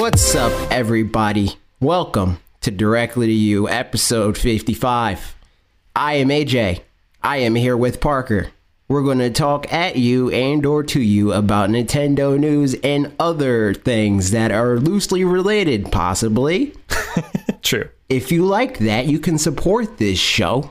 What's up, everybody? Welcome to Directly to You, episode 55. I am AJ. I am here with Parker. We're going to talk at you and or to you about Nintendo news and other things that are loosely related, possibly. True. If you like that, you can support this show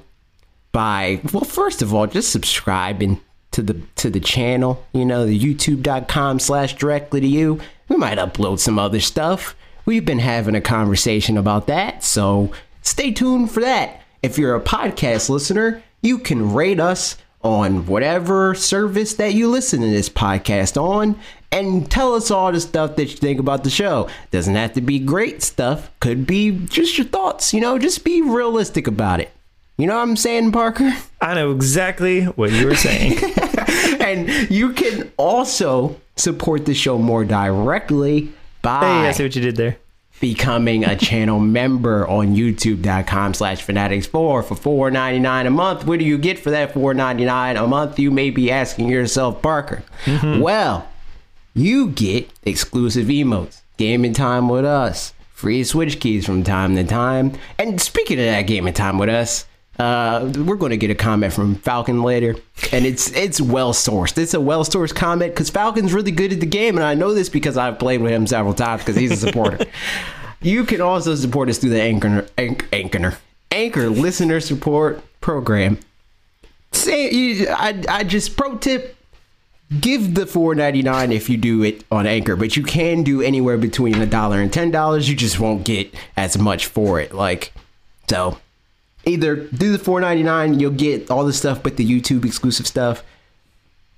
by well, first of all, just subscribing to the to the channel. You know, the youtube.com slash directly to you. We might upload some other stuff. We've been having a conversation about that, so stay tuned for that. If you're a podcast listener, you can rate us on whatever service that you listen to this podcast on and tell us all the stuff that you think about the show. Doesn't have to be great stuff, could be just your thoughts, you know, just be realistic about it. You know what I'm saying, Parker? I know exactly what you were saying. and you can also support the show more directly by hey, I see what you did there. becoming a channel member on youtube.com slash fanatics4 for $4.99 a month. What do you get for that $4.99 a month? You may be asking yourself parker. Mm-hmm. Well you get exclusive emotes gaming time with us free switch keys from time to time. And speaking of that gaming time with us uh, we're going to get a comment from Falcon later, and it's it's well sourced. It's a well sourced comment because Falcon's really good at the game, and I know this because I've played with him several times because he's a supporter. you can also support us through the Anchor Anchor Anchor, Anchor listener support program. Say, you, I I just pro tip. Give the four ninety nine if you do it on Anchor, but you can do anywhere between a dollar and ten dollars. You just won't get as much for it. Like so, either do the 4.99 you'll get all the stuff but the youtube exclusive stuff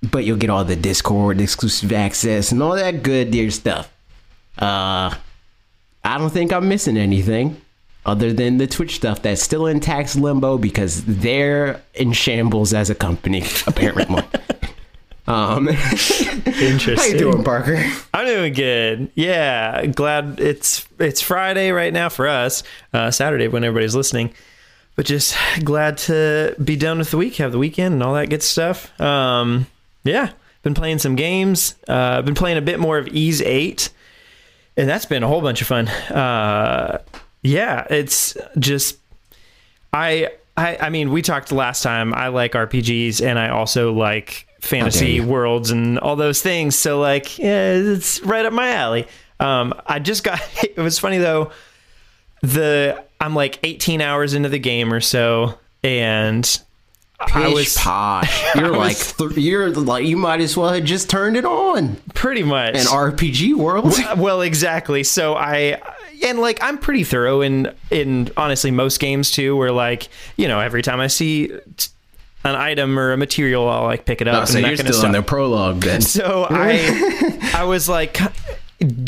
but you'll get all the discord exclusive access and all that good dear stuff uh i don't think i'm missing anything other than the twitch stuff that's still in tax limbo because they're in shambles as a company apparently um Interesting. how you doing parker I'm doing good. Yeah, glad it's it's Friday right now for us. Uh, Saturday when everybody's listening, but just glad to be done with the week, have the weekend and all that good stuff. Um, yeah, been playing some games. Uh, been playing a bit more of Ys Eight, and that's been a whole bunch of fun. Uh, yeah, it's just I I I mean, we talked last time. I like RPGs and I also like fantasy you. worlds and all those things. So like, yeah, it's right up my alley. Um, I just got. It was funny though. The I'm like 18 hours into the game or so, and I was posh. You're like th- you're like you might as well have just turned it on. pretty much An RPG world. well exactly so i and like i'm pretty thorough in in honestly most games too where like you know every time i see t- an item or a material i'll like pick it up and so that you're still in the prologue then. so i i was like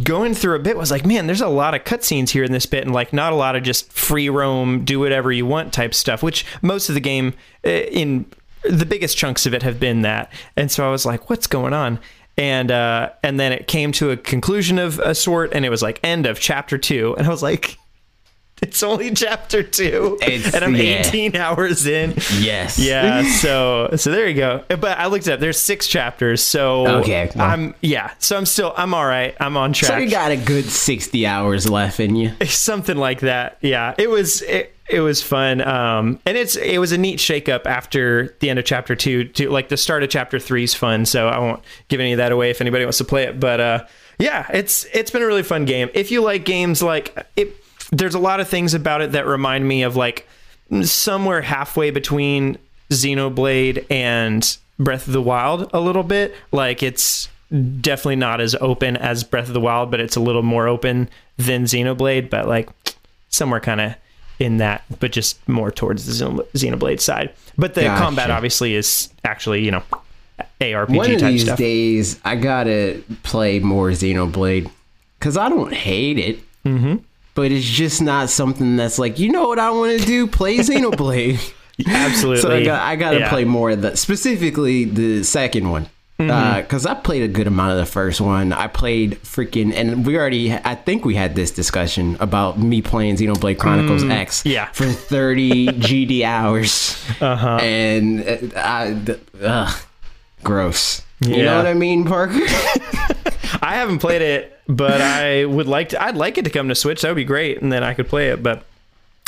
going through a bit was like man there's a lot of cutscenes here in this bit and like not a lot of just free roam do whatever you want type stuff which most of the game uh, in the biggest chunks of it have been that. And so i was like what's going on? And uh and then it came to a conclusion of a sort and it was like end of chapter two. And i was like it's only chapter two It's- and i'm yeah. 18 hours in Yes. yeah so so there you go but i looked it up there's six chapters so Okay, well. i'm yeah so i'm still i'm all right i'm on track. So track you got a good 60 hours left in you. something like that yeah it was it, it was fun um and it's it was a neat shakeup after the end of chapter two to like the start of chapter three is fun so i won't give any of that away if anybody wants to play it but uh yeah it's it's been a really fun game if you like games like it there's a lot of things about it that remind me of like somewhere halfway between xenoblade and breath of the wild a little bit like it's definitely not as open as breath of the wild but it's a little more open than xenoblade but like somewhere kind of in that but just more towards the xenoblade side but the Gotcha. combat obviously is actually you know arpg One of type these stuff days, I gotta play more Xenoblade. Because I don't hate it. Mm-hmm. But it's just not something that's like, you know what I want to do? Play Xenoblade. absolutely so I got, I gotta Yeah. play more of the, specifically the second one. Mm-hmm. Because I played a good amount of the first one. I played freaking, and we already, I think we had this discussion about me playing Xenoblade Chronicles X Mm, yeah. for 30 GD hours. Uh-huh. And uh, I, ugh, gross. Yeah. You know what I mean, Parker? I haven't played it but I would like to. I'd like it to come to Switch. That would be great, and then I could play it. But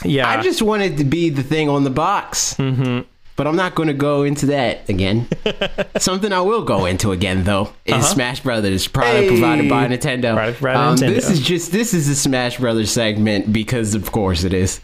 yeah, I just wanted to be the thing on the box. Mm-hmm. But I'm not going to go into that again. Something I will go into again, though, is Smash Brothers, product Hey. provided by Nintendo. Product Um, Nintendo. This is just this is a Smash Brothers segment because, of course, it is.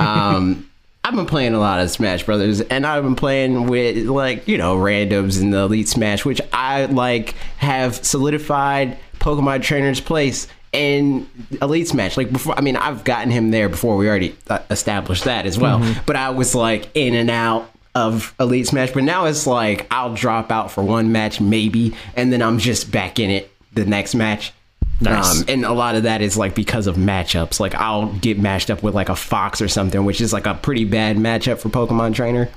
Um, I've been playing a lot of Smash Brothers, and I've been playing with like you know randoms in the Elite Smash, which I like have solidified Pokemon Trainer's place in Elite Smash. Like before, I mean, I've gotten him there before. We already uh, established that as well. But I was like in and out of Elite Smash, but now it's like I'll drop out for one match maybe, and then I'm just back in it the next match. Nice. Um, and a lot of that is like because of matchups. Like I'll get matched up with like a Fox or something, which is like a pretty bad matchup for Pokemon Trainer.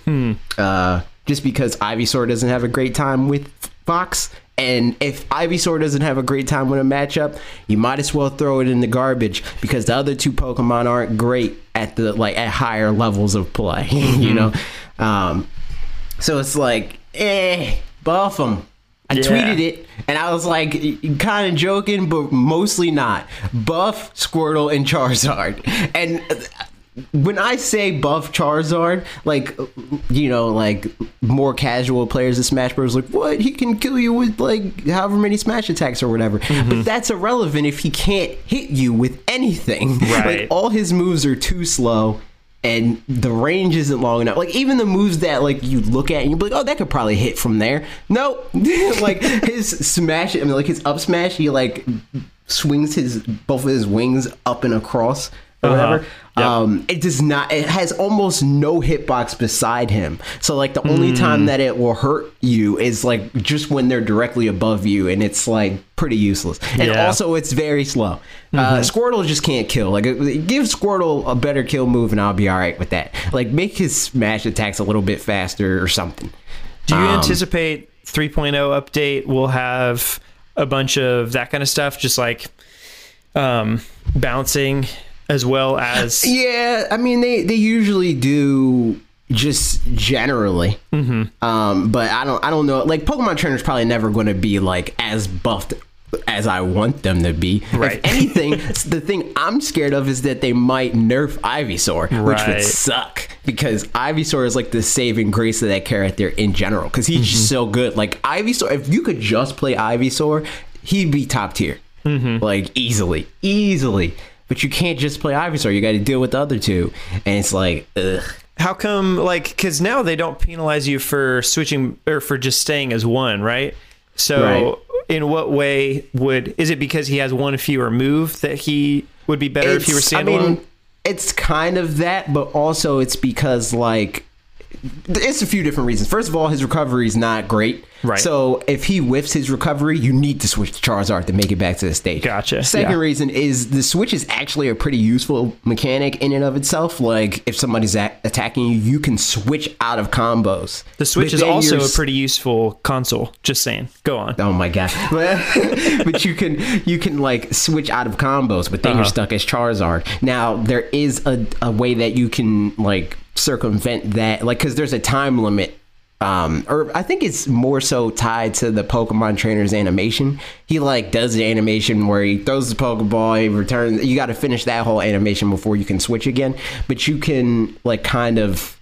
Uh, just because Ivysaur doesn't have a great time with Fox. And if Ivysaur doesn't have a great time with a matchup, you might as well throw it in the garbage because the other two Pokemon aren't great at the like at higher levels of play. you know, um, so it's like, eh, buff them. I Yeah. tweeted it and I was like, kind of joking, but mostly not. Buff Squirtle and Charizard. And when I say buff Charizard, like, you know, like more casual players of Smash Bros. like, what? He can kill you with like however many Smash attacks or whatever. But that's irrelevant if he can't hit you with anything. Right. Like, all his moves are too slow and the range isn't long enough. Like even the moves that like you look at and you be like, oh, that could probably hit from there. Nope. like his smash, I mean, like his up smash, he like swings his both of his wings up and across or Uh-huh. whatever. Yep. Um, it does not. It has almost no hitbox beside him. So like the only time that it will hurt you is like just when they're directly above you, and it's like pretty useless. And Yeah. also, it's very slow. Uh, Squirtle just can't kill. Like give Squirtle a better kill move, and I'll be all right with that. Like make his smash attacks a little bit faster or something. Do you Um, anticipate 3.0 update will have a bunch of that kind of stuff, just like um, bouncing as well as Yeah, I mean they they usually do just generally. Mm-hmm. Um, but I don't I don't know. Like Pokemon Trainer's probably never going to be like as buffed as I want them to be. Right. If anything, the thing I'm scared of is that they might nerf Ivysaur, which would suck because Ivysaur is like the saving grace of that character in general because he's just so good. Like Ivysaur, if you could just play Ivysaur, he'd be top tier, like easily, easily. But you can't just play Ivysaur. You got to deal with the other two, and it's like, ugh. How come, like, because now they don't penalize you for switching or for just staying as one, right? So, Right. in what way would is it because he has one fewer move that he would be better if he were It's- I mean, it's kind of that, but also it's because like it's a few different reasons. First of all, his recovery is not great. Right. So if he whiffs his recovery, you need to switch to Charizard to make it back to the stage. Gotcha. Second Yeah. reason is the switch is actually a pretty useful mechanic in and of itself. Like if somebody's attacking you, you can switch out of combos. the Switch But is also a pretty useful console. Just saying. Go on. Oh my god! But, you can you can like switch out of combos, but then you're Uh-huh. stuck as Charizard. Now there is a, a way that you can like circumvent that, like because there's a time limit. Um, or I think it's more so tied to the Pokemon trainer's animation. He like does the animation where he throws the Pokeball, he returns. You got to finish that whole animation before you can switch again. But you can like kind of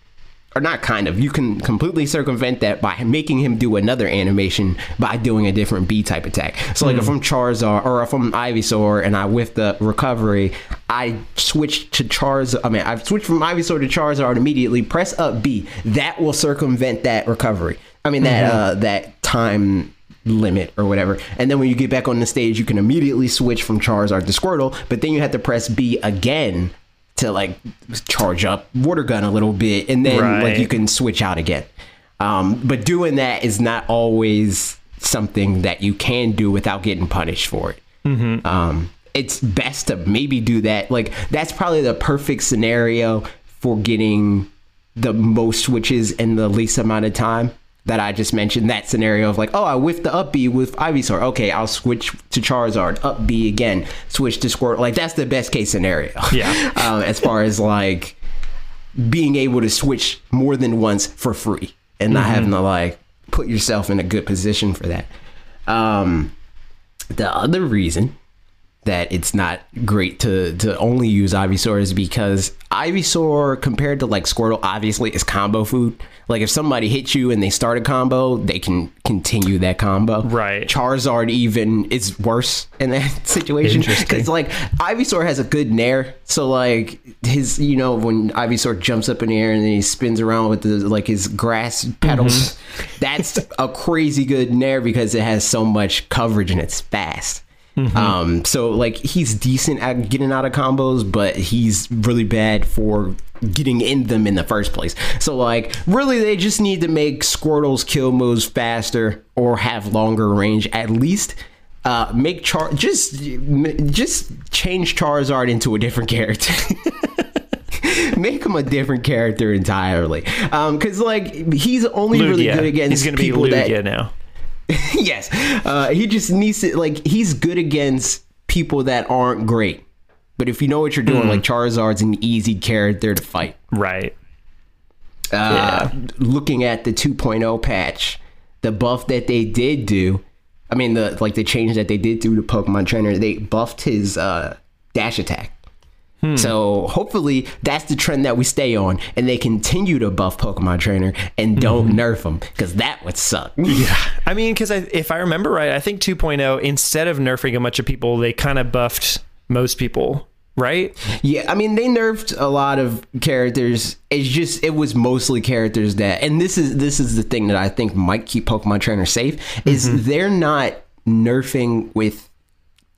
or not kind of, you can completely circumvent that by making him do another animation by doing a different B type attack. So, like if I'm Charizard or if I'm Ivysaur and I whiff the recovery, I switch to Charizard. I mean, i've switched from Ivysaur to Charizard immediately. Press up B. That will circumvent that recovery. I mean that uh, that time limit or whatever. And then when you get back on the stage, you can immediately switch from Charizard to Squirtle. But then you have to press B again to like charge up water gun a little bit and then like you can switch out again. Um, but doing that is not always something that you can do without getting punished for it. Um, it's best to maybe do that. Like that's probably the perfect scenario for getting the most switches in the least amount of time that I just mentioned that scenario of like, oh, I whiffed the up B with Ivysaur. Okay, I'll switch to Charizard, up B again, switch to Squirtle. Like that's the best case scenario. Yeah. um, as far as like being able to switch more than once for free and not having to like put yourself in a good position for that. Um, the other reason that it's not great to to only use Ivysaur is because Ivysaur compared to like Squirtle obviously is combo food. Like if somebody hits you and they start a combo, they can continue that combo. Right. Charizard even is worse in that situation because like Ivysaur has a good nair, so like his you know when Ivysaur jumps up in the air and then he spins around with the like his grass petals, that's a crazy good nair because it has so much coverage and it's fast. Um, so like he's decent at getting out of combos, but he's really bad for getting in them in the first place. So like really they just need to make Squirtle's kill moves faster or have longer range at least. Uh, make Char just just change Charizard into a different character. make him a different character entirely. Um, because like he's only really good against He's going to be people that Lugia now. yes. Uh, he just needs to like he's good against people that aren't great. But if you know what you're doing, like Charizard's an easy character to fight. Right. Uh, Looking at the 2.0 patch, the buff that they did do, I mean the like the change that they did do to Pokemon Trainer, they buffed his uh, dash attack. So hopefully that's the trend that we stay on, and they continue to buff Pokemon Trainer and don't nerf him because that would suck. Yeah, I mean, because I, if I remember right, I think 2.0, instead of nerfing a bunch of people, they kind of buffed most people, right? Yeah, I mean they nerfed a lot of characters. It's just it was mostly characters that and this is this is the thing that I think might keep Pokemon Trainer safe is mm-hmm. they're not nerfing with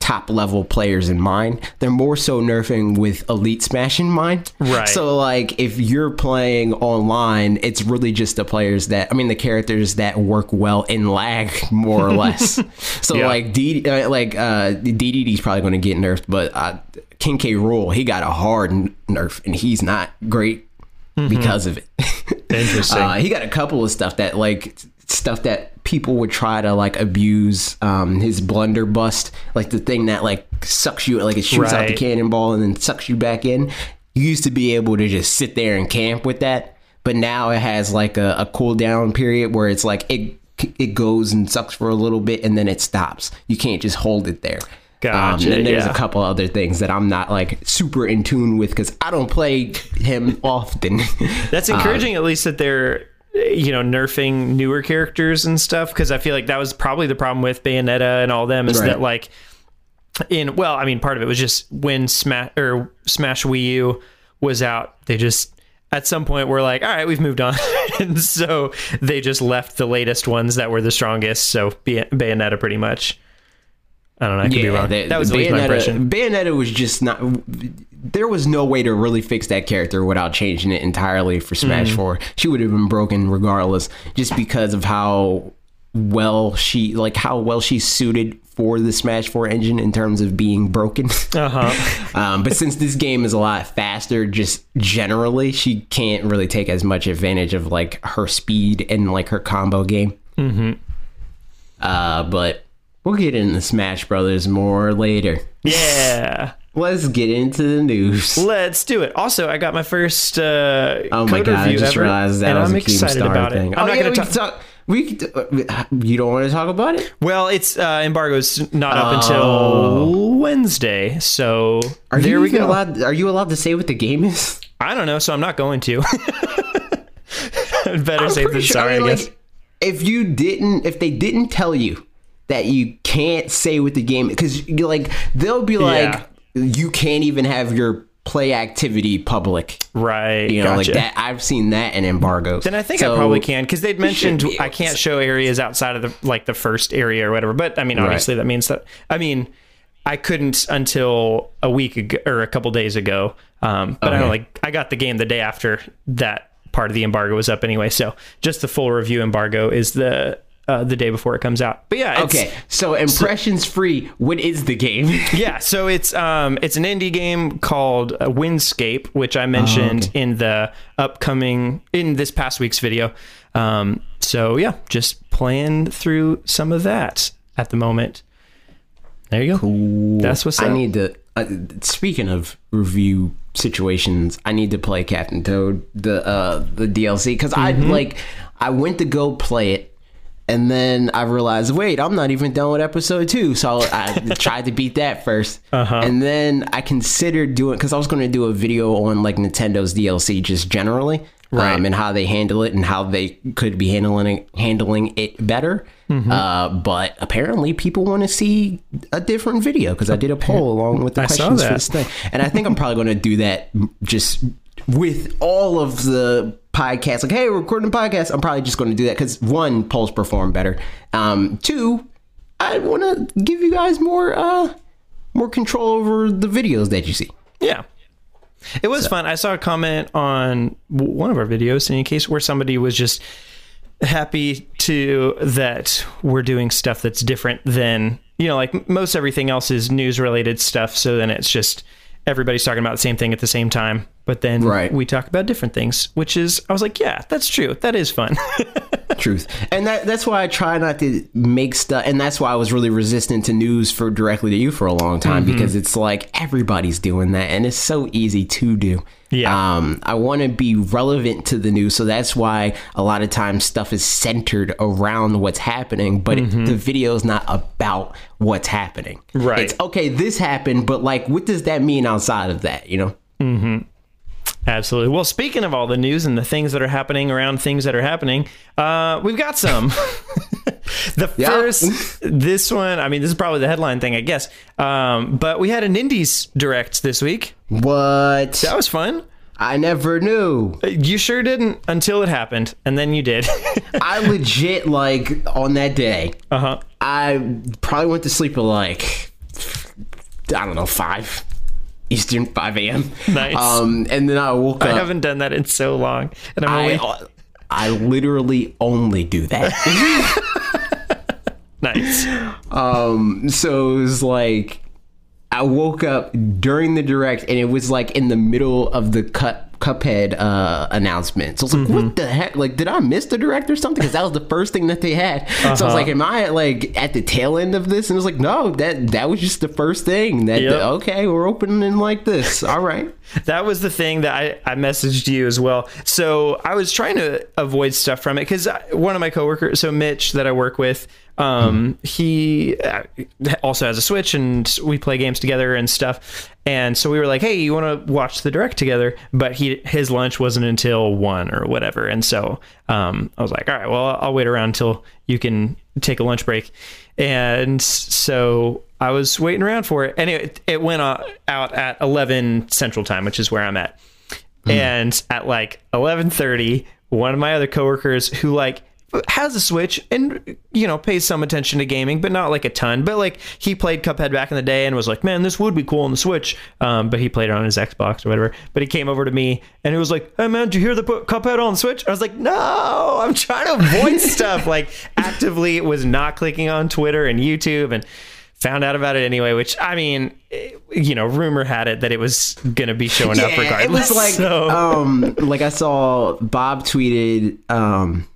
top level players in mind. They're more so nerfing with elite smash in mind. Right. So like if you're playing online, it's really just the players that I mean the characters that work well in lag more or less. so Yeah. like D uh, like uh DDD's probably going to get nerfed, but uh, King K. Rool he got a hard nerf and he's not great because of it. Interesting. Uh, he got a couple of stuff that like stuff that people would try to like abuse um his blunderbuss like the thing that like sucks you like it shoots out the cannonball and then sucks you back in you used to be able to just sit there and camp with that but now it has like a, a cooldown period where it's like it it goes and sucks for a little bit and then it stops you can't just hold it there Gotcha, um, and there's yeah. a couple other things that I'm not like super in tune with because I don't play him often. That's encouraging, at least that they're you know nerfing newer characters and stuff. Because I feel like that was probably the problem with Bayonetta and all them is Right. that like in well, I mean, part of it was just when Smash or Smash Wii U was out, they just at some point were like, all right, we've moved on, and so they just left the latest ones that were the strongest. So Bayonetta, pretty much. I don't know. I could be wrong. the- that was least my impression. Bayonetta was just not. There was no way to really fix that character without changing it entirely for Smash Mm. Four. She would have been broken regardless, just because of how well she like how well she's suited for the Smash Four engine in terms of being broken. Uh huh. um, but since this game is a lot faster, just generally, she can't really take as much advantage of like her speed and like her combo game. Mm-hmm. Uh, but we'll get into Smash Brothers more later. Yeah. Let's get into the news. Let's do it. Also, I got my first uh, Oh my code god! I review just ever, realized that and was I'm a excited about thing. it. oh I'm not yeah, going to talk. We you don't want to talk about it? Well, it's uh, embargo's not up until Wednesday, so Oh. Are there you we go. allowed? Are you allowed to say what the game is? I don't know, so I'm not going to. Better I'm safe than sure- sorry, I, mean, guess. like, if you didn't, if they didn't tell you that you can't say what the game, because like they'll be like, you can't even have your play activity public. right. You know, gotcha. like that. I've seen that in embargoes. Then I think So- I probably can because they'd mentioned be I can't show areas outside of the like the first area or whatever. But I mean, obviously that means that I mean I couldn't until a week ago or a couple days ago. Um, but I don't like I got the game the day after that part of the embargo was up anyway. So just the full review embargo is the uh, the day before it comes out. But yeah, it's, Okay, so impressions free. What is the game? yeah, so it's um it's an indie game called uh, Windscape, which I mentioned in the upcoming in this past week's video. Um, so yeah, just playing through some of that at the moment. There you go. That's what's up. I need to. Uh, speaking of review situations, I need to play Captain Toad the uh, the DLC because Mm-hmm. I like I went to go play it And then I realized, wait, I'm not even done with episode two. So I tried to beat that 1st Uh-huh. And then I considered doing, because I was going to do a video on like Nintendo's DLC just generally. Right. Um, and how they handle it and how they could be handling it, handling it better. Mm-hmm. Uh, but apparently, people want to see a different video because I did a poll along with the I questions for this thing. And I think I'm probably going to do that just with all of the podcasts. Like, hey, we're recording a podcast. I'm probably just going to do that because one, polls perform better. Um, two, I want to give you guys more uh, more control over the videos that you see. Yeah. It was fun. I saw a comment on one of our videos in any case where somebody was just happy to that we're doing stuff that's different than, you know, like most everything else is news related stuff. So then it's just everybody's talking about the same thing at the same time. But then Right. we talk about different things, which is, I was like, yeah, that's true. That is fun. Truth, and that that's why I try not to make stuff, and that's why I was really resistant to news for directly to you for a long time Mm-hmm. because it's like everybody's doing that, and it's so easy to do. Yeah. Um, I want to be relevant to the news, so that's why a lot of times stuff is centered around what's happening, but it, the video is not about what's happening. Mm-hmm. Right. It's okay. This happened, but like, what does that mean outside of that? You know. Absolutely. Well, speaking of all the news and the things that are happening around things that are happening, uh, we've got some. the Yeah. first, this one, I mean, this is probably the headline thing, I guess. Um, but we had an Indies direct this week. What? That was fun. I never knew. You sure didn't until it happened, and then you did. I legit like on that day. uh huh. I probably went to sleep at like I don't know five Eastern five a.m. Nice. Um, and then I woke I up. I haven't done that in so long, and I'm I, only I literally only do that. nice. um, so it was like I woke up during the direct, and it was like in the middle of the cut. Cuphead uh, announcement. So I was like, Mm-hmm. "What the heck? Like, did I miss the direct or something?" Because that was the first thing that they had. So I was Uh-huh. like, "Am I like at the tail end of this?" And it was like, "No, that that was just the first thing. That Yep. okay, we're opening like this. All right." That was the thing that I, I messaged you as well. So I was trying to avoid stuff from it because one of my coworkers, so Mitch, that I work with, um, he uh, also has a Switch and we play games together and stuff. And so we were like, "Hey, you want to watch the direct together?" But he his lunch wasn't until one or whatever, and so um, I was like, "All right, well, I'll wait around until you can take a lunch break." And so I was waiting around for it, and it it went out at eleven Central Time, which is where I'm at. And at like eleven thirty, one of my other coworkers who like has a Switch and you know pays some attention to gaming, but not like a ton. But like he played Cuphead back in the day and was like, "Man, this would be cool on the Switch." Um, but he played it on his Xbox or whatever. But he came over to me and he was like, "Hey man, did you hear the put Cuphead on the Switch?" I was like, "No, I'm trying to avoid stuff." Like actively was not clicking on Twitter and YouTube and found out about it anyway. Which I mean, eh, you know, rumor had it that it was gonna be showing up regardless. it was like So- um like I saw Bob tweeted um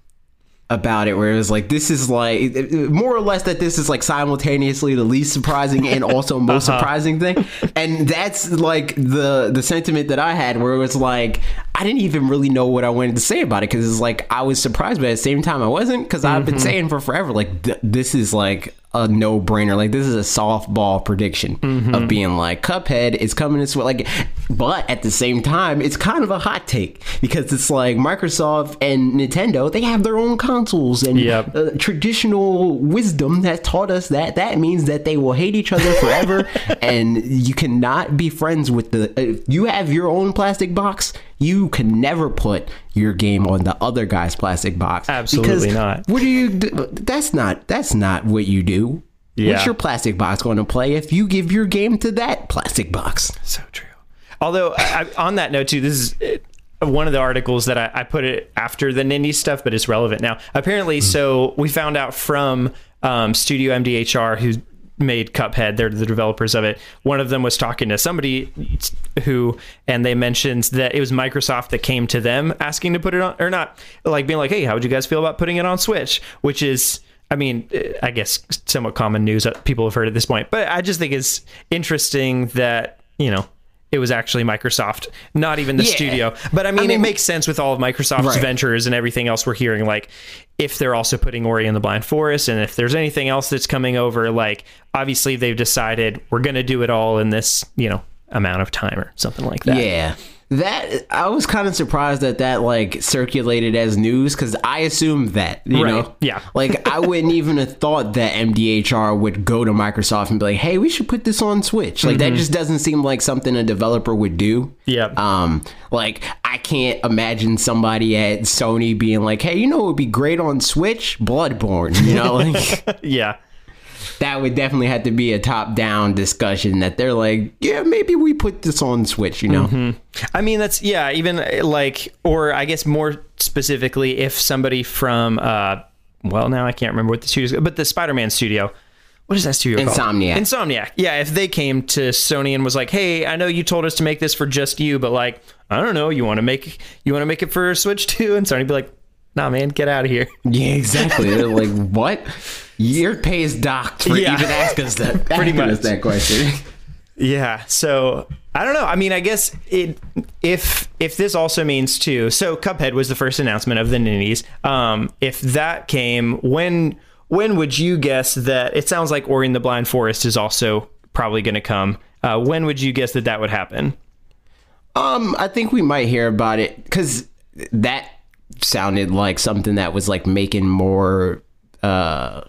about it where it was like this is like more or less that this is like simultaneously the least surprising and also most Uh-huh. surprising thing and that's like the the sentiment that i had where it was like i didn't even really know what i wanted to say about it because it's like i was surprised but at the same time i wasn't because i've Mm-hmm. been saying for forever like th- this is like a no-brainer like this is a softball prediction Mm-hmm. of being like cuphead is coming this way like but at the same time it's kind of a hot take because it's like microsoft and nintendo they have their own consoles and Yep. uh, traditional wisdom that taught us that that means that they will hate each other forever and you cannot be friends with the if you have your own plastic box you can never put your game on the other guy's plastic box Absolutely not. what do you do? that's not that's not what you do Yeah. what's your plastic box going to play if you give your game to that plastic box So true. Although I, on that note too, this is uh, one of the articles that I, I put it after the Nindy stuff, but it's relevant now. Apparently, so we found out from um, Studio MDHR who made Cuphead. They're the developers of it. One of them was talking to somebody who, and they mentioned that it was Microsoft that came to them asking to put it on, or not, like being like, "Hey, how would you guys feel about putting it on Switch?" Which is I mean, I guess somewhat common news that people have heard at this point, but I just think it's interesting that, you know, it was actually Microsoft, not even the Yeah. studio. But I mean, mean- it makes sense with all of Microsoft's Right. ventures and everything else we're hearing. Like, if they're also putting Ori in the Blind Forest, and if there's anything else that's coming over, like obviously they've decided we're going to do it all in this, you know, amount of time or something like that. Yeah. That I was kind of surprised that that like circulated as news because I assumed that you Right. know Yeah. like I wouldn't even have thought that MDHR would go to Microsoft and be like hey we should put this on Switch like that just doesn't seem like something a developer would do Yep. um like I can't imagine somebody at Sony being like hey you know it would be great on Switch Bloodborne you know like yeah. That would definitely have to be a top down discussion that they're like yeah maybe we put this on Switch you know I mean, that's yeah. Even uh, like, or I guess more specifically, if somebody from, uh, well, now I can't remember what the studio, is, but the Spider-Man studio. What is that studio called? Insomniac. Insomniac. Yeah, if they came to Sony and was like, "Hey, I know you told us to make this for just you, but like, I don't know, you want to make you want to make it for Switch too?" And Sony be like, "Nah, man, get out of here." Yeah, exactly. They're like, what? Your pay is docked for Yeah. even asking us that. Pretty asking us that question. Yeah. So I don't know. I mean, I guess it if if this also means too. So Cuphead was the first announcement of the Nindies. Um, if that came, when when would you guess that? It sounds like Ori and the Blind Forest is also probably going to come. Uh, when would you guess that that would happen? Um, I think we might hear about it because that sounded like something that was like making more uh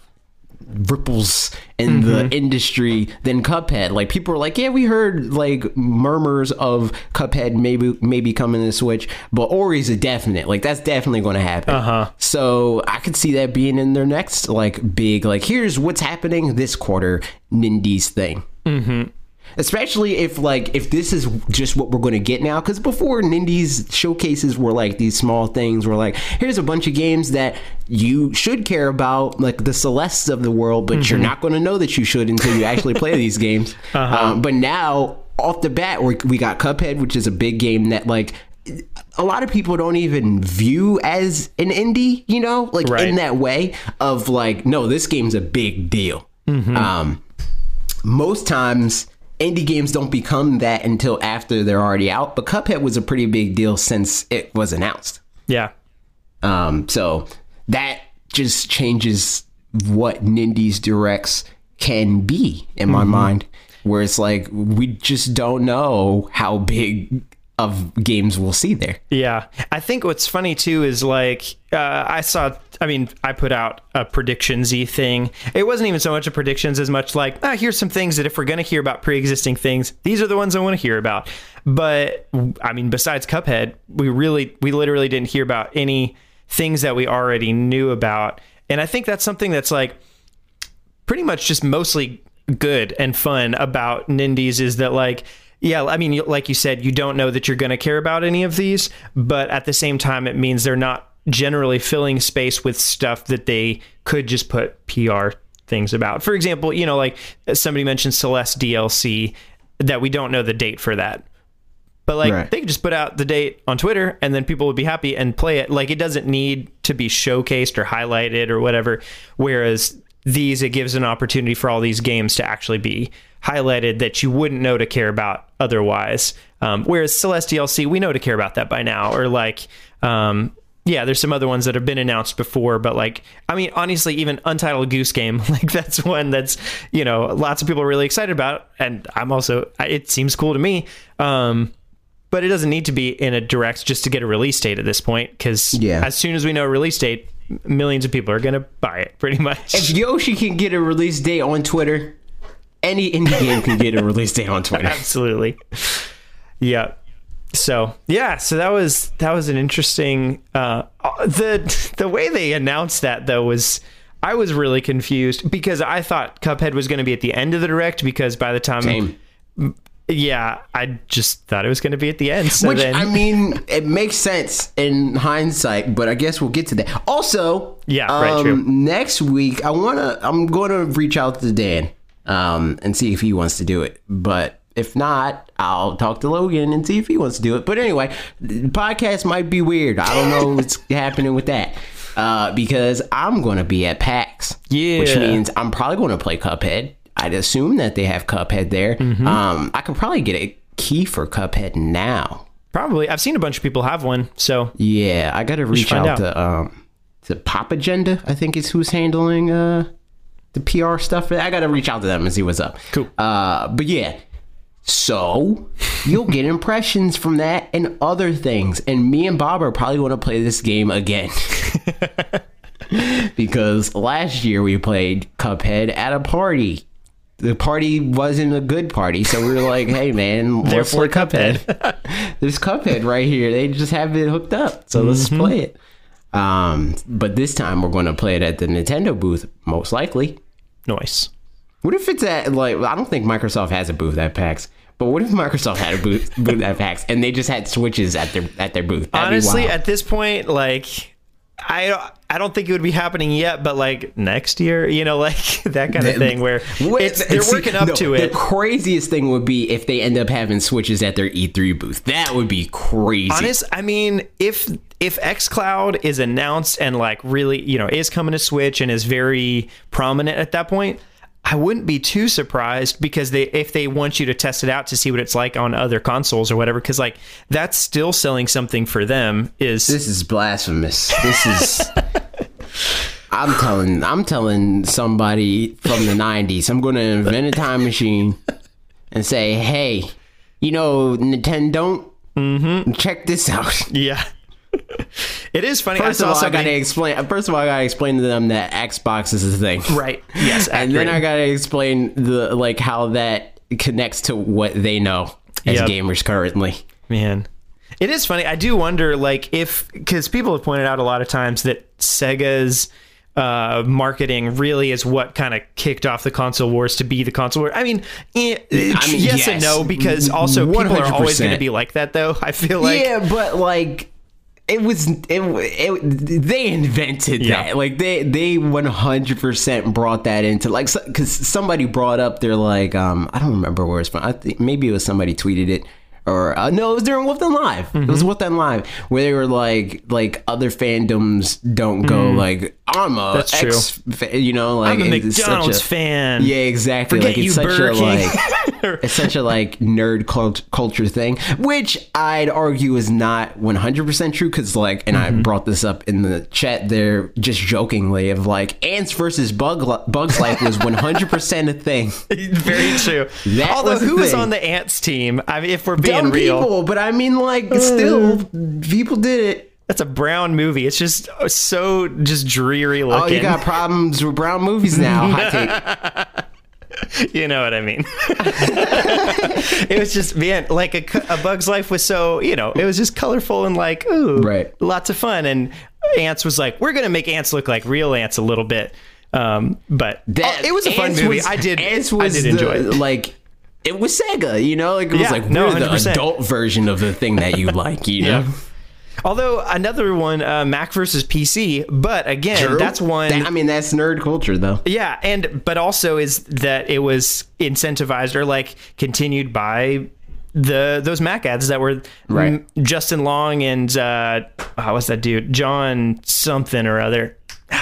ripples in the industry than Cuphead. Like people were like, yeah, we heard like murmurs of Cuphead maybe maybe coming to Switch, but Ori's a definite. Like that's definitely going to happen. Uh-huh. So I could see that being in their next like big like here's what's happening this quarter Nindies thing. Especially if like if this is just what we're going to get now, because before Nindies showcases were like these small things, were like here's a bunch of games that you should care about, like the Celestes of the world, but you're not going to know that you should until you actually play these games. Um, but now off the bat, we we got Cuphead, which is a big game that like a lot of people don't even view as an indie, you know, like Right. in that way of like, no, this game's a big deal. Um, most times indie games don't become that until after they're already out but cuphead was a pretty big deal since it was announced Yeah. um, so that just changes what nindies directs can be in my mind where it's like we just don't know how big of games we'll see there Yeah. I think what's funny too is like uh, I saw I mean I put out a predictions y thing. It wasn't even so much a predictions as much like ah here's some things that if we're going to hear about pre-existing things, these are the ones I want to hear about. But I mean besides Cuphead, we really we literally didn't hear about any things that we already knew about. And I think that's something that's like pretty much just mostly good and fun about Nindies is that like yeah, I mean, like you said, you don't know that you're going to care about any of these, but at the same time, it means they're not generally filling space with stuff that they could just put PR things about. For example, you know, like uh, somebody mentioned Celeste DLC, that we don't know the date for that. But like Right. they could just put out the date on Twitter and then people would be happy and play it. Like it doesn't need to be showcased or highlighted or whatever. Whereas these, it gives an opportunity for all these games to actually be highlighted that you wouldn't know to care about otherwise. Um, whereas Celeste DLC, we know to care about that by now. Or like, um, yeah, there's some other ones that have been announced before, but like, I mean, honestly, even Untitled Goose Game, like that's one that's, you know, lots of people are really excited about. And I'm also, it seems cool to me. Um, but it doesn't need to be in a direct just to get a release date at this point because Yeah. as soon as we know a release date millions of people are going to buy it pretty much. If yoshi can get a release date on twitter any indie game can get a release date on twitter. Absolutely. Yeah so yeah so that was that was an interesting uh the the way they announced that though was i was really confused because i thought cuphead was going to be at the end of the direct because by the time Same. Yeah i just thought it was going to be at the end so Which then I mean, it makes sense in hindsight, but I guess we'll get to that. Also, Yeah, right, um, true. Next week, I wanna, I'm gonna reach out to Dan, um, and see if he wants to do it. But if not, I'll talk to Logan and see if he wants to do it. But anyway, the podcast might be weird. I don't know what's happening with that. Uh, because I'm gonna be at PAX, Yeah, which means I'm probably gonna play Cuphead. I'd assume that they have Cuphead there. Mm-hmm. Um, I could probably get a key for Cuphead now. Probably. I've seen a bunch of people have one. So Yeah, I gotta reach out, out. to um to Pop Agenda. I think is who's handling uh the PR stuff. I gotta reach out to them and see what's up. Cool. Uh, but yeah. So you'll get impressions from that and other things. And me and Bob are probably going to play this game again. because last year we played Cuphead at a party. The party wasn't a good party, so we were like, "Hey, man, let's Therefore, Cuphead." There's Cuphead right here. They just have it hooked up, so let's Mm-hmm. play it. Um, but this time we're going to play it at the Nintendo booth, most likely. nice. What if it's at like I don't think Microsoft has a booth at PAX, but what if Microsoft had a booth, booth at PAX and they just had switches at their at their booth? That'd Honestly, at this point, like I I don't think it would be happening yet, but like next year, you know, like that kind of thing where it's, they're working up no, to it. The craziest thing would be if they end up having switches at their E3 booth. That would be crazy. Honest, I mean, if if XCloud is announced and like really, you know, is coming to Switch and is very prominent at that point, I wouldn't be too surprised because they if they want you to test it out to see what it's like on other consoles or whatever, because like that's still selling something for them. Is This is blasphemous. This is. I'm telling. I'm telling somebody from the '90s. I'm going to invent a time machine and say, "Hey, you know, Nintendo, Mm-hmm. check this out." yeah. it is funny. First I of all, I gotta explain. First of all, I gotta explain to them that Xbox is a thing, right. Yes, and then. I gotta explain the like how that connects to what they know as Yep. gamers currently. Man. It is funny. I do wonder, like, if because people have pointed out a lot of times that Sega's uh, marketing really is what kind of kicked off the console wars to be the console war. I mean, eh, I mean, yes, and no, because also people are always going to be like that, though. I feel like yeah, but like it was it, it they invented Yeah. that. Like they they 100% brought that into like cuz somebody brought up they're like um I don't remember where it's from. I think maybe it was somebody tweeted it or uh, no, it was during Wolfden Live. It Mm-hmm. was Wolfden Live where they were like like other fandoms don't go like I'm a Mm. That's true. Fa-, you know like I'm a McDonald's a- fan. Yeah, exactly. Forget like it's you, such Burger a King. like it's such a like nerd cult- culture thing, which I'd argue is not 100% true because like, and Mm-hmm. I brought this up in the chat there just jokingly of like ants versus bug li- bugs life was 100% a thing. Very true. That Although, who was on the Ants team? I mean, if we're being Dumb real, people, but I mean like still people did it. that's a brown movie. It's just so just dreary looking. Oh, you got problems with brown movies now. Hot take. You know what I mean. it was just man, like a, a Bug's Life was so you know it was just colorful and like ooh, Right. lots of fun. And Ants was like, we're gonna make ants look like real ants a little bit. Um, but That- oh, it was a fun movie. was- I did, Ants I was did the, enjoy it. Like it was Sega, you know, like it was Yeah, like no, we're the 100%. adult version of the thing that you like, you know. Although another one, uh, Mac versus PC, but again, that's one. That- I mean, that's nerd culture, though. Yeah, and but also is that it was incentivized or like continued by the those Mac ads that were Right. m- Justin Long and uh oh, what's that dude John something or other.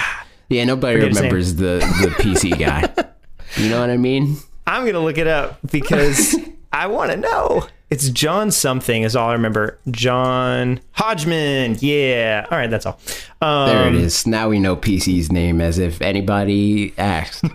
Yeah, nobody Forget remembers the the PC guy. You know what I mean? I'm gonna look it up because I want to know. It's John something is all I remember. John Hodgman. Yeah. All right, that's all. Um, There it is. Now we know PC's name as if anybody asked.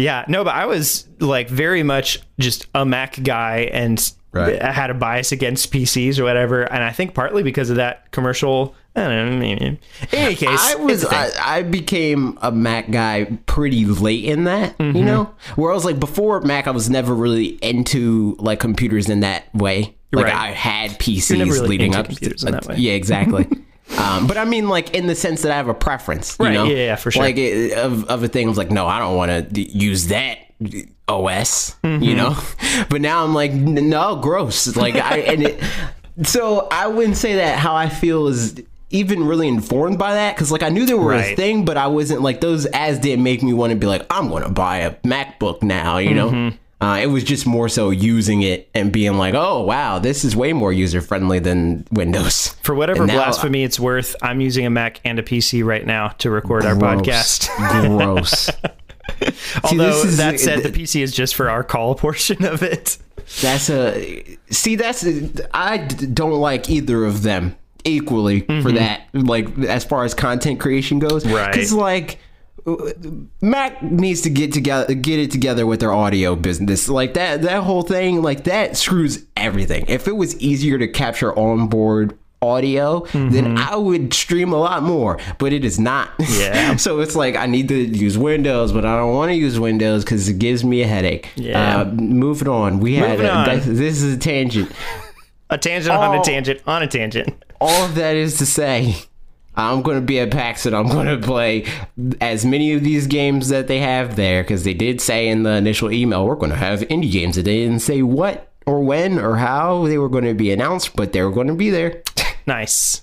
Yeah, no, but I was like very much just a Mac guy and Right. I had a bias against PCs or whatever. And I think partly because of that commercial. I don't know. In any case, I was. I, I became a Mac guy pretty late in that, Mm-hmm. you know. Where I was like before Mac, I was never really into like computers in that way. Like Right. I had PCs really leading up. computers in that way. Yeah, exactly. um, but I mean, like in the sense that I have a preference, you Right, know? yeah, yeah, for sure. Like it, of of a thing, I was like, no, I don't want to use that OS, Mm-hmm. you know. But now I'm like, no, gross. Like I and it. So I wouldn't say that how I feel is even really informed by that because like I knew there were a thing, but I wasn't like those ads didn't make me want to be like I'm going to buy a MacBook now, you know. Mm-hmm. Uh, it was just more so using it and being like, oh wow, this is way more user friendly than Windows. For whatever now- blasphemy it's worth, I'm using a Mac and a PC right now to record our podcast. Gross. Although this is- that said, the PC is just for our call portion of it. That's a see. That's I don't like either of them equally for that. Like as far as content creation goes, Mm-hmm. Right. Because like Mac needs to get together, get it together with their audio business. Like that, that whole thing, like that screws everything. If it was easier to capture onboard audio, then I would stream a lot more. But it is not. Yeah. so it's like I need to use Windows, but I don't want to use Windows because it gives me a headache. Yeah. Uh, moving on. We had a, this is a tangent. A tangent on a Oh. tangent on a tangent. All of that is to say, I'm going to be at PAX and I'm going to play as many of these games that they have there because they did say in the initial email we're going to have indie games. And they didn't say what or when or how they were going to be announced, but they were going to be there. Nice.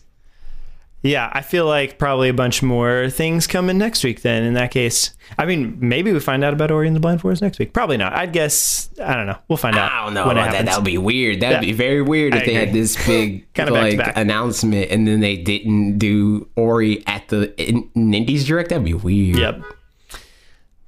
Yeah, I feel like probably a bunch more things coming next week. Then, in that case, I mean, maybe we find out about Ori and the Blind Forest next week. Probably not. I'd guess. I don't know. We'll find out. I don't know that. That would be weird. That would Yeah. be very weird I if they had this big Kinda like back. announcement and then they didn't do Ori at the in, Direct. That'd be weird. Yep.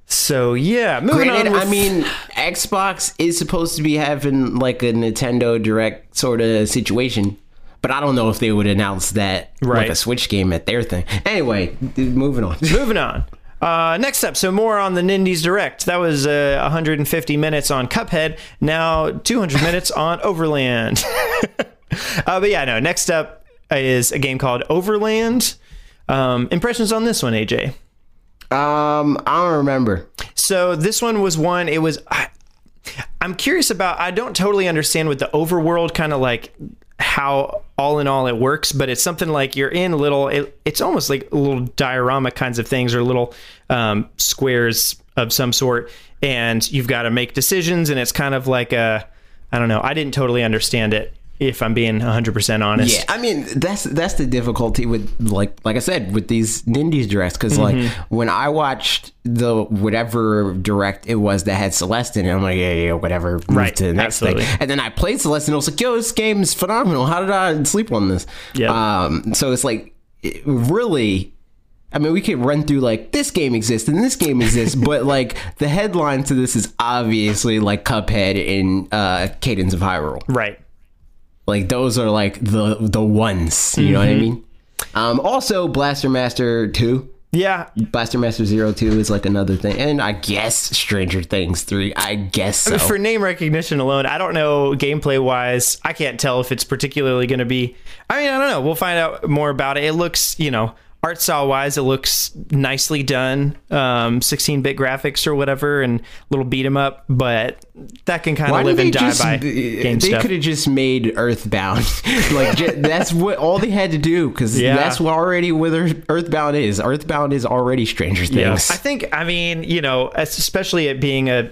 So yeah, moving Granted, on. With, I mean, Xbox is supposed to be having like a Nintendo Direct sort of situation, but I don't know if they would announce that like Right. a Switch game at their thing. Anyway, moving on. moving on. Uh, next up, so more on the Nindies Direct. That was uh, 150 minutes on Cuphead. Now 200 minutes on Overland. uh, but yeah, no. Next up is a game called Overland. Um, impressions on this one, AJ. Um, I don't remember. So this one was one. It was. I, I'm curious about. I don't totally understand what the overworld kind of like how all in all it works, but it's something like you're in little. It, it's almost like little diorama kinds of things or little um, squares of some sort, and you've got to make decisions, and it's kind of like a. I don't know. I didn't totally understand it. If I'm being 100% honest. Yeah, I mean that's that's the difficulty with like like I said with these Nindies directs because like Mm-hmm. when I watched the whatever direct it was that had Celeste in it, I'm like yeah yeah whatever, Right, to the next absolutely. thing. And then I played Celeste and I was like yo this game is phenomenal. How did I sleep on this? Yeah, Um, so it's like it really. I mean, we could run through like this game exists and this game exists, but like the headline to this is obviously like Cuphead in uh, Cadence of Hyrule. Right. Like those are like the the ones. You know what I Mm-hmm. mean? Um, also, Blaster Master Two, Yeah. Blaster Master Zero Two is like another thing, and I guess Stranger Things Three. I guess so. for name recognition alone, I don't know gameplay wise. I can't tell if it's particularly going to be. I mean, I don't know. We'll find out more about it. It looks, you know, art style wise, it looks nicely done. Um, 16-bit graphics or whatever, and little beat 'em up. But that can kind of live and die by game they could have just made Earthbound. like ju- that's what all they had to do because Yeah. that's what already what Earthbound is. Earthbound is already Stranger Yeah. Things. I think, I mean, you know, especially it being a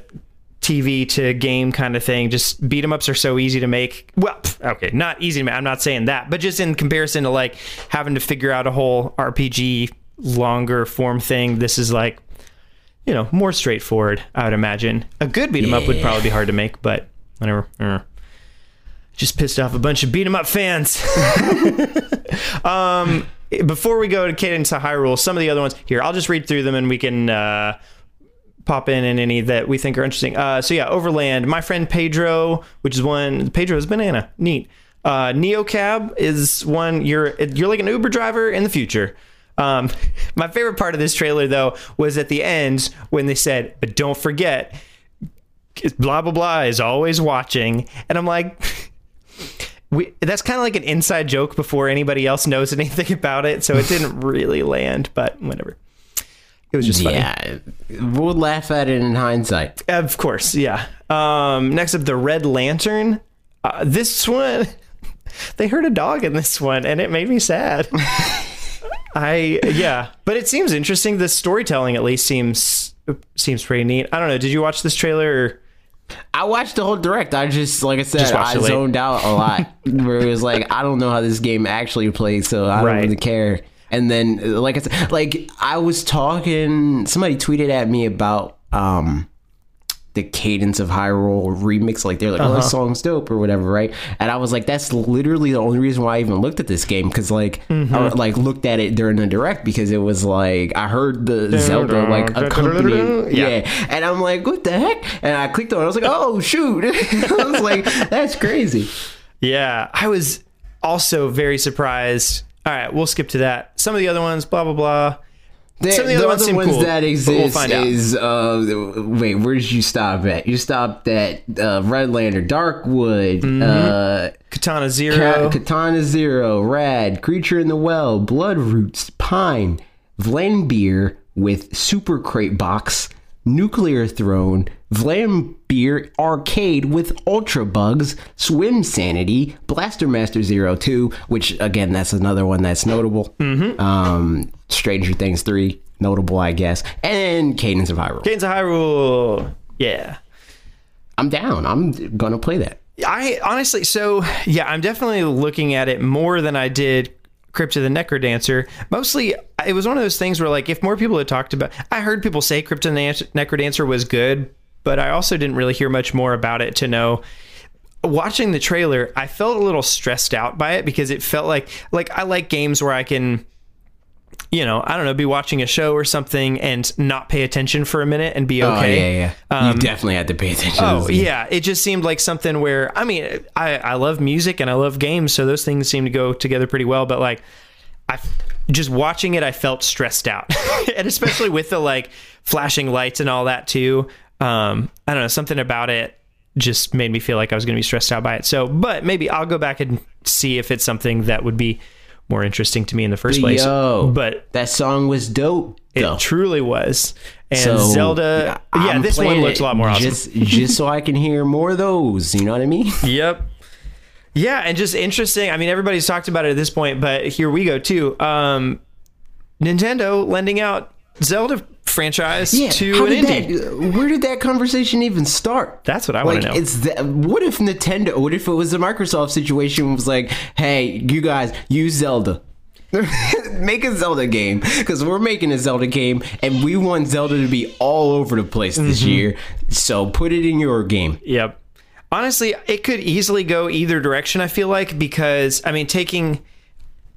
TV to game kind of thing, just beat 'em ups are so easy to make. Well, okay, not easy to make. I'm not saying that, but just in comparison to like having to figure out a whole RPG longer form thing, this is like, you know, more straightforward, I would imagine. A good beat 'em up would probably be hard to make, but whatever. Uh, Just pissed off a bunch of beat 'em up fans. um, before we go to Cadence of Hyrule, some of the other ones here, I'll just read through them and we can uh, pop in in any that we think are interesting. Uh, so yeah, Overland, my friend Pedro, which is one Pedro's banana, neat. Uh, Neocab is one you're you're like an Uber driver in the future. Um, my favorite part of this trailer though was at the end when they said, "But don't forget, blah blah blah is always watching," and I'm like. We, that's kind of like an inside joke before anybody else knows anything about it, so it didn't really land, but whatever. It was just funny. yeah, we'll laugh at it in hindsight. Of course, yeah. Um, next up, the Red Lantern. Uh, this one, they heard a dog in this one, and it made me sad. I yeah, but it seems interesting. The storytelling at least seems seems pretty neat. I don't know. Did you watch this trailer? Or? I watched the whole direct. I just, like I said, I zoned out a lot. where it was like, I don't know how this game actually plays, so I don't Right. really care. And then, uh, like I said, like I was talking, somebody tweeted at me about um the Cadence of Hyrule remix. Like they're like, oh, this uh-huh. song's dope or whatever, right? And I was like, that's literally the only reason why I even looked at this game because like I mm-hmm. like looked at it during the direct because it was like I heard the Zelda like accompanying, Yeah. yeah. and I'm like, what the heck? And I clicked on it. I was like, oh shoot! I was like, that's crazy. Yeah, I was also very surprised. All right, we'll skip to that. Some of the other ones, blah blah blah. Some of the the other ones ones cool, that exist we'll is uh wait where did you stop at you stopped at uh red darkwood Mm-hmm. uh Katana Zero. Ka- katana zero rad creature in the well blood roots pine vlambeer with super crate box nuclear throne vlambeer arcade with ultra bugs swim sanity blaster master zero two which again that's another one that's notable mm-hmm. um stranger things 3 notable i guess and cadence of hyrule Cadence of Hyrule. Yeah. i'm down i'm gonna play that I honestly, so yeah, I'm definitely looking at it more than I did Crypt of the Necrodancer. Mostly, it was one of those things where, like, if more people had talked about, I heard people say Crypt of the Necrodancer was good, but I also didn't really hear much more about it to know. Watching the trailer, I felt a little stressed out by it because it felt like, like I like games where I can you know, I don't know, be watching a show or something and not pay attention for a minute and be oh, okay. oh yeah yeah you um, definitely had to pay attention Oh yeah, it just seemed like something where I mean, I I love music and I love games, so those things seem to go together pretty well. But like, I just watching it, I felt stressed out, and especially with the like flashing lights and all that too. Um, I don't know, something about it just made me feel like I was going to be stressed out by it. So, but maybe I'll go back and see if it's something that would be more interesting to me in the first place. Yo, but that song was dope. it though. truly was. And So, Zelda, yeah, I'm this one looks a lot more awesome. Just, just so I can hear more of those. You know what I mean? Yep. Yeah, and just interesting. I mean, everybody's talked about it at this point, but here we go too. Um, Nintendo lending out Zelda franchise to how an indie. Where did that conversation even start? That's what I want Like, to know. it's that. What if Nintendo? What if it was a Microsoft situation? Was like, hey, you guys use Zelda. Make a Zelda game because we're making a Zelda game and we want Zelda to be all over the place this Mm-hmm. year. So put it in your game. Yep. Honestly, it could easily go either direction. I feel like because I mean, taking.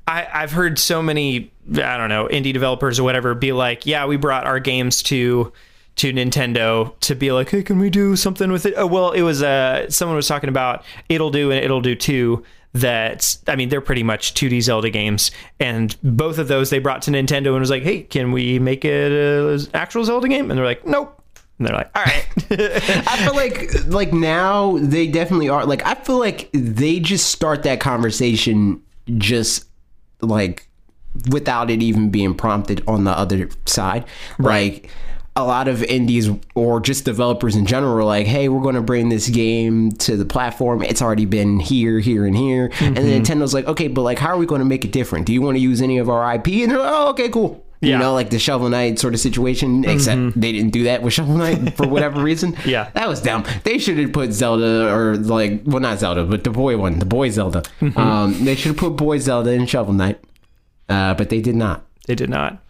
I, I've heard so many, I don't know, indie developers or whatever be like, yeah, we brought our games to to Nintendo to be like, hey, can we do something with it? Oh, well, it was uh, someone was talking about Ittle Dew and Ittle Dew Two. That I mean, they're pretty much 2D Zelda games, and both of those they brought to Nintendo and was like, hey, can we make it an actual Zelda game? And they're like, nope. And they're like, all right. I feel like like now they definitely are like I feel like they just start that conversation just like without it even being prompted on the other side. Like a lot of indies or just developers in general are like, hey, we're going to bring this game to the platform. It's already been here, here, and here. And then mm-hmm. Nintendo's like, okay, but like, how are we going to make it different? Do you want to use any of our IP? And they're like, oh, okay, cool. Yeah. You know, like the Shovel Knight sort of situation, mm-hmm. except they didn't do that with Shovel Knight for whatever reason. Yeah. That was dumb. They should have put Zelda or like, well, not Zelda, but the boy one, the boy Zelda. Mm-hmm. Um, they should have put boy Zelda in Shovel Knight, uh, but they did not. they did not.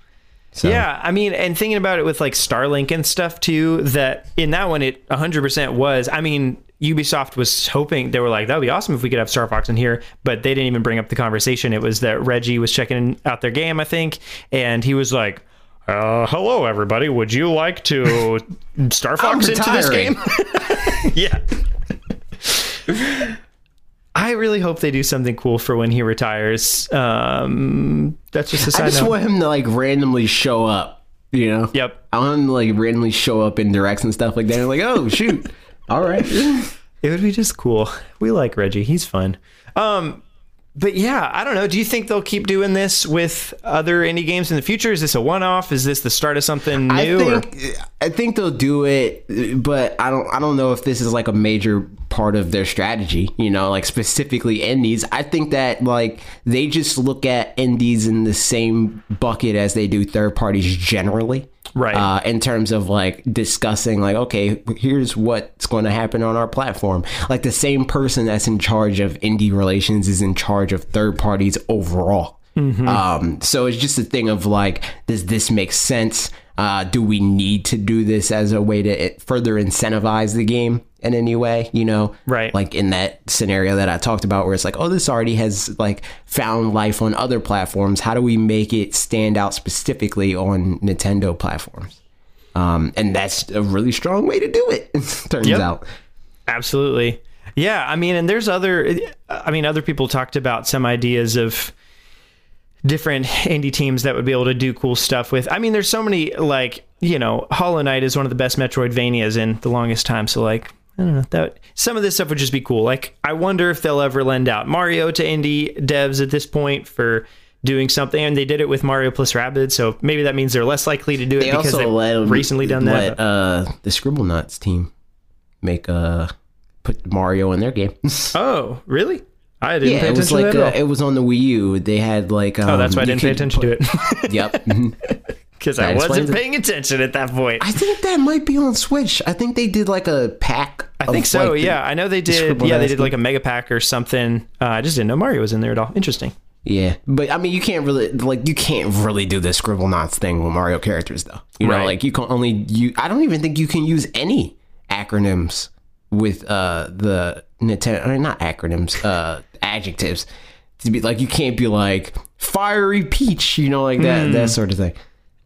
So. Yeah, I mean, and thinking about it with like Starlink and stuff too, that in that one it 100% was. I mean, Ubisoft was hoping they were like, that would be awesome if we could have Star Fox in here, but they didn't even bring up the conversation. It was that Reggie was checking out their game, I think, and he was like, uh, hello everybody, would you like to Star Fox into this game? yeah. I really hope they do something cool for when he retires. Um, that's just a I side I just note. want him to like randomly show up. You know. Yep. I want him to like randomly show up in directs and stuff like that. And like, oh shoot, all right. It would be just cool. We like Reggie. He's fun. Um, but yeah, I don't know. Do you think they'll keep doing this with other indie games in the future? Is this a one-off? Is this the start of something new? I think I think they'll do it, but I don't I don't know if this is like a major part of their strategy. You know, like specifically indies. I think that like they just look at indies in the same bucket as they do third parties generally. Right. Uh, in terms of like discussing, like, okay, here's what's going to happen on our platform. Like the same person that's in charge of indie relations is in charge of third parties overall. Um, so it's just a thing of like, does this make sense? Uh, do we need to do this as a way to further incentivize the game in any way? You know, Right. Like in that scenario that I talked about, where it's like, oh, this already has like found life on other platforms. How do we make it stand out specifically on Nintendo platforms? Um, and that's a really strong way to do it. turns Yep. out. Absolutely. Yeah, I mean, and there's other I mean, other people talked about some ideas of different indie teams that would be able to do cool stuff with. I mean, there's so many like, you know, Hollow Knight is one of the best Metroidvanias in the longest time, so like I don't know. That some of this stuff would just be cool. Like, I wonder if they'll ever lend out Mario to indie devs at this point for doing something. And they did it with Mario plus Rabbids, so maybe that means they're less likely to do it They because also they've let recently done that. Uh, the Scribblenauts team make uh put Mario in their game. oh, really? I didn't yeah, pay it was attention like to that uh, at all. it was on the Wii U. They had like um, Oh, that's why I didn't pay attention to it. Yep. Because I wasn't it. paying attention at that point. I think that might be on Switch. I think they did like a pack. I think so. yeah, I know they did. Yeah, they did like a mega pack or something. Uh, I just didn't know Mario was in there at all. Interesting. Yeah, but I mean, you can't really like you can't really do the Scribblenauts thing with Mario characters, though. You know, Right. like you can only you. I don't even think you can use any acronyms with uh the Nintendo. I mean, not acronyms, uh adjectives. To be like, you can't be like fiery peach, you know, like that that sort of thing.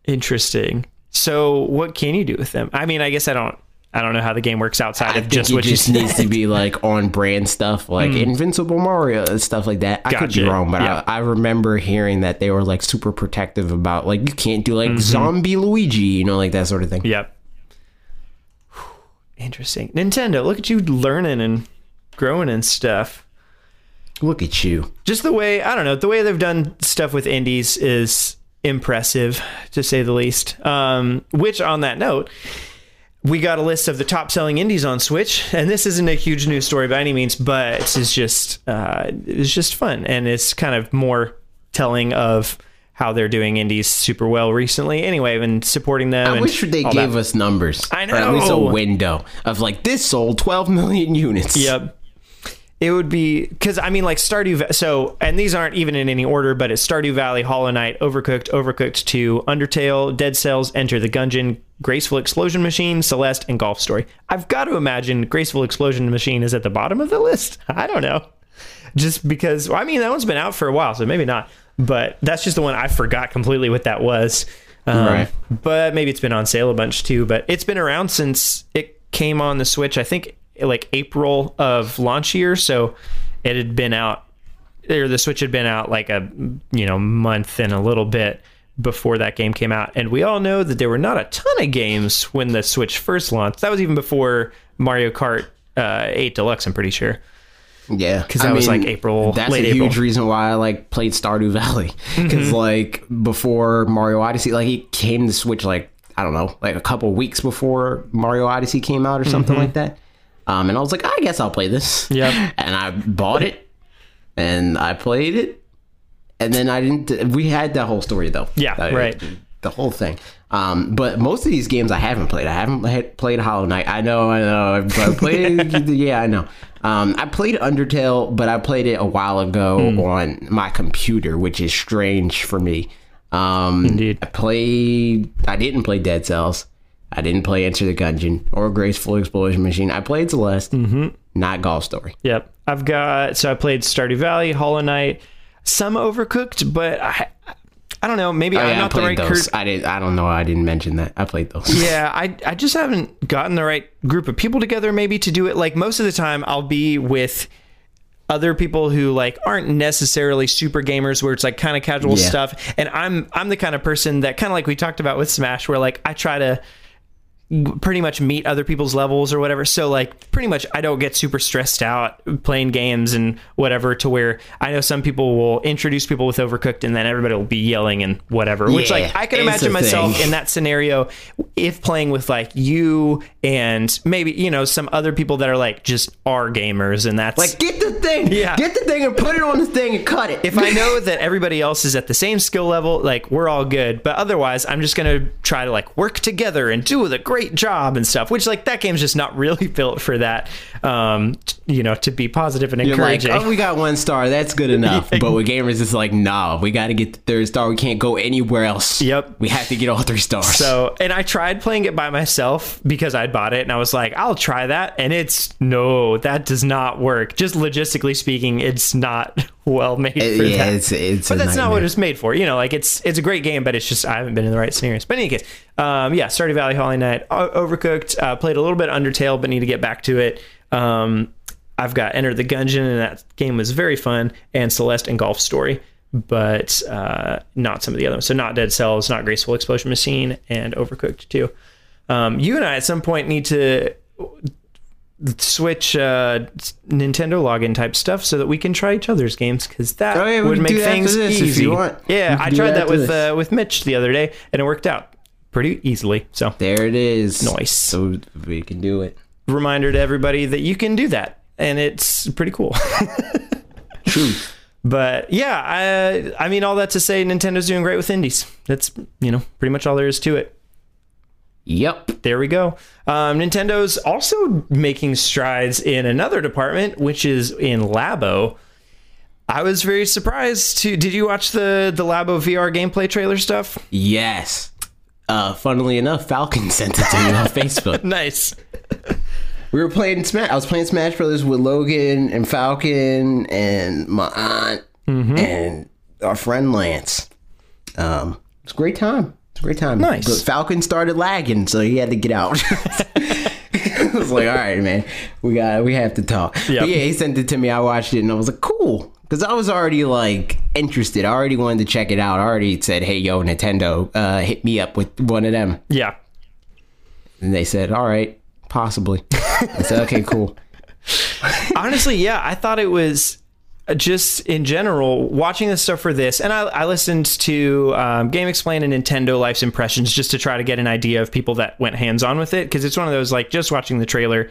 Interesting. So, what can you do with them? I mean, I guess I don't. I don't know how the game works outside I of just it what just needs to be like on brand stuff, like Invincible Mario and stuff like that. I could be wrong, but Yeah. I, I remember hearing that they were like super protective about like you can't do like zombie Luigi, you know, like that sort of thing. Yep. Interesting. Nintendo, look at you learning and growing and stuff. Look at you. Just the way I don't know the way they've done stuff with indies is impressive to say the least. Um, which on that note, we got a list of the top selling indies on Switch, and this isn't a huge news story by any means, but it's just uh, it's just fun and it's kind of more telling of how they're doing indies super well recently. Anyway, and supporting them. I and wish they gave that. us numbers. I Or at least a window of like this sold 12 million units. Yep. It would be because I mean, like Stardew. So, and these aren't even in any order, but it's Stardew Valley, Hollow Knight, Overcooked, Overcooked Two, Undertale, Dead Cells, Enter the Gungeon, Graceful Explosion Machine, Celeste, and Golf Story. I've got to imagine Graceful Explosion Machine is at the bottom of the list. I don't know, just because. Well, I mean, that one's been out for a while, so maybe not. But that's just the one I forgot completely what that was. Um, Right. But maybe it's been on sale a bunch too. But it's been around since it came on the Switch. I think like April of launch year. So it had been out, or the Switch had been out like a you know month and a little bit before that game came out. And we all know that there were not a ton of games when the Switch first launched. That was even before Mario Kart uh, 8 Deluxe. I'm pretty sure. Yeah, because that was like April, That's a April. huge reason why I like played Stardew Valley because Mm-hmm. like before Mario Odyssey, like it came to Switch like I don't know, like a couple weeks before Mario Odyssey came out or something like that. Um, and I was like, I guess I'll play this. Mm-hmm. Yep. And I bought it, and I played it, and then I didn't. We had that whole story though. Yeah, Uh, right. The whole thing. Um, but most of these games I haven't played. I haven't played Hollow Knight. I know, I know. I played. yeah, I know. Um, I played Undertale, but I played it a while ago Hmm. on my computer, which is strange for me. Um, Indeed. I played. I didn't play Dead Cells. I didn't play Enter the Gungeon or Graceful Explosion Machine. I played Celeste, mm-hmm. not Golf Story. Yep. I've got so I played Stardew Valley, Hollow Knight, some Overcooked, but I I don't know, maybe Oh, I'm yeah, not the right those. cur- I did. I don't know. I didn't mention that. I played those. Yeah, I I just haven't gotten the right group of people together maybe to do it. Like most of the time I'll be with other people who like aren't necessarily super gamers where it's like kind of casual Yeah. stuff and I'm I'm the kind of person that kind of like we talked about with Smash where like I try to pretty much meet other people's levels or whatever. So like pretty much I don't get super stressed out playing games and whatever to where I know some people will introduce people with overcooked and then everybody will be yelling and whatever. Which like I can imagine myself thing. in that scenario if playing with like you and maybe you know some other people that are like just are gamers and that's Like, get the thing. Yeah. Get the thing and put it on the thing and cut it. if I know that everybody else is at the same skill level, like we're all good. But otherwise, I'm just gonna try to like work together and do the graceful great job and stuff. Which like that game's just not really built for that. Um, t- you know, to be positive and You're like, encouraging. oh, we got one star. That's good enough. But with gamers, it's like, nah, we got to get the third star. We can't go anywhere else. Yep. We have to get all three stars. So, and I tried playing it by myself because I'd bought it and I was like, I'll try that. And it's no, that does not work. Just logistically speaking, it's not well made for yeah, that. it's it's. but that's not what it's made for. You know, like it's it's a great game, but it's just I haven't been in the right scenarios. But in any case, um, yeah, Stardew Valley, Hollow Knight, Overcooked. Uh, played a little bit Undertale, but need to get back to it. Um, I've got Enter the Gungeon, and that game was very fun. And Celeste and Golf Story, but uh, not some of the other ones. So not Dead Cells, not Graceful Explosion Machine, and Overcooked too. Um, you and I at some point need to switch uh, Nintendo login type stuff so that we can try each other's games because that Oh, yeah, would make things easy. you want. Yeah, I tried that that with uh, with Mitch the other day and it worked out pretty easily. So There it is. Nice. So we can do it. reminder to everybody that you can do that and it's pretty cool. True. But yeah, I I mean all that to say Nintendo's doing great with indies. That's you know pretty much all there is to it. Yep. there we go. Um, Nintendo's also making strides in another department, which is in Labo. I was very surprised to. Did you watch the the Labo VR gameplay trailer stuff? Yes. Uh, funnily enough, Falcon sent it to me on Facebook. Nice. We were playing Smash. I was playing Smash Brothers with Logan and Falcon and my aunt Mm-hmm. and our friend Lance. Um, it was a great time. It's a great time. Nice. But Falcon started lagging, so he had to get out. I was like, all right, man, we got we have to talk. Yep. But yeah, he sent it to me. I watched it and I was like, cool. Because I was already like interested. I already wanted to check it out. I already said, hey, yo, Nintendo, uh, hit me up with one of them. Yeah. And they said, all right, possibly. I said, okay, cool. Honestly, yeah, I thought it was just in general watching this stuff for this, and I, I listened to um, GameXplain and Nintendo Life's impressions just to try to get an idea of people that went hands on with it because it's one of those like just watching the trailer.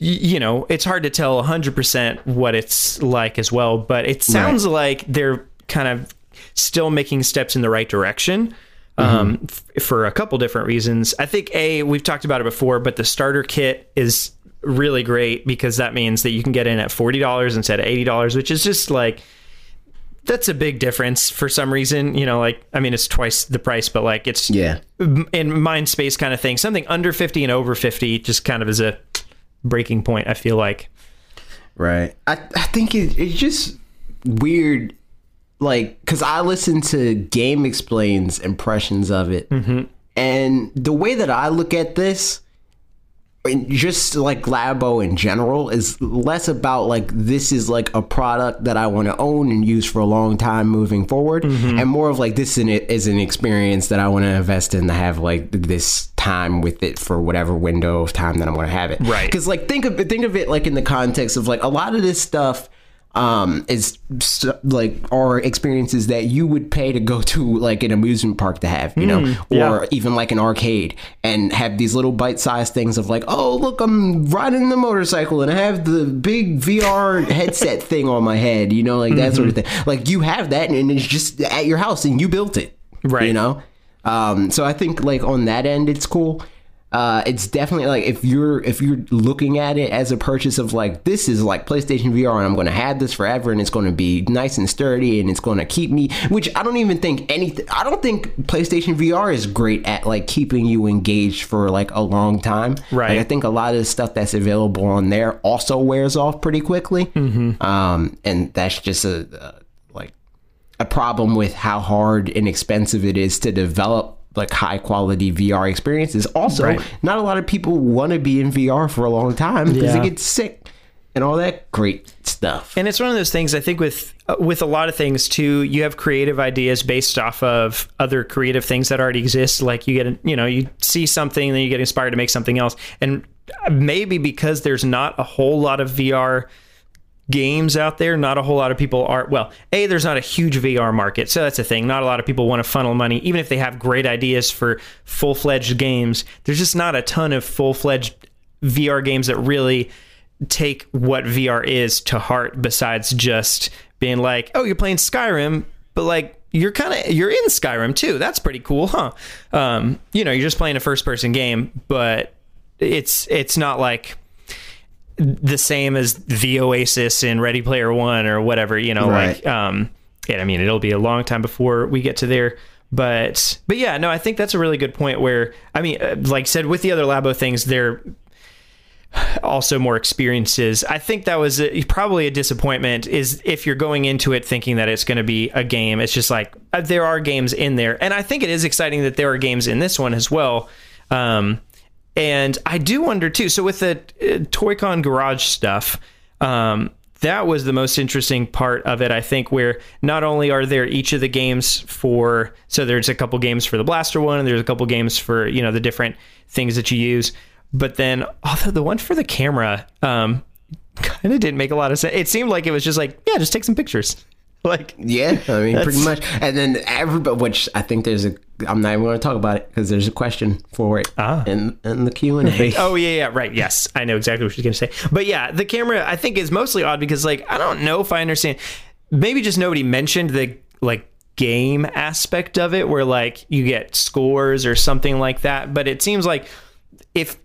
y- You know, it's hard to tell 100% what it's like as well, but it sounds like they're kind of still making steps in the right direction um, f- for a couple different reasons. I think a we've talked about it before, but the starter kit is really great because that means that you can get in at forty dollars instead of eighty dollars, which is just like that's a big difference for some reason. You know, like I mean, it's twice the price, but like it's Yeah. in mind space kind of thing. Something under fifty and over fifty just kind of is a breaking point. I feel like. Right. I, I think it, it's just weird, like, because I listen to GameXplain's impressions of it. Mm-hmm. And the way that I look at this, just like Labo in general, is less about like this is like a product that I want to own and use for a long time moving forward, mm-hmm. and more of like this is an experience that I want to invest in to have like this time with it for whatever window of time that I'm going to have it. Right. Because like think of think of it like in the context of like a lot of this stuff um is like are experiences that you would pay to go to like an amusement park to have you know? Yeah. or even like an arcade and have these little bite-sized things of like oh look i'm riding the motorcycle and i have the big vr headset thing on my head you know? Like that sort of thing. Like you have that and it's just at your house and you built it Right. you know? Um so i think like on that end it's cool uh, it's definitely like if you're if you're looking at it as a purchase of like this is like PlayStation VR and I'm going to have this forever and it's going to be nice and sturdy and it's going to keep me which I don't even think anything I don't think PlayStation VR is great at like keeping you engaged for like a long time Right. Like, I think a lot of the stuff that's available on there also wears off pretty quickly mm-hmm. um and that's just a, a like a problem with how hard and expensive it is to develop like high quality VR experiences. Also, Right. not a lot of people want to be in VR for a long time because Yeah. they get sick and all that great stuff. And it's one of those things I think with uh, with a lot of things too. You have creative ideas based off of other creative things that already exist. Like you get, you know, you see something, then you get inspired to make something else. And maybe because there's not a whole lot of VR games out there, not a whole lot of people are. Well, a there's not a huge VR market, so that's a thing. Not a lot of people want to funnel money, even if they have great ideas for full fledged games. There's just not a ton of full fledged VR games that really take what VR is to heart besides just being like, oh, you're playing Skyrim, but like you're kind of you're in Skyrim too. That's pretty cool, huh? Um, you know, you're just playing a first person game, but it's it's not like the same as the Oasis in Ready Player One or whatever. You know, Right. like um, and I mean, it'll be a long time before we get to there. But but yeah, no, I think that's a really good point. Where I mean, uh, like said, with the other Labo things, they're also more experiences. I think that was a, probably a disappointment. Is if you're going into it thinking that it's going to be a game, it's just like uh, there are games in there, and I think it is exciting that there are games in this one as well. Um, and I do wonder too. So with the uh, Toy-Con Garage stuff, um, that was the most interesting part of it. I think where not only are there each of the games for, so there's a couple games for the blaster one, and there's a couple games for you know the different things that you use. But then, although the one for the camera, um, kind of didn't make a lot of sense. It seemed like it was just like, yeah, just take some pictures. Like, Yeah, I mean, pretty much. And then everybody, which I think there's a, I'm not even going to talk about it because there's a question for it Ah. in, in the Q and A. Oh yeah, yeah, right. Yes, I know exactly what she's gonna say. But yeah, the camera I think is mostly odd because like I don't know if I understand. Maybe just nobody mentioned the like game aspect of it, where like you get scores or something like that. But it seems like if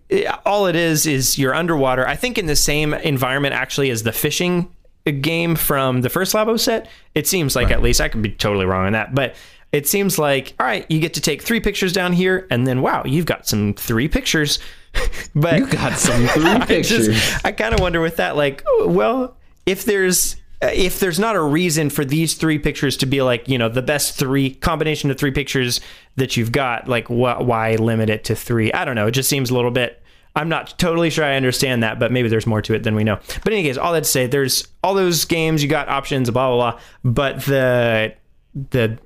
all it is is you're underwater. I think in the same environment actually as the fishing game from the first Labo set. It seems like at least I could be totally wrong on that, but it seems like all right, you get to take three pictures down here, and then wow, you've got some three pictures. but You got some three I pictures. just- I kind of wonder with that, like, well, if there's uh, if there's not a reason for these three pictures to be like, you know, the best three combination of three pictures that you've got, like, wh- why limit it to three? I don't know. It just seems a little bit. I'm not totally sure I understand that, but maybe there's more to it than we know. But in any case, all that to say, there's all those games you got options, blah blah blah. But the the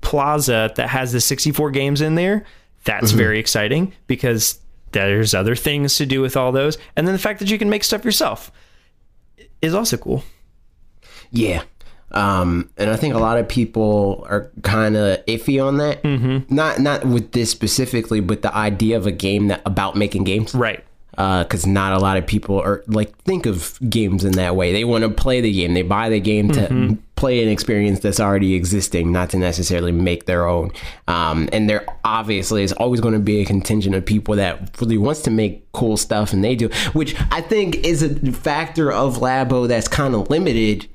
plaza that has the 64 games in there that's mm-hmm. very exciting because there's other things to do with all those and then the fact that you can make stuff yourself is also cool Yeah. Um, and I think a lot of people are kind of iffy on that. Mm-hmm. Not not with this specifically, but the idea of a game that about making games. right because not a lot of people are like think of games in that way. They want to play the game. They buy the game to Mm-hmm. play an experience that's already existing, not to necessarily make their own. Um, and there obviously is always going to be a contingent of people that really wants to make cool stuff, and they do, which I think is a factor of Labo that's kind of limited.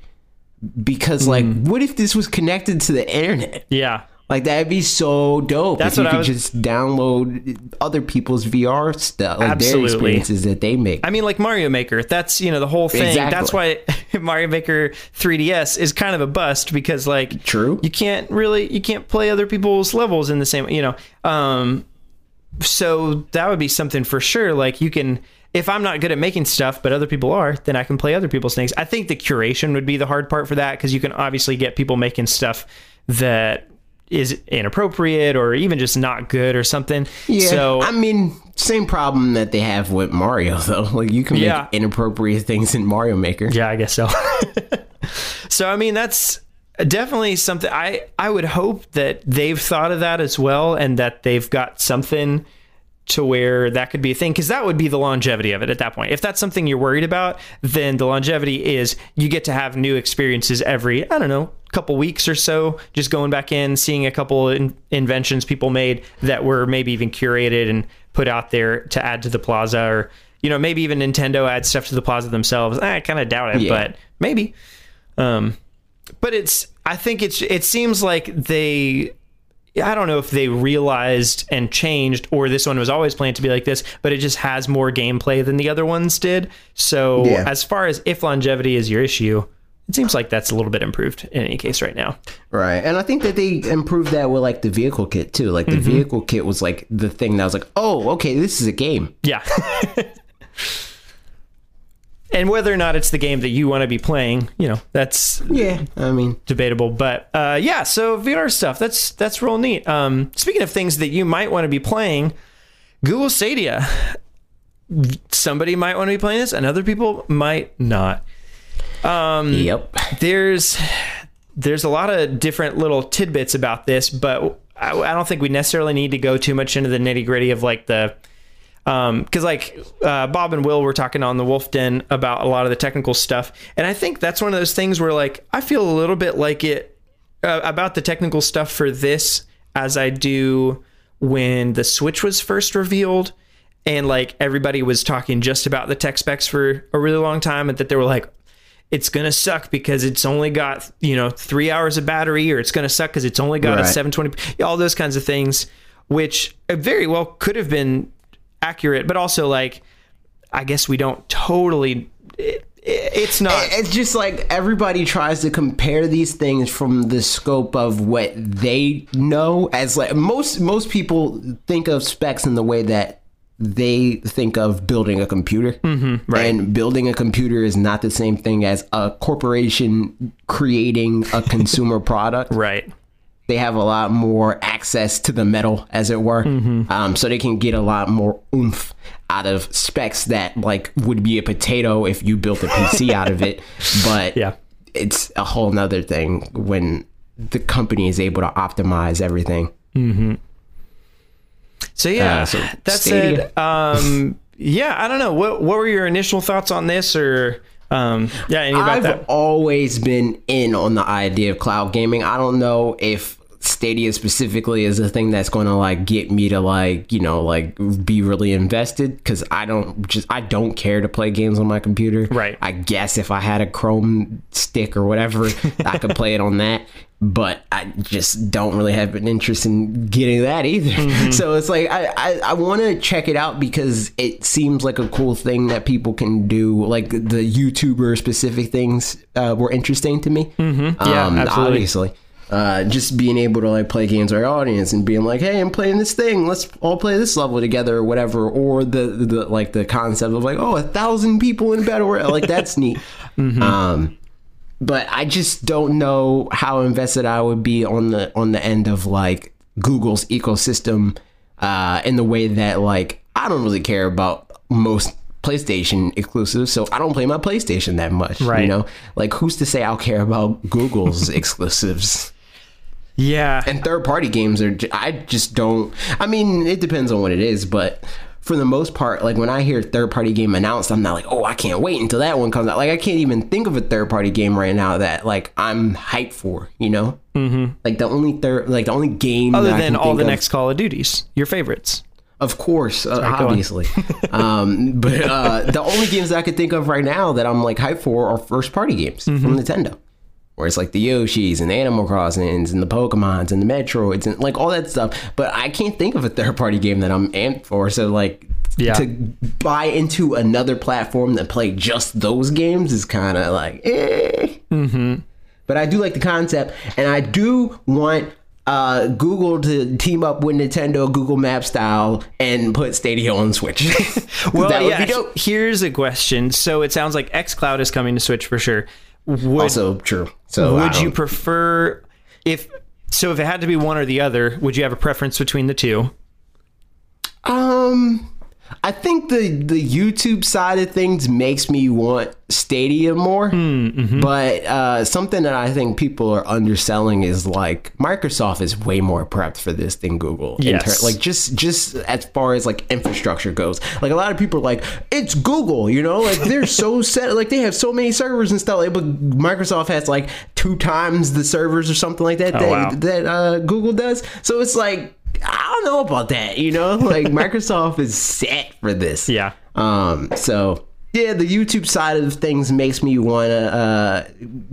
Because like, Mm. what if this was connected to the internet? yeah Like that'd be so dope. That's if you could was- just download other people's VR stuff, like Absolutely. their experiences that they make. i mean like mario maker that's you know the whole thing Exactly. that's why mario maker 3ds is kind of a bust because like True. you can't really you can't play other people's levels in the same you know um so that would be something for sure like you can if i'm not good at making stuff but other people are then i can play other people's things i think the curation would be the hard part for that because you can obviously get people making stuff that is inappropriate or even just not good or something yeah. so I mean, same problem that they have with Mario though. Like you can make Yeah. inappropriate things in Mario Maker. Yeah, I guess so. so I mean that's definitely something I I would hope that they've thought of that as well and that they've got something to where that could be a thing because that would be the longevity of it at that point. If that's something you're worried about, then the longevity is you get to have new experiences every I don't know couple weeks or so just going back in seeing a couple in, inventions people made that were maybe even curated and put out there to add to the plaza or you know maybe even Nintendo adds stuff to the plaza themselves I kind of doubt it Yeah. but maybe um but it's I think it's it seems like they I don't know if they realized and changed or this one was always planned to be like this, but it just has more gameplay than the other ones did. So Yeah. as far as if longevity is your issue, it seems like that's a little bit improved in any case right now. Right. And I think that they improved that with like the vehicle kit too. Like the Mm-hmm. vehicle kit was like the thing that was like, oh, okay, this is a game. Yeah. and whether or not it's the game that you want to be playing, you know, that's Yeah. I mean, debatable but uh, yeah so vr stuff that's that's real neat um, speaking of things that you might want to be playing google stadia somebody might want to be playing this and other people might not Um, yep. there's there's a lot of different little tidbits about this but i, I don't think we necessarily need to go too much into the nitty gritty of like the um because like uh, bob and will were talking on the wolf den about a lot of the technical stuff and i think that's one of those things where like i feel a little bit like it uh, about the technical stuff for this as I do when the Switch was first revealed and like everybody was talking just about the tech specs for a really long time and that they were like it's going to suck because it's only got, you know, 3 hours of battery or it's going to suck cuz it's only got Right. a 720 all those kinds of things which very well could have been accurate but also like I guess we don't totally it, it's not. It's just like everybody tries to compare these things from the scope of what they know as like most most people think of specs in the way that they think of building a computer. Mm-hmm, right. and building a computer is not the same thing as a corporation creating a consumer product. Right they have a lot more access to the metal, as it were. Mm-hmm. Um, so they can get a lot more oomph out of specs that like would be a potato if you built a PC out of it. But Yeah. it's a whole nother thing when the company is able to optimize everything. So yeah, Uh, so that Stadia. said, um, yeah, I don't know. What what were your initial thoughts on this, or um, yeah, any about I've that? always been in on the idea of cloud gaming. I don't know if Stadia specifically is a thing that's going to like get me to like you know like be really invested because I don't just I don't care to play games on my computer. Right. I guess if I had a Chrome stick or whatever, I could play it on that. But I just don't really have an interest in getting that either. Mm-hmm. So it's like I I, I want to check it out because it seems like a cool thing that people can do. Like the YouTuber specific things uh, were interesting to me. Mm-hmm. Yeah, absolutely. Obviously. Uh, just being able to like play games with our audience and being like, "Hey, I'm playing this thing. Let's all play this level together, or whatever." Or the the like the concept of like, "Oh, a thousand people in a battle royale." Like that's neat. Um, but I just don't know how invested I would be on the on the end of like Google's ecosystem uh, in the way that like I don't really care about most PlayStation exclusives, so I don't play my PlayStation that much. Right. You know, like who's to say I'll care about Google's exclusives? yeah, And third party games are I just don't. I mean, it depends on what it is, but for the most part, like when I hear third party game announced, I'm not like, oh, I can't wait until that one comes out. Like I can't even think of a third party game right now that like I'm hyped for. You know, mm-hmm. like the only third, like the only game other than all the of- next Call of Duties, your favorites. of course, uh, obviously. um, but uh, the only games that I could think of right now that I'm like hyped for are first party games Mm-hmm. from Nintendo. Where it's like the Yoshis and the Animal Crossings and the Pokemons and the Metroids and like all that stuff. But I can't think of a third party game that I'm amped for. So like Yeah. to buy into another platform that play just those games is kind of like eh. Mm-hmm. But I do like the concept, and I do want uh, Google to team up with Nintendo, Google Map style, and put Stadia on Switch. Well, yeah. Here's a question. So it sounds like XCloud is coming to Switch for sure. Would Also true. So would you prefer if so if it had to be one or the other? Would you have a preference between the two? Um, I think the the YouTube side of things makes me want Stadia more. Hmm, mm-hmm. But uh, something that I think people are underselling is like Microsoft is way more prepped for this than Google. Yes. like just just as far as like infrastructure goes. Like a lot of people are like, it's Google, you know, like they're so set, like they have so many servers and stuff. Like, but Microsoft has like two times the servers or something like that that, Oh, wow. that uh, Google does. So it's like I don't know about that, you know? Like Microsoft is set for this. Yeah. Um so yeah, the YouTube side of things makes me want to uh,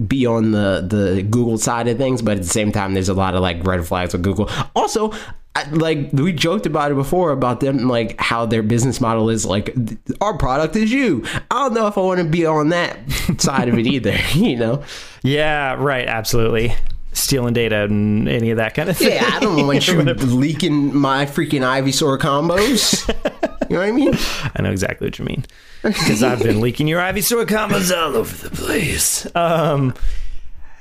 be on the the Google side of things, but at the same time, there's a lot of like red flags with Google. Also, I, like we joked about it before about them, like how their business model is like our product is you. I don't know if I want to be on that side of it either. You know? Yeah, right. Absolutely. Stealing data and any of that kind of thing. Yeah, I don't want you leaking my freaking Ivysaur combos. you know what I mean? I know exactly what you mean because I've been leaking your Ivysaur combos all over the place. Um,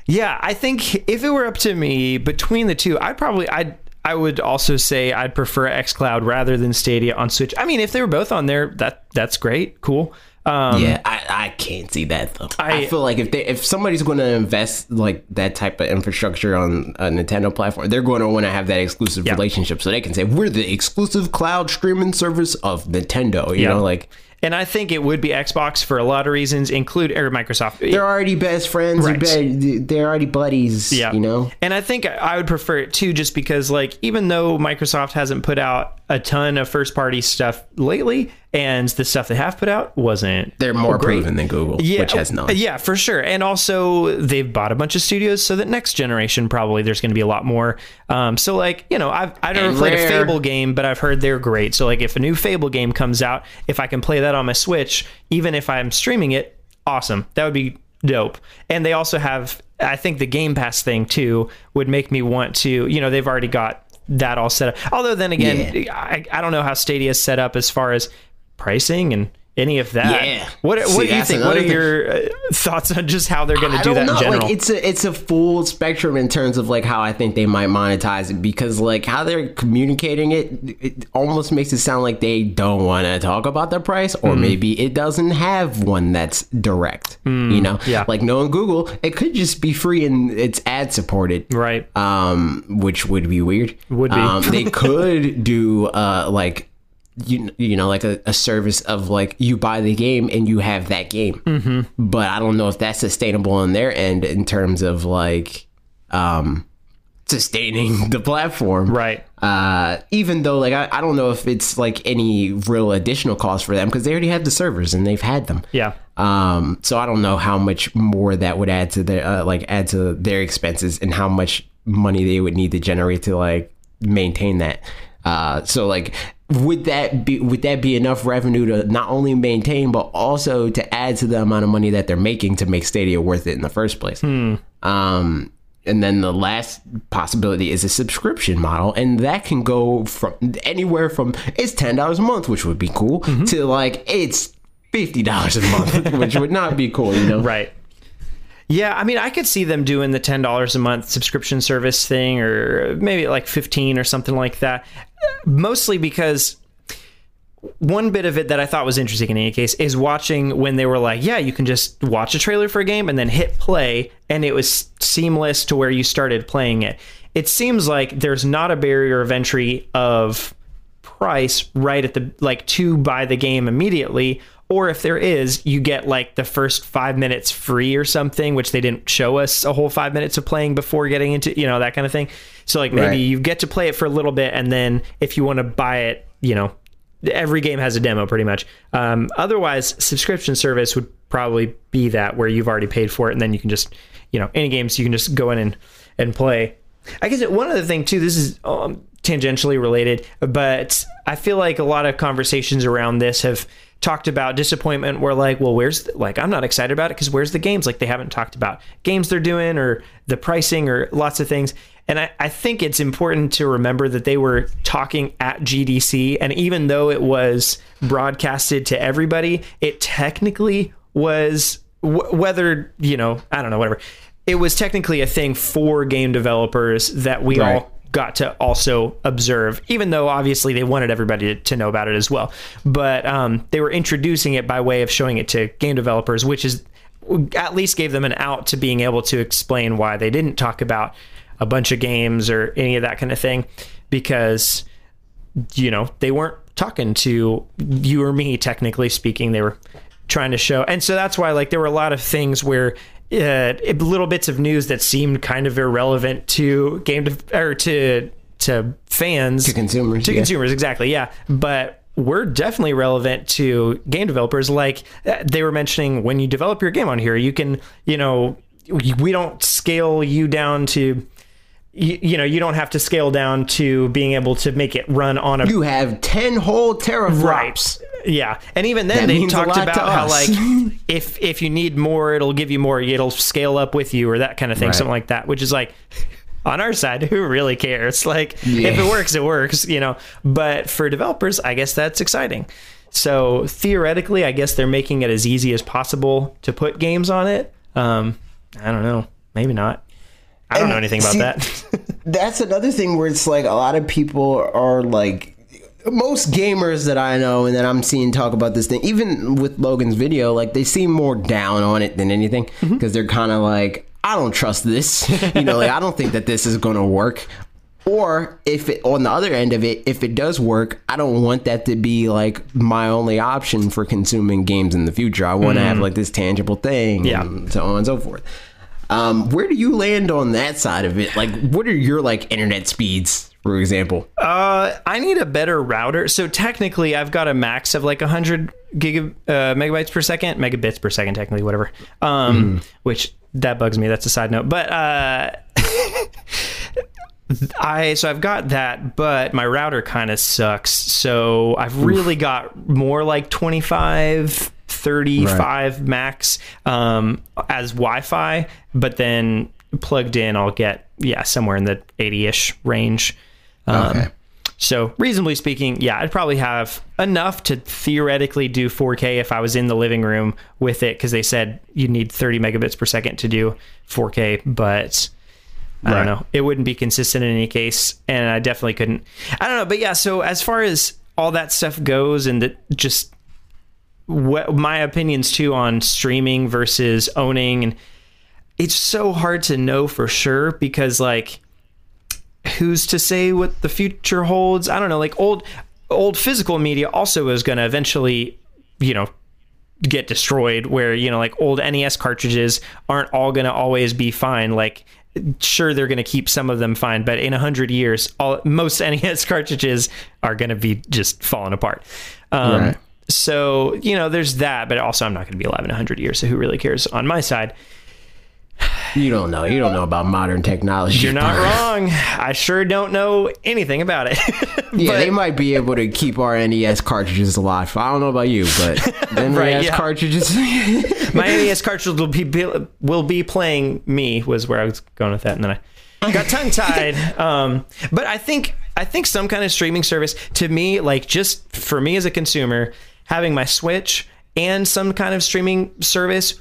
yeah, I think if it were up to me between the two, I'd probably I'd I would also say I'd prefer XCloud rather than Stadia on Switch. I mean, if they were both on there, that that's great, cool. Um, Yeah, I, I can't see that though. I, I- feel like if they if somebody's going to invest like that type of infrastructure on a Nintendo platform, they're going to want to have that exclusive relationship, so they can say we're the exclusive cloud streaming service of Nintendo. You Yeah. know, like and I think it would be Xbox for a lot of reasons, include or Microsoft. They're already best friends. Right. They're already buddies. Yeah. You know. And I think I would prefer it too, just because, like, even though Microsoft hasn't put out a ton of first party stuff lately, and the stuff they have put out wasn't. They're more great. proven than Google, which has none. Yeah, for sure. And also, they've bought a bunch of studios, so that next generation probably there's going to be a lot more. Um, so, like, you know, I've I've never played a Fable game, but I've heard they're great. So, like, if a new Fable game comes out, if I can play that on my Switch, even if I'm streaming it, awesome. That would be dope. And they also have, I think, the Game Pass thing too would make me want to. You know, they've already got that all set up. Although, then again, I, I don't know how Stadia is set up as far as pricing and any of that. Yeah. What See, What do you think? What are thing. your uh, thoughts on just how they're going to do that know. in general? Like it's a it's a full spectrum in terms of like how I think they might monetize it because like how they're communicating it, it almost makes it sound like they don't want to talk about the price, or Hmm. maybe it doesn't have one that's direct. You know, yeah. like knowing Google, it could just be free and it's ad supported, right. um, which would be weird. Would be. Um, they could do uh like. You, you know like a, a service of like you buy the game and you have that game mm-hmm. but i don't know if that's sustainable on their end in terms of like um sustaining the platform Right. uh even though like I, I don't know if it's like any real additional cost for them because they already have the servers and they've had them Yeah. um, so I don't know how much more that would add to their uh, like add to their expenses and how much money they would need to generate to like maintain that. Uh, so like would that be would that be enough revenue to not only maintain but also to add to the amount of money that they're making to make Stadia worth it in the first place? Um, and then the last possibility is a subscription model, and that can go from anywhere from it's ten dollars a month, which would be cool, to like it's fifty dollars a month, which would not be cool, you know? Right. Yeah, I mean, I could see them doing the ten dollars a month subscription service thing, or maybe like fifteen or something like that. Mostly because one bit of it that I thought was interesting in any case is watching when they were like, yeah, you can just watch a trailer for a game and then hit play, and it was seamless to where you started playing it. It seems like there's not a barrier of entry of price right at the like to buy the game immediately or if there is you get like the first five minutes free or something which they didn't show us a whole five minutes of playing before getting into you know that kind of thing so like maybe Right. you get to play it for a little bit and then if you want to buy it you know every game has a demo pretty much um, otherwise subscription service would probably be that where you've already paid for it and then you can just you know any games you can just go in and and play I guess one other thing too. This is um, tangentially related, but I feel like a lot of conversations around this have talked about disappointment. Where like, well, where's the, like I'm not excited about it because where's the games? Like they haven't talked about games they're doing or the pricing or lots of things. And I, I think it's important to remember that they were talking at GDC, and even though it was broadcasted to everybody, it technically was w- whether you know I don't know whatever it was technically a thing for game developers that we Right. all got to also observe, even though obviously they wanted everybody to, to know about it as well. But um, they were introducing it by way of showing it to game developers, which is at least gave them an out to being able to explain why they didn't talk about a bunch of games or any of that kind of thing, because you know they weren't talking to you or me technically speaking they were trying to show and so that's why like there were a lot of things where uh, little bits of news that seemed kind of irrelevant to game de- or to to fans To consumers, to yeah. consumers exactly yeah but we're definitely relevant to game developers like uh, they were mentioning when you develop your game on here you can you know we don't scale you down to you, you know you don't have to scale down to being able to make it run on a You have ten whole teraflops. Right. Yeah, and even then That they talked about how like if if you need more, it'll give you more. It'll scale up with you or that kind of thing, Right. something like that. Which is like on our side, who really cares? Like Yeah. if it works, it works, you know. But for developers, I guess that's exciting. So theoretically, I guess they're making it as easy as possible to put games on it. Um, I don't know, maybe not. I don't And know anything about see- that. That's another thing where it's like a lot of people are like most gamers that I know and that I'm seeing talk about this thing, even with Logan's video, like they seem more down on it than anything because they're kind of like, I don't trust this. you know, like I don't think that this is going to work. Or if it on the other end of it, if it does work, I don't want that to be like my only option for consuming games in the future. I want to have like this tangible thing, Yeah. and so on and so forth. Um, where do you land on that side of it? Like, what are your like internet speeds, for example? Uh, I need a better router. So technically, I've got a max of like 100 gig uh, megabytes per second, megabits per second, technically, whatever. Um, which that bugs me. That's a side note. But uh, I so I've got that, but my router kind of sucks. So I've really got more like 25, 35 max um, as Wi-Fi, but then plugged in, I'll get yeah somewhere in the 80ish range. Um, Okay. So reasonably speaking, yeah, I'd probably have enough to theoretically do 4K if I was in the living room with it, because they said you need 30 megabits per second to do 4K, but I Right. don't know. It wouldn't be consistent in any case, and I definitely couldn't. I don't know, but yeah. So as far as all that stuff goes, and that just what my opinions too on streaming versus owning, and it's so hard to know for sure because like who's to say what the future holds? I don't know. Like old old physical media also is going to eventually, you know, get destroyed where, you know, like old NES cartridges aren't all going to always be fine. Like sure they're going to keep some of them fine, but in a 100 years, all most NES cartridges are going to be just falling apart. Um Right. so, you know, there's that, but also I'm not going to be alive in 100 years, so who really cares on my side? You don't know. You don't know about modern technology. You're not wrong. I sure don't know anything about it. Yeah, they might be able to keep our NES cartridges alive. I don't know about you, but NES Right, yeah. cartridges. my NES cartridge will be will be playing me was where I was going with that, and then I got tongue tied. Um, but I think I think some kind of streaming service to me, like just for me as a consumer, having my Switch and some kind of streaming service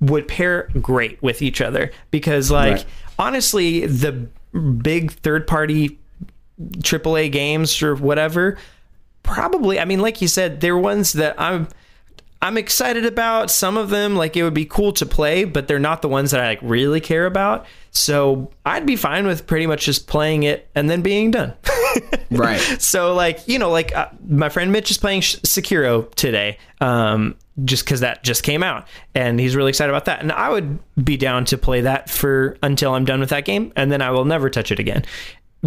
would pair great with each other because, like, Right. honestly, the big third party AAA games or whatever probably i mean like you said they're ones that i'm i'm excited about. Some of them like it would be cool to play but they're not the ones that i like really care about. So i'd be fine with pretty much just playing it and then being done right. so like you know like uh, my friend mitch is playing Sh- sekiro today um just because that just came out and he's really excited about that and i would be down to play that for until i'm done with that game and then i will never touch it again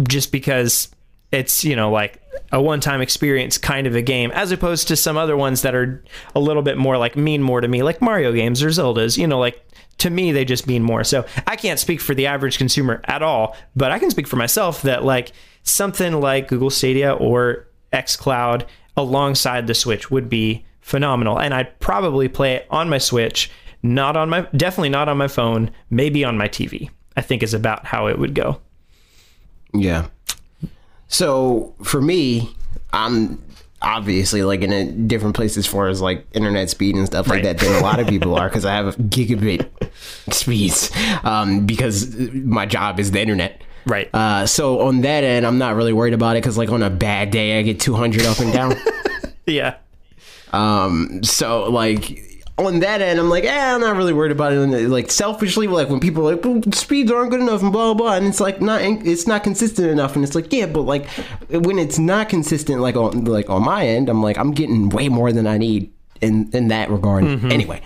just because it's you know like a one-time experience kind of a game as opposed to some other ones that are a little bit more like mean more to me like mario games or zeldas you know like to me they just mean more so i can't speak for the average consumer at all but i can speak for myself that like something like google stadia or xcloud alongside the switch would be phenomenal and i'd probably play it on my switch not on my definitely not on my phone maybe on my tv i think is about how it would go Yeah. So for me, I'm obviously like in a different place as far as like internet speed and stuff like Right. that than a lot of people are because I have gigabit speeds um, because my job is the internet. Right. Uh, so on that end, I'm not really worried about it because like on a bad day, I get 200 up and down. yeah Um, so like on that end, I'm like, eh, I'm not really worried about it. And, like selfishly, like when people are like, well, speeds aren't good enough and blah blah blah, and it's like not, it's not consistent enough, and it's like, yeah, but like when it's not consistent, like on like on my end, I'm like, I'm getting way more than I need in in that regard. Anyway,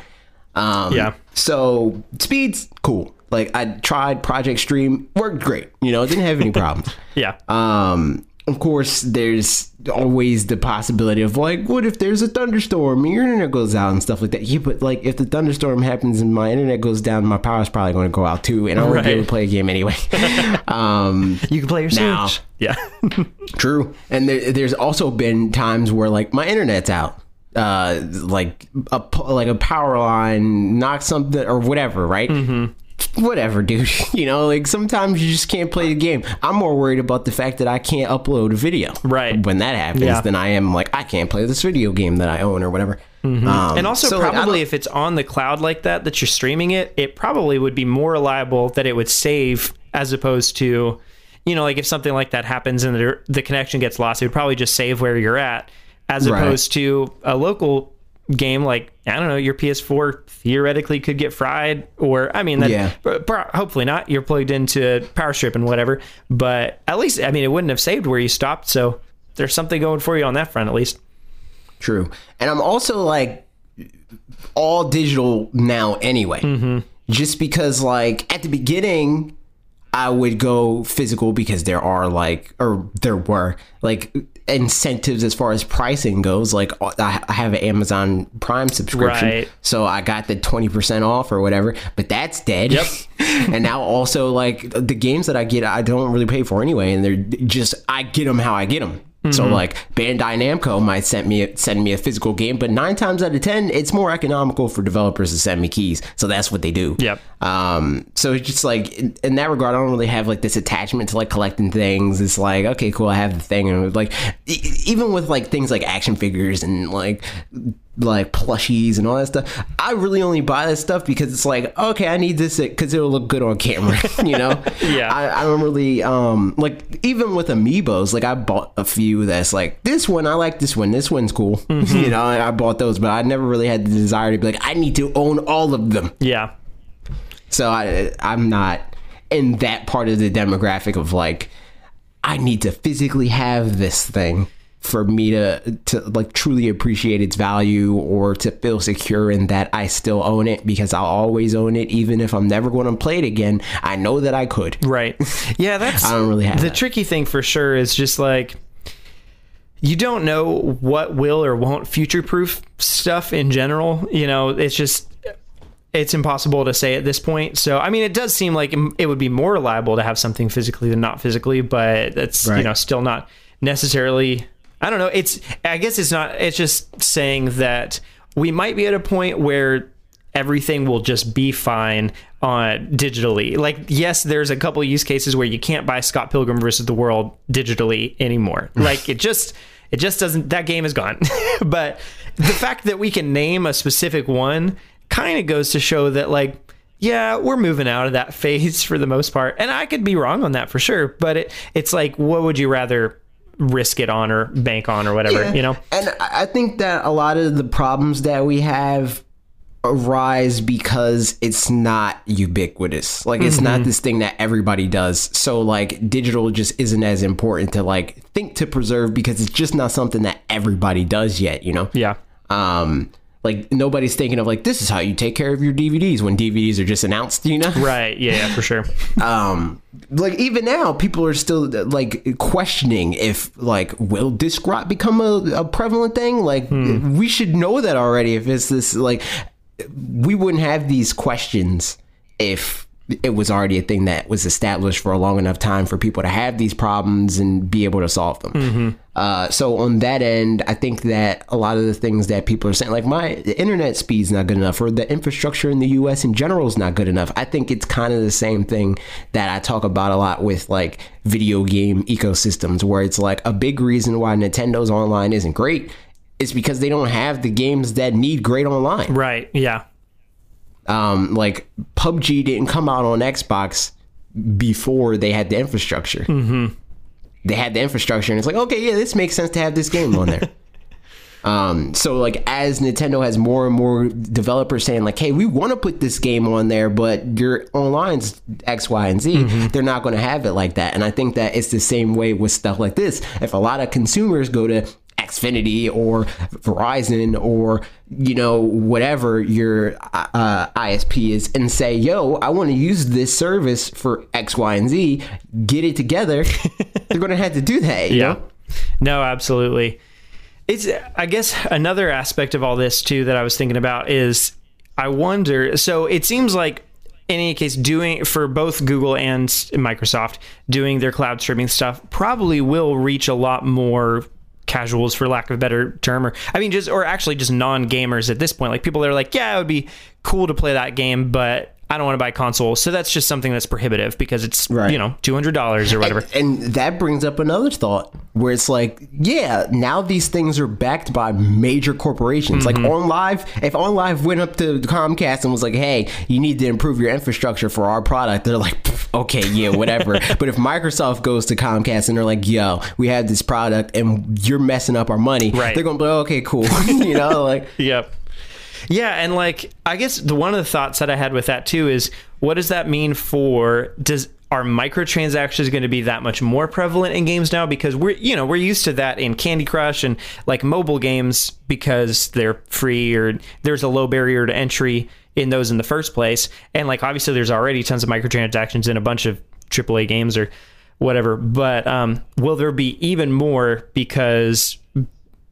um, Yeah. So speeds, cool. Like I tried Project Stream, worked great. You know, didn't have any problems. yeah Um, of course, there's always the possibility of like, what if there's a thunderstorm and your internet goes out and stuff like that? Yeah, but like, if the thunderstorm happens and my internet goes down, my power's probably going to go out too, and I won't be able to play a game anyway. um, You can play your Now. Switch. Yeah. true. And there, there's also been times where like my internet's out. Uh, like a like a power line knocks something or whatever, right? Mm-hmm. Whatever, dude. You know, like sometimes you just can't play the game. I'm more worried about the fact that I can't upload a video. Right. When that happens, Yeah. then I am like, I can't play this video game that I own or whatever. Um, and also, so, probably don't- if it's on the cloud like that, that you're streaming it, it probably would be more reliable that it would save as opposed to, you know, like if something like that happens and the, the connection gets lost, it would probably just save where you're at as Right. opposed to a local game, like I don't know, your PS4 theoretically could get fried, or I mean, that, Yeah. pro- hopefully not. You're plugged into power strip and whatever, but at least I mean, it wouldn't have saved where you stopped, so there's something going for you on that front at least. True. And I'm also like all digital now anyway. Mm-hmm. Just because like at the beginning I would go physical because there are like or there were like incentives as far as pricing goes. Like uh, I I have an Amazon Prime subscription. Right. So I got the 20% off or whatever, but that's dead. Yep. and now also like the games that I get I don't really pay for anyway and they're just I get them how I get them. So Mm-hmm. like Bandai Namco might send me a, send me a physical game, but nine times out of ten, it's more economical for developers to send me keys. So that's what they do. Yep. Um. So it's just like in, in that regard, I don't really have like this attachment to like collecting things. It's like okay, cool, I have the thing, and like e- even with like things like action figures and like like plushies and all that stuff, I really only buy this stuff because it's like okay, I need this because it'll look good on camera. You know. Yeah. I, I don't really um like even with amiibos like i bought a few that's like this one i like this one this one's cool you know i bought those but i never really had the desire to be like i need to own all of them Yeah. so i i'm not in that part of the demographic of like i need to physically have this thing for me to to like truly appreciate its value or to feel secure in that I still own it because I'll always own it even if I'm never going to play it again I know that I could Right. Yeah, that's I don't really have the that. tricky thing for sure is just like you don't know what will or won't future proof stuff in general. You know, it's just it's impossible to say at this point. So, I mean, it does seem like it would be more reliable to have something physically than not physically, but that's you know still not necessarily. I don't know. It's I guess it's not. It's just saying that we might be at a point where everything will just be fine on digitally. Like, yes, there's a couple use cases where you can't buy Scott Pilgrim versus the World digitally anymore. Like, it just it just doesn't. That game is gone. but the fact that we can name a specific one kind of goes to show that like. Yeah, we're moving out of that phase for the most part, and I could be wrong on that for sure. But it, it's like, what would you rather risk it on or bank on or whatever? Yeah. You know? And I I think that a lot of the problems that we have arise because it's not ubiquitous. Like it's not this thing that everybody does. So like digital just isn't as important to like think to preserve because it's just not something that everybody does yet, you know? Yeah. Um like nobody's thinking of like this is how you take care of your DVDs when DVDs are just announced, you know? Right. Yeah, yeah, for sure. um like even now people are still like questioning if like will disc rot become a, a prevalent thing like we should know that already if it's this like we wouldn't have these questions if it was already a thing that was established for a long enough time for people to have these problems and be able to solve them. Uh, so on that end, I think that a lot of the things that people are saying, like my internet speed's not good enough, or the infrastructure in the U.S. in general is not good enough. I think it's kind of the same thing that I talk about a lot with like video game ecosystems, where it's like a big reason why Nintendo's online isn't great is because they don't have the games that need great online Right. Yeah. Um, like PUBG didn't come out on Xbox before they had the infrastructure. Mm-hmm. They had the infrastructure, and it's like, okay, yeah, this makes sense to have this game on there. um, so like as Nintendo has more and more developers saying like, hey, we want to put this game on there, but your online's X, Y, and Z, they're not going to have it like that. And I think that it's the same way with stuff like this. If a lot of consumers go to Xfinity or Verizon or you know whatever your uh, ISP is and say, "Yo, I want to use this service for X, Y, and Z." Get it together. They're going to have to do that. You Yeah. know? No, absolutely. It's I guess another aspect of all this too that I was thinking about is I wonder so it seems like in any case doing for both Google and Microsoft doing their cloud streaming stuff probably will reach a lot more casuals for lack of a better term or I mean just or actually just non-gamers at this point like people that are like yeah it would be cool to play that game but I don't want to buy a console so that's just something that's prohibitive because it's Right. you know $200 or whatever And that brings up another thought where it's like, yeah, now these things are backed by major corporations. Mm-hmm. Like OnLive, if OnLive went up to Comcast and was like, hey, you need to improve your infrastructure for our product, they're like, "Pff, okay, yeah, whatever. but if Microsoft goes to Comcast and they're like, yo, we have this product and you're messing up our money, Right. they're going to be like, okay, cool. you know, like, Yep. Yeah, and like I guess the one of the thoughts that I had with that too is what does that mean for does are microtransactions going to be that much more prevalent in games now because we're you know we're used to that in Candy Crush and like mobile games because they're free or there's a low barrier to entry in those in the first place. And like obviously there's already tons of microtransactions in a bunch of AAA games or whatever. But um, will there be even more because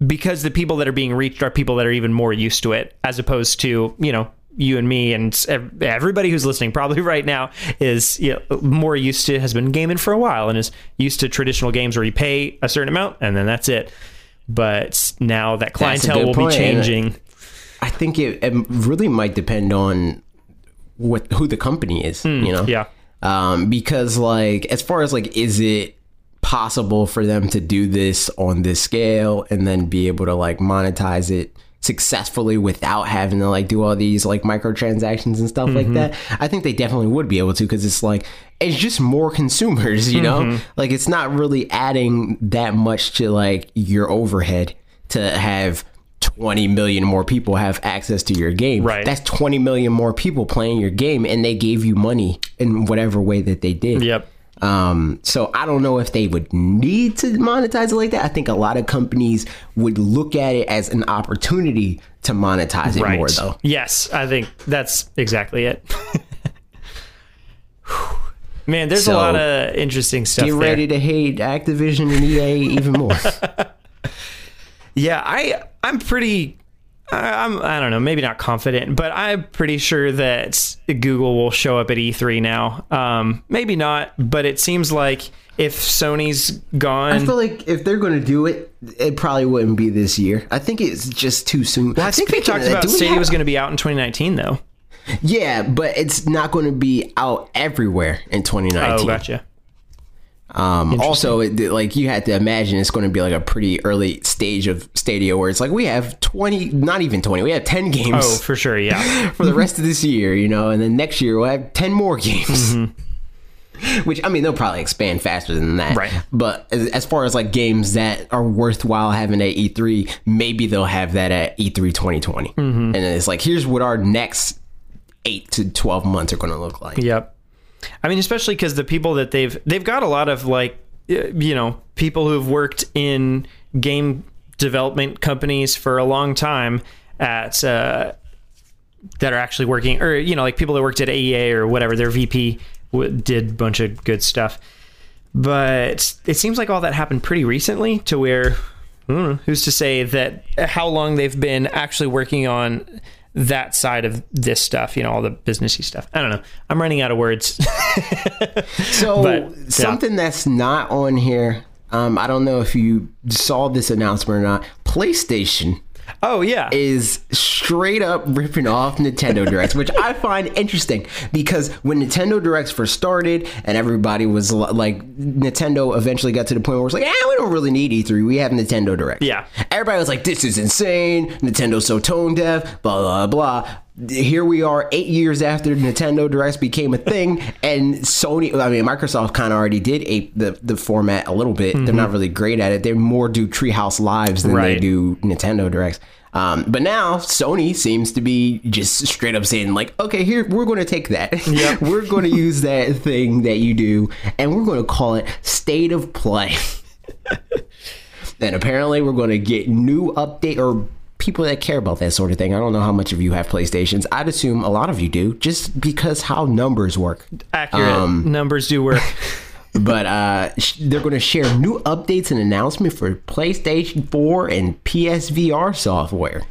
because the people that are being reached are people that are even more used to it as opposed to you know you and me and everybody who's listening probably right now is you know, more used to has been gaming for a while and is used to traditional games where you pay a certain amount and then that's it. But now that clientele will point. be changing i think it, it, really might depend on what who the company is mm, you know yeah um, because like as far as like is it possible for them to do this on this scale and then be able to like monetize it successfully without having to like do all these like microtransactions and stuff mm-hmm. like that i think they definitely would be able to because it's like it's just more consumers you know mm-hmm. like it's not really adding that much to like your overhead to have 20 million more people have access to your game right that's 20 million more people playing your game and they gave you money in whatever way that they did yep um, so I don't know if they would need to monetize it like that. I think a lot of companies would look at it as an opportunity to monetize it right. more, though. Yes, I think that's exactly it. Man, there's so, a lot of interesting stuff. Get ready there. to hate Activision and EA even more. yeah, I I'm pretty I'm I don't know, maybe not confident, but I'm pretty sure that Google will show up at E3 now. Um, maybe not, but it seems like if Sony's gone, I feel like if they're going to do it, it probably wouldn't be this year. I think it's just too soon. Well, I think they talked about Stadia have... was going to be out in 2019, though. Yeah, but it's not going to be out everywhere in 2019. Oh, gotcha. Um, also, it, like you had to imagine, it's going to be like a pretty early stage of Stadia where it's like we have twenty, not even twenty, we have ten games. Oh, for sure, yeah. for the rest of this year, you know, and then next year we'll have ten more games. Mm-hmm. Which I mean, they'll probably expand faster than that. Right. But as, as, far as like games that are worthwhile having at E3, maybe they'll have that at E3 2020. Mm-hmm. And it's like, here's what our next eight to 12 months are going to look like. Yep. I mean, especially because the people that they've they've got a lot of like you know people who've worked in game development companies for a long time at uh, that are actually working or you know like people that worked at AEA or whatever their VP did a bunch of good stuff. But it seems like all that happened pretty recently to where know, who's to say that how long they've been actually working on that side of this stuff, you know, all the businessy stuff. I don't know. I'm running out of words. so but, yeah. something that's not on here. Um, I don't know if you saw this announcement or not. PlayStation Oh yeah, is straight up ripping off Nintendo Directs, which I find interesting because when Nintendo Directs first started and everybody was like, Nintendo eventually got to the point where it's like, ah, we don't really need E3, we have Nintendo Direct. Yeah, everybody was like, this is insane. Nintendo's so tone deaf. Blah blah blah here we are eight years after Nintendo Directs became a thing, and Sony, I mean, Microsoft kind of already did ape the, the format a little bit. Mm-hmm. They're not really great at it. They more do Treehouse Lives than right. they do Nintendo Directs. Um, but now Sony seems to be just straight up saying like, okay, here we're going to take that. Yep. we're going to use that thing that you do, and we're going to call it State of Play. then apparently we're going to get new update or people that care about that sort of thing. I don't know how much of you have PlayStations. I'd assume a lot of you do, just because how numbers work. Accurate. Um, numbers do work. but uh, they're going to share new updates and announcement for PlayStation 4 and PSVR software.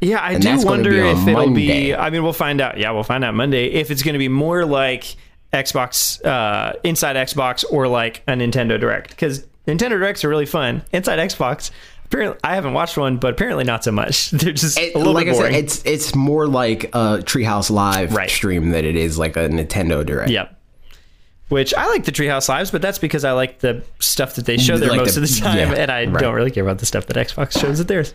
Yeah, I and do wonder if it'll Monday. be. I mean, we'll find out. Yeah, we'll find out Monday if it's going to be more like Xbox, uh, Inside Xbox, or like a Nintendo Direct. Because Nintendo Directs are really fun. Inside Xbox, Apparently, I haven't watched one, but apparently not so much. They're just it, a little like bit boring. I said, it's it's more like a Treehouse Live right. stream than it is like a Nintendo Direct. Yep. Which I like the Treehouse Lives, but that's because I like the stuff that they show there like most the, of the time, yeah, and I right. don't really care about the stuff that Xbox shows at theirs,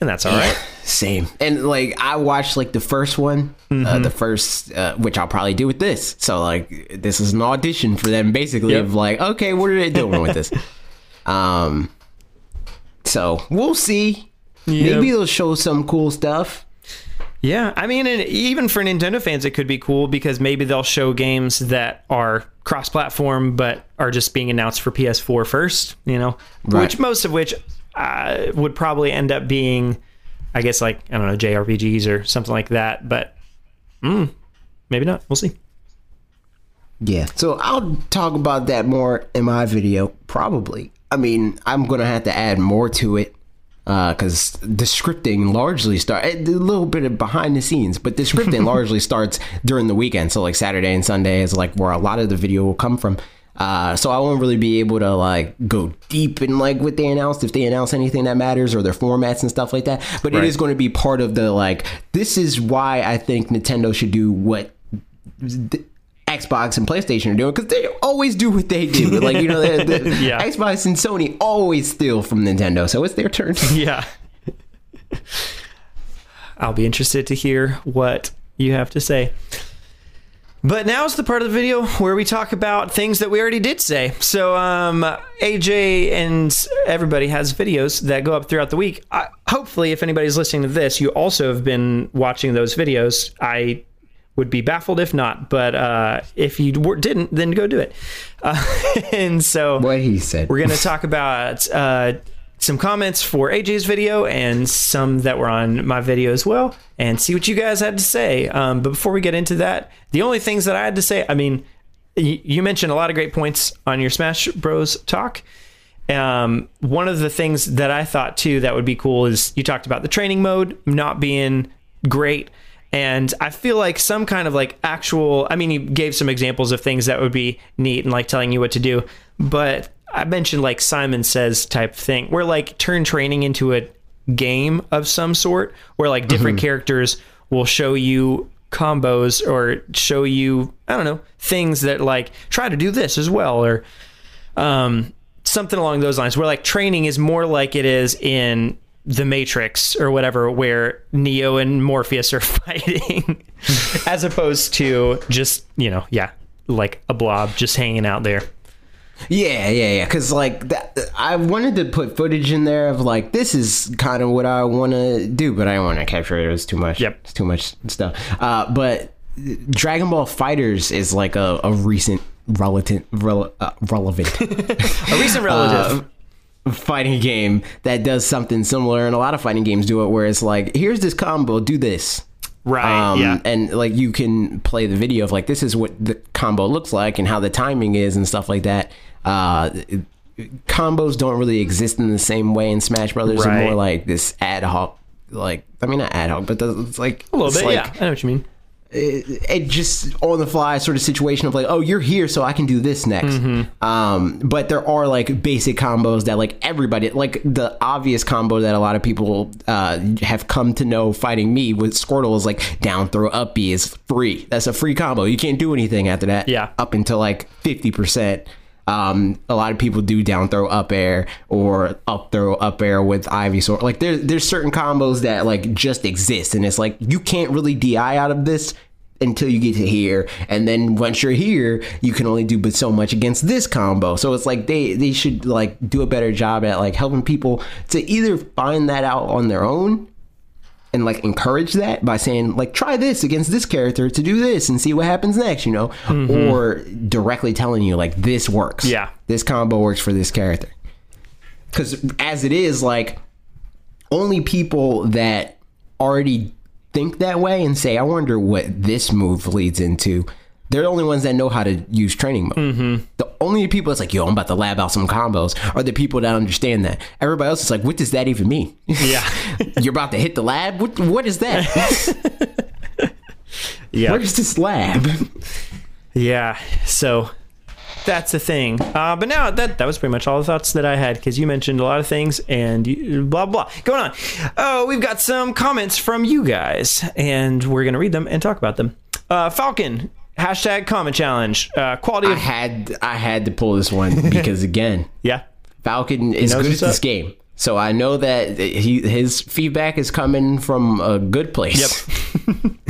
and that's all right. Same. And like I watched like the first one, uh, mm-hmm. uh, the first, uh, which I'll probably do with this. So like this is an audition for them, basically yep. of like, okay, what are they doing with this? Um, so we'll see. Maybe they'll show some cool stuff. Yeah, I mean, and even for Nintendo fans, it could be cool because maybe they'll show games that are cross-platform but are just being announced for PS4 first. You know, Right. which most of which uh, would probably end up being, I guess, like I don't know, JRPGs or something like that. But mm, maybe not. We'll see. Yeah. So I'll talk about that more in my video, probably. I mean, I'm gonna have to add more to it because the scripting largely start a little bit of behind the scenes, but the scripting largely starts during the weekend. So like Saturday and Sunday is like where a lot of the video will come from. Uh, so I won't really be able to like go deep in like what they announced if they announce anything that matters or their formats and stuff like that. But Right. it is going to be part of the like. This is why I think Nintendo should do what the Xbox and PlayStation are doing because they always do what they do. Like you know, the, the Yeah. Xbox and Sony always steal from Nintendo, so it's their turn. Yeah. I'll be interested to hear what you have to say. But now's the part of the video where we talk about things that we already did say. So, um, AJ and everybody has videos that go up throughout the week. I, hopefully, if anybody's listening to this, you also have been watching those videos. I would be baffled if not, but uh, if you were- didn't, then go do it. Uh, and so, what he said. we're going to talk about uh, some comments for AJ's video and some that were on my video as well, and see what you guys had to say. Um, but before we get into that, the only things that I had to say, I mean, y- you mentioned a lot of great points on your Smash Bros. talk. Um, one of the things that I thought too that would be cool is you talked about the training mode not being great. And I feel like some kind of like actual, I mean, he gave some examples of things that would be neat and like telling you what to do. But I mentioned like Simon Says type thing where like turn training into a game of some sort where like different characters will show you combos or show you, I don't know, things that like try to do this as well or um, something along those lines where like training is more like it is in the matrix or whatever where neo and morpheus are fighting as opposed to just you know yeah like a blob just hanging out there Yeah, yeah, yeah. Because like that, I wanted to put footage in there of like this is kind of what I want to do, but I don't want to capture it. It was too much. Yep. it's too much stuff. Uh, but Dragon Ball FighterZ is like a, a recent relative, rele- uh, relevant a recent relative fighting game that does something similar, and a lot of fighting games do it, where it's like, here's this combo, do this. right Um, yeah And like you can play the video of like this is what the combo looks like and how the timing is and stuff like that. Uh, combos don't really exist in the same way in Smash Brothers. They're more like this ad hoc, like I mean not ad hoc, but it's like a little bit like, yeah i know what you mean it, it just on the fly sort of situation of like, oh, you're here, so I can do this next. Mm-hmm. Um, but there are like basic combos that like everybody, like the obvious combo that a lot of people uh, have come to know fighting me with Squirtle is like down throw up B is free. That's a free combo. You can't do anything after that. Yeah. Up until like fifty percent. Um, a lot of people do down throw up air or up throw up air with Ivysaur. Like there, there's certain combos that like just exist, and it's like you can't really di out of this until you get to here, and then once you're here, you can only do but so much against this combo. So it's like they they should like do a better job at like helping people to either find that out on their own and like encourage that by saying like try this against this character to do this and see what happens next you know mm-hmm. or directly telling you like this works Yeah. this combo works for this character because as it is like only people that already think that way and say i wonder what this move leads into they're the only ones that know how to use training mode. Mm-hmm. The only people that's like, yo, I'm about to lab out some combos are the people that understand that. Everybody else is like, what does that even mean? yeah You're about to hit the lab? What what is that? yeah Where is this lab? Yeah, so that's the thing. Uh, but now that that was pretty much all the thoughts that I had because you mentioned a lot of things and you, blah blah going on. Oh, we've got some comments from you guys, and we're gonna read them and talk about them. Uh, Falcon hashtag comment challenge. Uh, quality I had I had to pull this one because again, yeah. Falcon is good at this game. So I know that he his feedback is coming from a good place. Yep.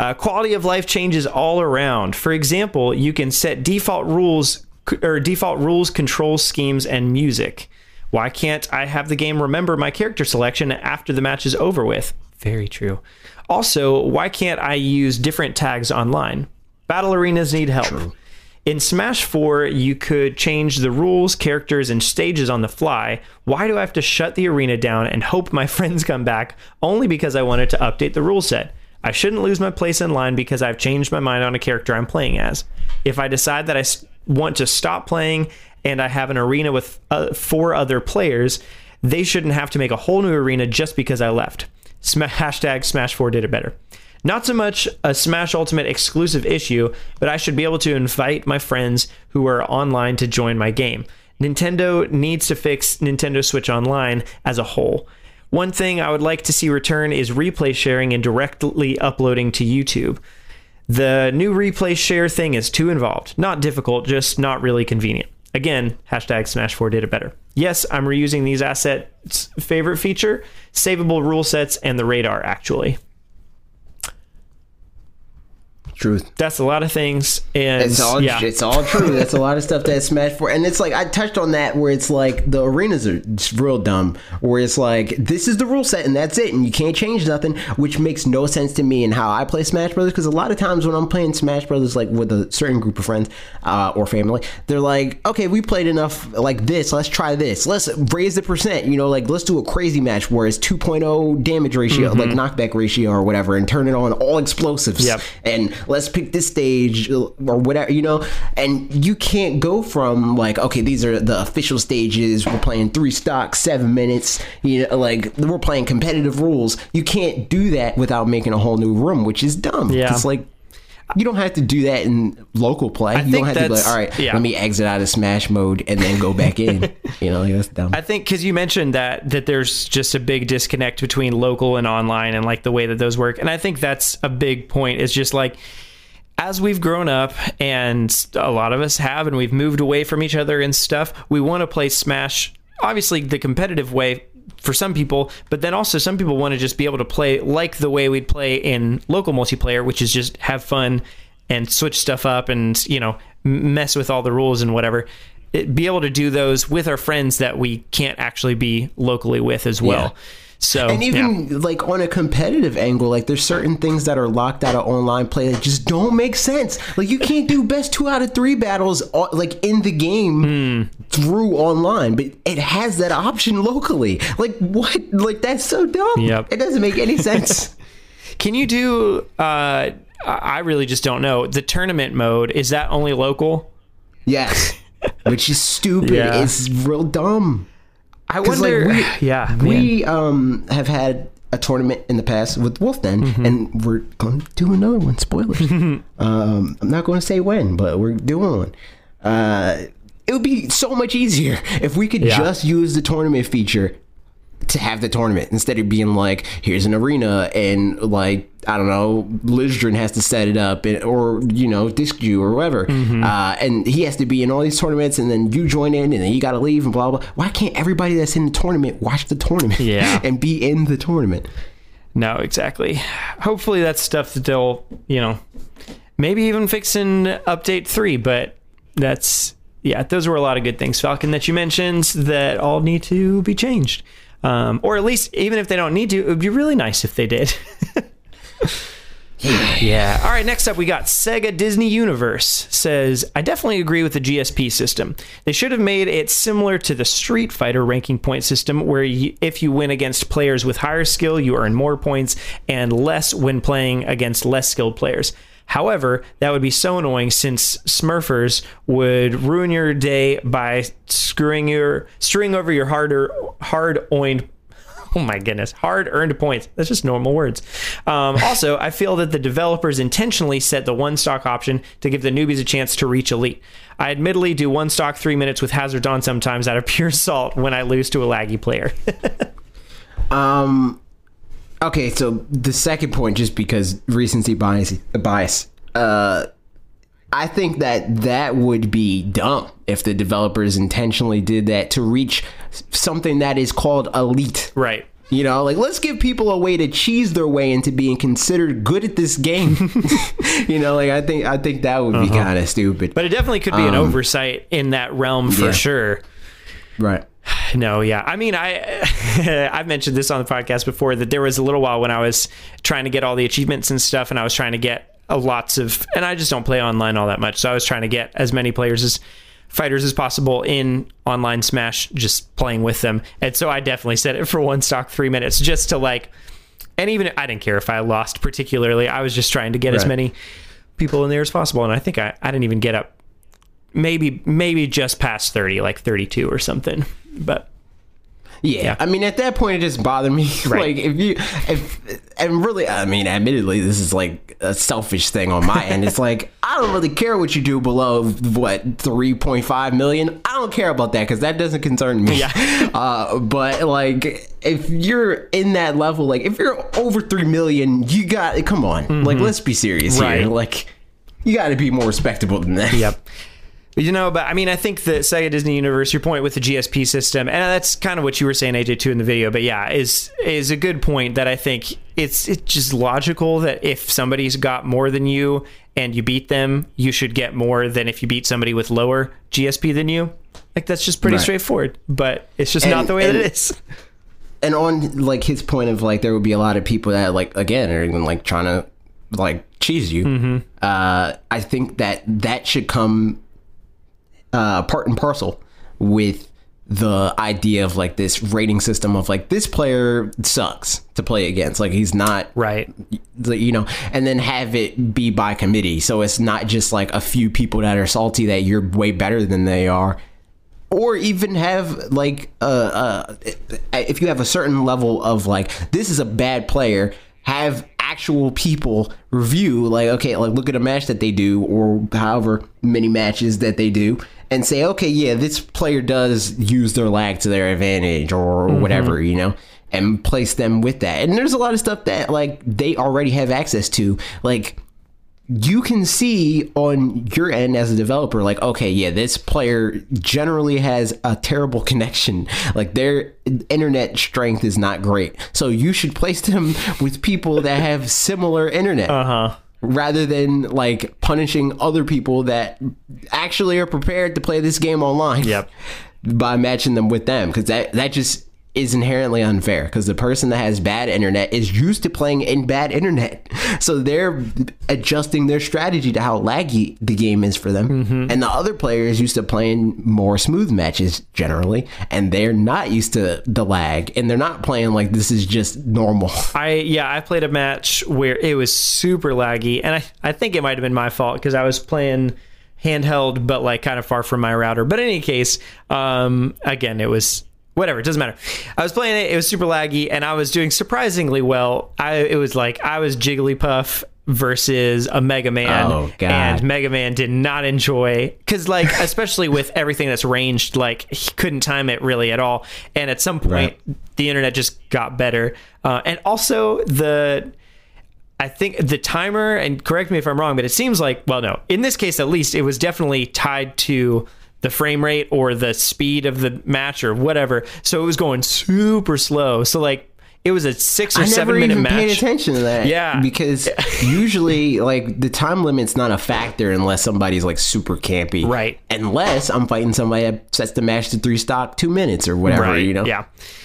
Uh, quality of life changes all around. For example, you can set default rules or default rules, control schemes, and music. Why can't I have the game remember my character selection after the match is over with? Very true. Also, why can't I use different tags online? Battle arenas need help. In Smash 4, you could change the rules, characters, and stages on the fly. Why do I have to shut the arena down and hope my friends come back only because I wanted to update the rule set? I shouldn't lose my place in line because I've changed my mind on a character I'm playing as. If I decide that I want to stop playing and I have an arena with uh, four other players, they shouldn't have to make a whole new arena just because I left. Hashtag Smash4 did it better. Not so much a Smash Ultimate exclusive issue, but I should be able to invite my friends who are online to join my game. Nintendo needs to fix Nintendo Switch Online as a whole. One thing I would like to see return is replay sharing and directly uploading to YouTube. The new replay share thing is too involved. Not difficult, just not really convenient. Again, hashtag Smash4 did it better. Yes, I'm reusing these assets' favorite feature, savable rule sets, and the radar, actually. Truth. That's a lot of things. And It's all yeah. it's all true. That's a lot of stuff that Smash Four, and it's like I touched on that where it's like the arenas are just real dumb. Where it's like this is the rule set and that's it, and you can't change nothing, which makes no sense to me and how I play Smash Brothers. Because a lot of times when I'm playing Smash Brothers, like with a certain group of friends uh, or family, they're like, okay, we played enough like this. Let's try this. Let's raise the percent. You know, like let's do a crazy match where it's 2.0 damage ratio, like knockback ratio or whatever, and turn it on all explosives. Yep. And let's pick this stage or whatever, you know. And you can't go from like, okay, these are the official stages. We're playing three stocks, seven minutes. You know, like we're playing competitive rules. You can't do that without making a whole new room, which is dumb. Yeah. It's like. You don't have to do that in local play. you don't have to be like, all right, yeah. let me exit out of Smash mode and then go back in. you know, like, that's dumb. I think because you mentioned that that there's just a big disconnect between local and online and like the way that those work, and I think that's a big point. Is just like as we've grown up, and a lot of us have, and we've moved away from each other and stuff. We want to play Smash, obviously the competitive way for some people, but then also some people want to just be able to play like the way we'd play in local multiplayer, which is just have fun and switch stuff up and you know mess with all the rules and whatever. It, be able to do those with our friends that we can't actually be locally with as well. Yeah. So and yeah. even like on a competitive angle, like there's certain things that are locked out of online play that just don't make sense. Like you can't do best two out of three battles uh, like in the game Hmm. through online, but it has that option locally. Like what? Like that's so dumb. Yep. It doesn't make any sense. Can you do? Uh, I really just don't know. The tournament mode is that only local? yes. Which is stupid. Yeah. It's real dumb. I 'Cause, like, wonder. we- yeah. We um have had a tournament in the past with Wolf Den, Mm-hmm. and we're going to do another one. Spoilers. um, I'm not going to say when, but we're doing one. Uh, it would be so much easier if we could Yeah. just use the tournament feature to have the tournament instead of being like, here's an arena and like I don't know, Lizdrin has to set it up and, or you know Disc Jew or whatever, Mm-hmm. uh, and he has to be in all these tournaments and then you join in and then you got to leave and blah blah. Why can't everybody that's in the tournament watch the tournament? Yeah. and be in the tournament. No, exactly. Hopefully that's stuff that they'll, you know, maybe even fix in update three, but that's yeah, those were a lot of good things, Falcon, that you mentioned that all need to be changed. Um, or at least even if they don't need to, it would be really nice if they did. Yeah. All right. Next up, we got Sega Disney Universe. Says, I definitely agree with the GSP system. They should have made it similar to the Street Fighter ranking point system, where you, if you win against players with higher skill, you earn more points and less when playing against less skilled players. However, that would be so annoying since Smurfers would ruin your day by screwing your screwing over your harder hard earned Oh my goodness, hard earned points. That's just normal words. Um, also, I feel that the developers intentionally set the one stock option to give the newbies a chance to reach elite. I admittedly do one stock three minutes with hazards on sometimes out of pure salt when I lose to a laggy player. Um, okay, so the second point, just because recency bias, bias. Uh, I think that that would be dumb if the developers intentionally did that to reach something that is called elite. right. You know, like let's give people a way to cheese their way into being considered good at this game. you know, like I think I think that would be uh-huh. kind of stupid. But it definitely could be an um, oversight in that realm for yeah. sure. right. no, yeah. I mean, I I've mentioned this on the podcast before that there was a little while when I was trying to get all the achievements and stuff, and I was trying to get lots of, and I just don't play online all that much, so I was trying to get as many players as fighters as possible in online Smash, just playing with them, and so I definitely set it for one stock three minutes just to like, and even I didn't care if I lost particularly, I was just trying to get as many people in there as possible, and I think I I didn't even get up maybe maybe just past 30 like 32 or something. But Yeah. I mean, at that point, it just bothered me. Right. like, if you, if, and really, I mean, admittedly, this is like a selfish thing on my end. It's like, I don't really care what you do below, what, 3.5 million? I don't care about that because that doesn't concern me. Yeah. Uh, but, like, if you're in that level, like, if you're over 3 million, you got, come on. Like, let's be serious Mm-hmm. Right. here. Like, you got to be more respectable than that. Yep. You know, but I mean, I think the Sega Disney Universe, your point with the GSP system, and that's kind of what you were saying, AJ, too, in the video. But yeah, is is a good point that I think it's it's just logical that if somebody's got more than you and you beat them, you should get more than if you beat somebody with lower GSP than you. Like that's just pretty Right. straightforward. But it's just And- not the way that and- it is. and on like his point of like there would be a lot of people that like again are even like trying to like cheese you Mm-hmm. uh i think that that should come uh part and parcel with the idea of like this rating system of like this player sucks to play against like he's not Right. you know, and then have it be by committee. So it's not just like a few people that are salty that you're way better than they are. Or even have like uh, uh if you have a certain level of like this is a bad player, have actual people review like okay like look at a match that they do or however many matches that they do and say okay yeah this player does use their lag to their advantage or whatever you know and place them with that. And there's a lot of stuff that like they already have access to. Like you can see on your end as a developer, like, okay, yeah, this player generally has a terrible connection. Like their internet strength is not great. So you should place them with people that have similar internet. Uh huh. Rather than like punishing other people that actually are prepared to play this game online Yep. by matching them with them because that that just is inherently unfair because the person that has bad internet is used to playing in bad internet so they're adjusting their strategy to how laggy the game is for them Mm-hmm. and the other player is used to playing more smooth matches generally and they're not used to the lag and they're not playing like this is just normal I yeah, I played a match where it was super laggy, and I I think it might have been my fault because I was playing handheld, but like kind of far from my router. But in any case, um, again, it was whatever. It doesn't matter. I was playing it. It was super laggy, and I was doing surprisingly well. I it was like I was Jigglypuff versus a Mega Man, Oh, God. and Mega Man did not enjoy because like especially with everything that's ranged, like he couldn't time it really at all. And at some point, Right. the internet just got better, uh, and also the. I think the timer, and correct me if I'm wrong, but it seems like, well, no, in this case at least, it was definitely tied to the frame rate or the speed of the match or whatever. So it was going super slow. So like it was a six or I seven never minute match. attention to that. Yeah. because usually like the time limit's not a factor unless somebody's like super campy, Right. Unless I'm fighting somebody that sets the match to three stop two minutes or whatever, you know. Yeah.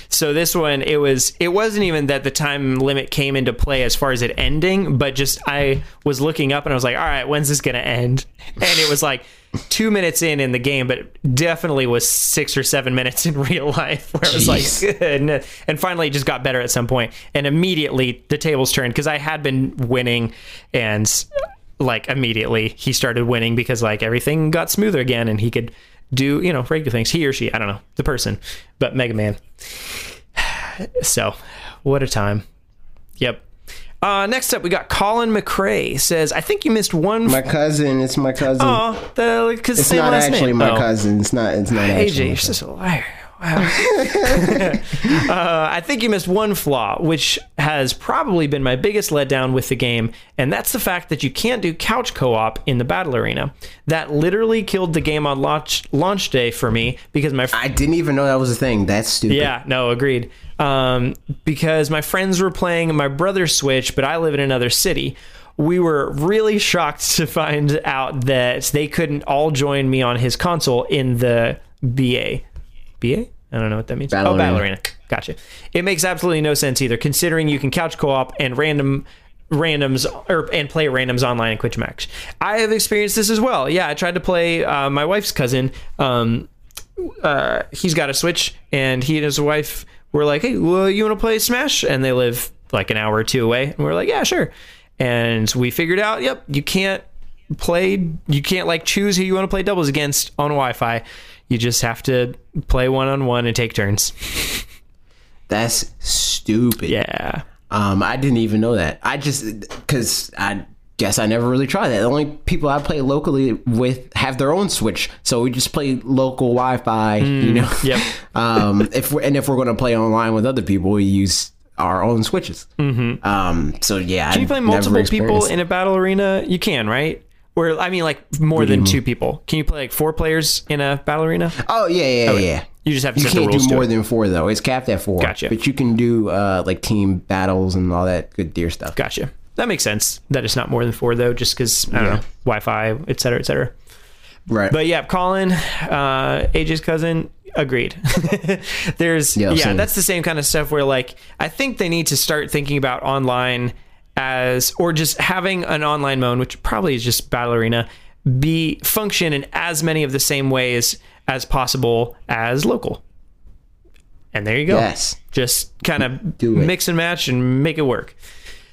So this one, it was it wasn't even that the time limit came into play as far as it ending, but just I was looking up and I was like, all right, when's this gonna end? And it was like two minutes in in the game, but definitely was six or seven minutes in real life where it was like, good. And finally, it just got better at some point, and immediately the tables turned because I had been winning and. Like immediately, he started winning because like everything got smoother again, and he could do you know regular things. He or she, I don't know, the person, but Mega Man. So, what a time. Yep. Uh, next up, we got Colin McRae says, "I think you missed one." My cousin, it's my cousin. oh, the because it's same not last actually name. my Oh. cousin. It's not. It's not actually. AJ, you're just a liar. Uh, I think you missed one flaw, which has probably been my biggest letdown with the game, and that's the fact that you can't do couch co-op in the battle arena. That literally killed the game on launch launch day for me because my I didn't even know that was a thing. That's stupid. yeah, no, agreed. Um, because my friends were playing my brother's Switch, but I live in another city. We were really shocked to find out that they couldn't all join me on his console in the BA. BA? I don't know what that means. Oh. Arena. Gotcha. It makes absolutely no sense either, considering you can couch co-op and random randoms or and play randoms online in Quick Match. I have experienced this as well. Yeah, I tried to play uh, my wife's cousin. Um, uh, he's got a Switch, and he and his wife were like, "Hey, well, you want to play Smash?" And they live like an hour or two away, and we are like, "Yeah, sure." And we figured out, yep, you can't play, you can't like choose who you want to play doubles against on Wi-Fi. You just have to play one on one and take turns. That's stupid. Yeah. Um, I didn't even know that. I just because I guess I never really tried that. The only people I play locally with have their own Switch, so we just play local Wi-Fi. you know. yep. um, if we're, and if we're going to play online with other people, we use our own switches. Mm-hmm. Um, so yeah, Can you play multiple people in a battle arena? You can, right? Or I mean, like more than two people. Can you play like four players in a battle arena? Oh yeah, yeah, yeah. You just have to You set can't rules do more it. than four though. It's capped at four. Gotcha. But you can do uh, like team battles and all that good deer stuff. Gotcha. That makes sense. That it's not more than four though, just because I don't Yeah. know Wi-Fi, et cetera, et cetera. Right. But yeah, Colin, uh, AJ's cousin, agreed. There's Yeah, yeah, that's the same kind of stuff where like I think they need to start thinking about online as or just having an online mode, which probably is just Battle Arena, be function in as many of the same ways as possible as local. And there you go. Yes. Just kind of Do mix and match and make it work.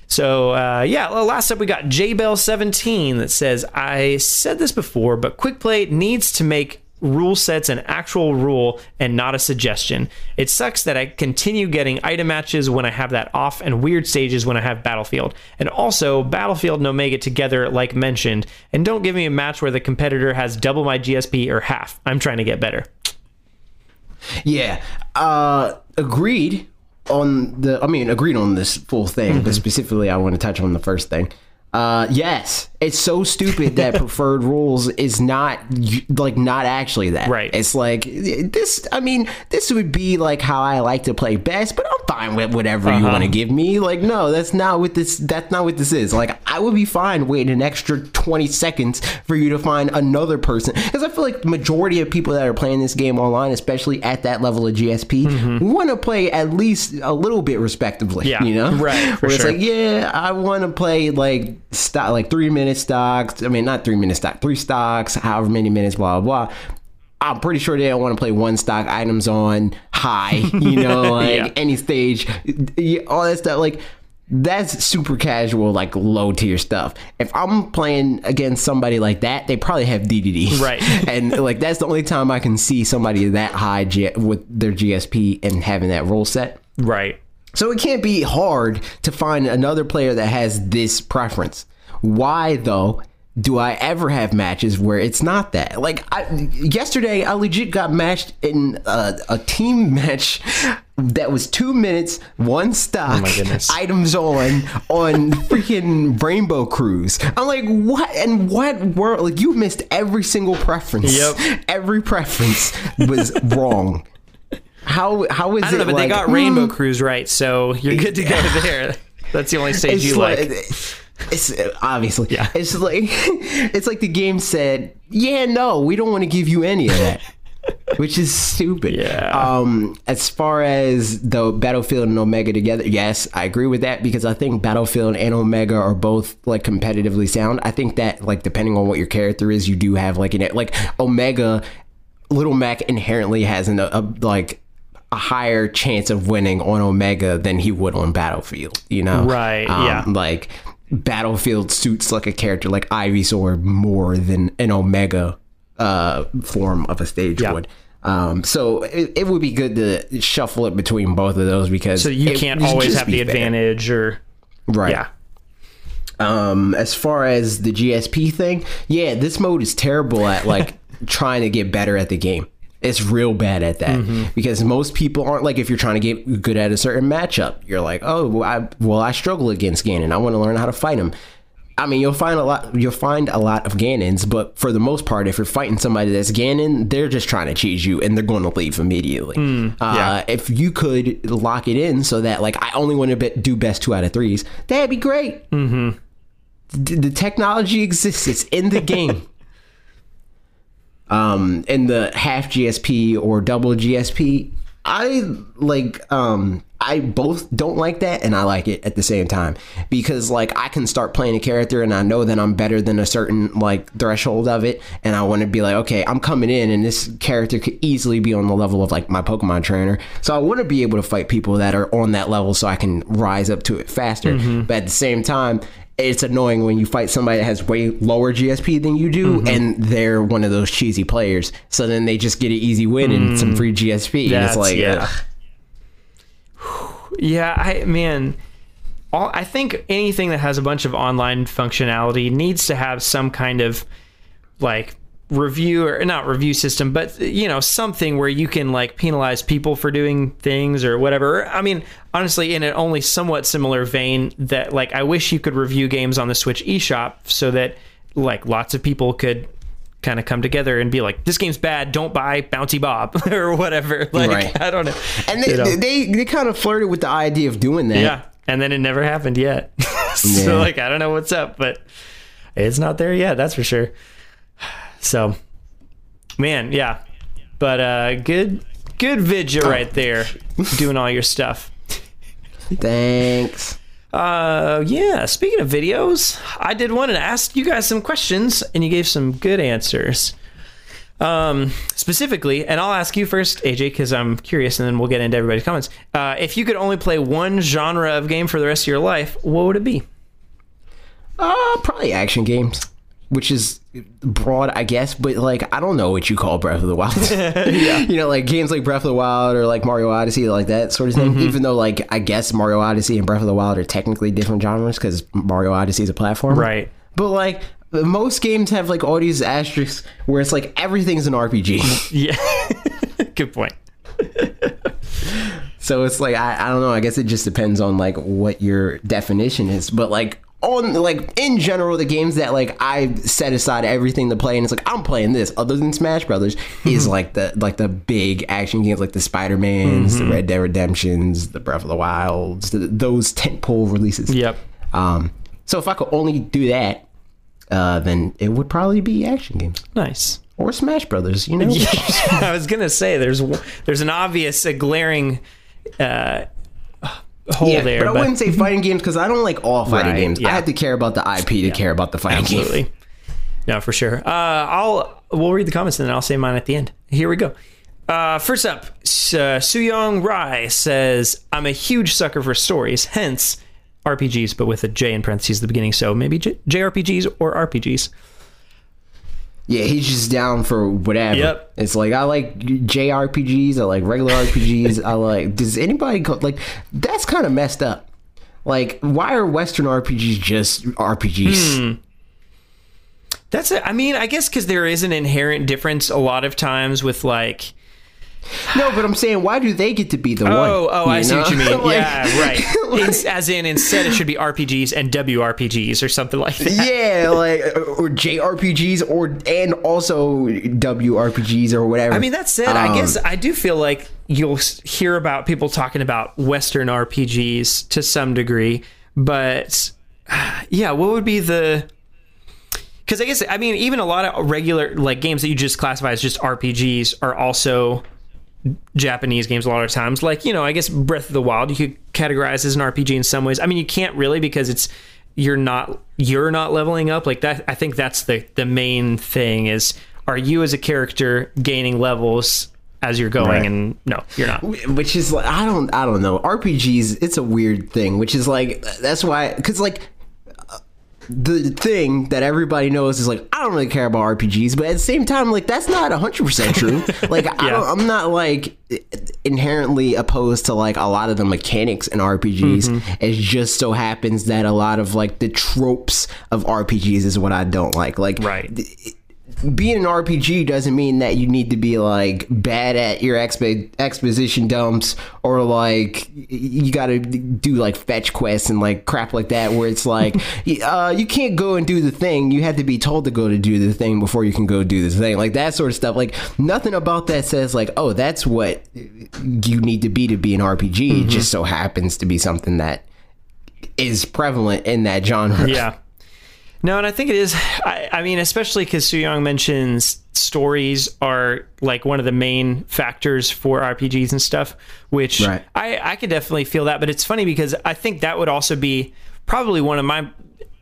So uh, yeah, well, last up we got JBell17 that says, I said this before, but Quick Play needs to make rule sets an actual rule and not a suggestion. It sucks that I continue getting item matches when I have that off and weird stages when I have Battlefield. And also Battlefield and Omega together like mentioned. And don't give me a match where the competitor has double my GSP or half. I'm trying to get better. Yeah. Uh, agreed on the. I mean, agreed on this full thing, Mm-hmm. but specifically, I want to touch on the first thing. Uh, yes, it's so stupid that preferred rules is not like not actually that. Right. It's like this. I mean, this would be like how I like to play best, but I'm fine with whatever you Uh-huh. want to give me. Like, no, that's not what this. That's not what this is. Like, I would be fine waiting an extra 20 seconds for you to find another person because I feel like the majority of people that are playing this game online, especially at that level of GSP, want to play at least a little bit respectively. Mm-hmm. Yeah, you know, right, for Where it's sure. like, yeah, I want to play like stock, like three minute stocks. I mean, not three minute stock, three stocks, however many minutes, blah blah. blah. I'm pretty sure they don't want to play one stock items on high, you know, like Yeah. any stage, all that stuff. Like that's super casual, like low tier stuff. If I'm playing against somebody like that, they probably have DDD, Right. and like that's the only time I can see somebody that high G- with their GSP and having that role set. Right. So it can't be hard to find another player that has this preference. Why though? Do I ever have matches where it's not that? Like I, yesterday, I legit got matched in a, a team match that was two minutes, one stock, oh goodness. items on on freaking Rainbow Cruise. I'm like, what? And what world? Like you missed every single preference. Yep. Every preference was wrong. How how is I don't know, it but like, they got hmm, Rainbow Cruise right, so you're good to go there. That's the only stage you like. It's obviously. Yeah. It's like it's like the game said, "Yeah, no, we don't want to give you any of that." Which is stupid. Yeah. Um, as far as the Battlefield and Omega together, yes, I agree with that because I think Battlefield and Omega are both like competitively sound. I think that like depending on what your character is, you do have like an like Omega. Little Mac inherently has an, a like a higher chance of winning on Omega than he would on Battlefield. You know, Right, yeah. Like Battlefield suits like a character like Ivysaur more than an Omega uh, form of a stage Yeah. would. Um, so it, it would be good to shuffle it between both of those because So you can't always have the advantage or right? yeah. Um, as far as the GSP thing, yeah, this mode is terrible at like trying to get better at the game. It's real bad at that Mm-hmm. because most people aren't like if you're trying to get good at a certain matchup, you're like, oh, well, I, well, I struggle against Ganon. I want to learn how to fight him. I mean, you'll find a lot. You'll find a lot of Ganons, but for the most part, if you're fighting somebody that's Ganon, they're just trying to cheese you, and they're going to leave immediately. Hmm, yeah. uh, if you could lock it in so that, like, I only want to be, do best two out of threes, that'd be great the, the technology exists. It's in the game. Um, in the half GSP or double GSP, I like um I both don't like that and I like it at the same time. Because like I can start playing a character and I know that I'm better than a certain like threshold of it. And I want to be like okay I'm coming in and this character could easily be on the level of like my Pokemon trainer. So I want to be able to fight people that are on that level so I can rise up to it faster. But at the same time it's annoying when you fight somebody that has way lower GSP than you do, mm-hmm. and they're one of those cheesy players. So then they just get an easy win and some mm. free GSP. And it's like, yeah. ugh. Yeah, I man, all I think anything that has a bunch of online functionality needs to have some kind of like review or not review system, but you know something where you can like penalize people for doing things or whatever. I mean, honestly, in an only somewhat similar vein, that like I wish you could review games on the Switch eShop so that like lots of people could kind of come together and be like, this game's bad, don't buy Bounty Bob or whatever. Like Right. I don't know. and they, You know? they they kind of flirted with the idea of doing that. Yeah, and then it never happened yet. so Yeah. like I don't know what's up, but it's not there yet. That's for sure. So, man, yeah, but uh, good, good vidya right there, doing all your stuff. Thanks. Uh, yeah. Speaking of videos, I did want to ask you guys some questions, and you gave some good answers. Um, specifically, and I'll ask you first, AJ, because I'm curious, and then we'll get into everybody's comments. Uh, if you could only play one genre of game for the rest of your life, what would it be? Uh, probably action games, which is broad, I guess. But like, I don't know what you call Breath of the Wild. yeah. You know, like games like Breath of the Wild or like Mario Odyssey, like that sort of thing. Mm-hmm. Even though, like, I guess Mario Odyssey and Breath of the Wild are technically different genres because Mario Odyssey is a platform, Right. But like. Most games have like all these asterisks where it's like everything's an RPG. Yeah. Good point. So it's like I, I don't know. I guess it just depends on like what your definition is. But like on like in general, the games that like I set aside everything to play, and it's like I'm playing this other than Smash Brothers is like the like the big action games like the Spider Mans, the Red Dead Redemptions, the Breath of the Wilds, the, those tentpole releases. Yep. Um. So if I could only do that, uh, then it would probably be action games Nice. or Smash Brothers. You know. I was gonna say there's there's an obvious, a glaring uh, hole Yeah, there, but I wouldn't say fighting games because I don't like all fighting Right, games. yeah. I have to care about the IP to care about the fighting game. Absolutely. No, for sure. Uh, I'll we'll read the comments and then I'll say mine at the end. Here we go. Uh, first up, uh, Suyong Rai says, "I'm a huge sucker for stories, hence RPGs, but with a J in parentheses at the beginning. So maybe J- JRPGs or RPGs. Yeah, he's just down for whatever. Yep. It's like I like JRPGs. I like regular RPGs. I like. Does anybody go like? That's kind of messed up. Like, why are Western RPGs just RPGs? Hmm. That's it. I mean, I guess because there is an inherent difference a lot of times with like." No, but I'm saying, why do they get to be the one? Oh, oh, I see know? what you mean. Like- yeah, right. Ins- as in, instead, it should be RPGs and WRPGs or something like that. Yeah, like or JRPGs or and also WRPGs or whatever. I mean, that said, I Um, guess I do feel like you'll hear about people talking about Western RPGs to some degree, but yeah, what would be the? Because I guess I mean, even a lot of regular like games that you just classify as just RPGs are also Japanese games a lot of times. Like you know, I guess Breath of the Wild you could categorize as an RPG in some ways. I mean, you can't really because it's you're not you're not leveling up like that. I think that's the the main thing is are you as a character gaining levels as you're going Right. and no you're not which is like I don't I don't know RPGs. It's a weird thing, which is like that's why because like the thing that everybody knows is like I don't really care about RPGs, but at the same time, like that's not hundred percent true. like I don't, I'm not like inherently opposed to like a lot of the mechanics in RPGs. Mm-hmm. It just so happens that a lot of like the tropes of RPGs is what I don't like. Like Right. Being an RPG doesn't mean that you need to be like bad at your expo- exposition dumps or like you got to do like fetch quests and like crap like that where it's like uh, you can't go and do the thing. You have to be told to go to do the thing before you can go do the thing like that sort of stuff. Like nothing about that says like oh that's what you need to be to be an RPG it just so happens to be something that is prevalent in that genre. Yeah No, and I think it is. I, I mean, especially because Su Young mentions stories are like one of the main factors for RPGs and stuff, which Right. I, I could definitely feel that. But it's funny because I think that would also be probably one of my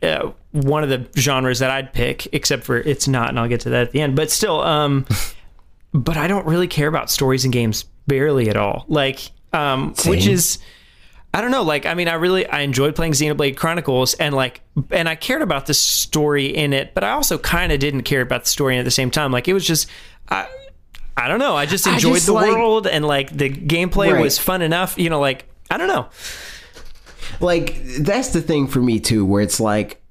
uh, one of the genres that I'd pick, except for it's not, and I'll get to that at the end. But still, um, but I don't really care about stories and games barely at all. Like, um, which is I don't know. Like, I mean, I really I enjoyed playing Xenoblade Chronicles, and like, and I cared about the story in it, but I also kind of didn't care about the story at the same time. Like, it was just, I, I don't know. I just I enjoyed just the like- world, and like the gameplay Right. was fun enough. You know, like I don't know. like that's the thing for me too where it's like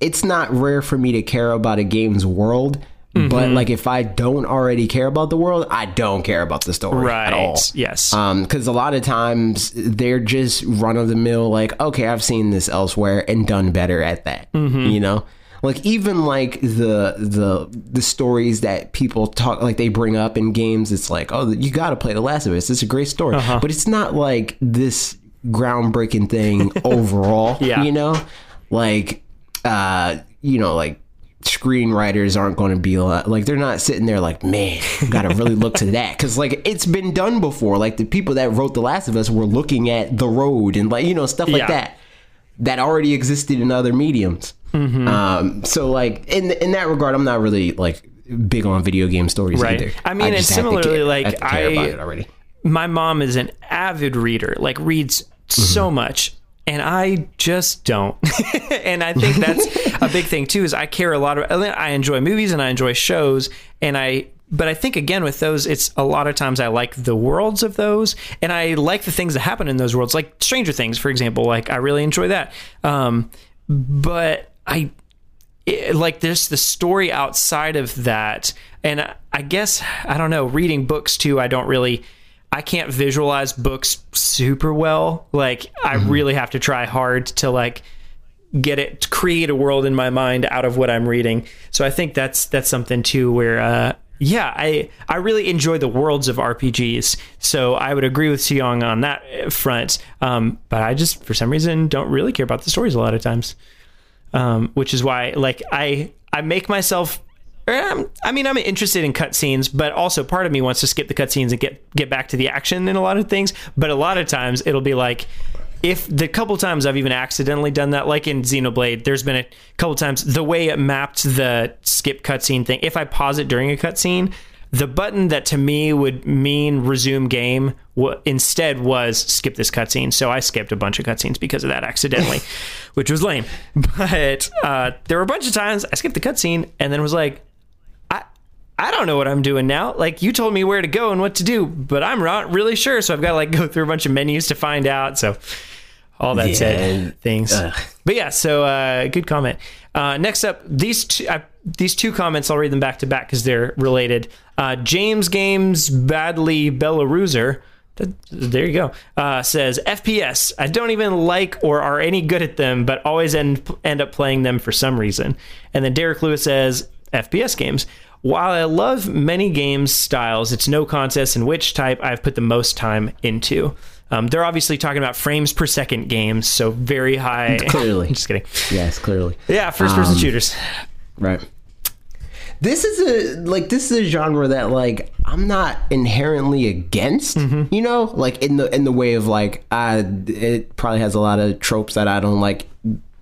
it's not rare for me to care about a game's world but Mm-hmm. like if i don't already care about the world i don't care about the story Right. at all Yes. um because a lot of times they're just run of the mill like okay i've seen this elsewhere and done better at that Mm-hmm. you know like even like the the the stories that people talk like they bring up in games it's like oh you got to play the last of us it's a great story Uh-huh. but it's not like this groundbreaking thing overall Yeah. you know like uh you know like screenwriters aren't going to be like, like they're not sitting there like man gotta really look to that. Because like it's been done before. Like the people that wrote the last of us were looking at the road and like you know stuff like Yeah. that that already existed in other mediums. Mm-hmm. um so like in in that regard i'm not really like big on video game stories Right. either. I mean, just and similarly, care- like, have to care I- already. my mom is an avid reader, like reads so much, and I just don't. and I think that's a big thing too. Is I care a lot of. I enjoy movies and I enjoy shows, and I. But I think again with those, it's a lot of times I like the worlds of those, and I like the things that happen in those worlds, like Stranger Things, for example. Like I really enjoy that. Um, but I it, like this the story outside of that and I- i guess i don't know reading books too i don't really i can't visualize books super well like i really have to try hard to like get it to create a world in my mind out of what i'm reading so i think that's that's something too where uh yeah, I I really enjoy the worlds of RPGs, so I would agree with Seong on that front. Um, but I just, for some reason, don't really care about the stories a lot of times um, which is why like I I make myself. Um, I mean, I'm interested in cutscenes, but also part of me wants to skip the cutscenes and get get back to the action in a lot of things. But a lot of times it'll be like, if the couple times I've even accidentally done that, like in Xenoblade, there's been a couple times the way it mapped the skip cutscene thing. If I pause it during a cutscene, the button that to me would mean resume game wa instead was skip this cutscene. So I skipped a bunch of cutscenes because of that accidentally, which was lame. But uh, there were a bunch of times I skipped the cutscene and then was like, I don't know what I'm doing now. Like you told me where to go and what to do, but I'm not really sure. So I've got to like go through a bunch of menus to find out. So all that Yeah. said, things. Ugh. But yeah, so uh, good comment. Uh, next up, these two, uh, these two comments, I'll read them back to back because they're related. Uh, James Games Badly Belaruser. There you go. Uh, says FPS. I don't even like or are any good at them, but always end end up playing them for some reason. And then Derek Lewis says FPS games. While I love many games styles, it's no contest in which type I've put the most time into. Um, they're obviously talking about frames per second games, so very high. Clearly. just kidding. yes clearly Yeah, first person Um, shooters. Right. This is a like this is a genre that like I'm not inherently against, Mm-hmm. you know, like in the in the way of like uh it probably has a lot of tropes that I don't like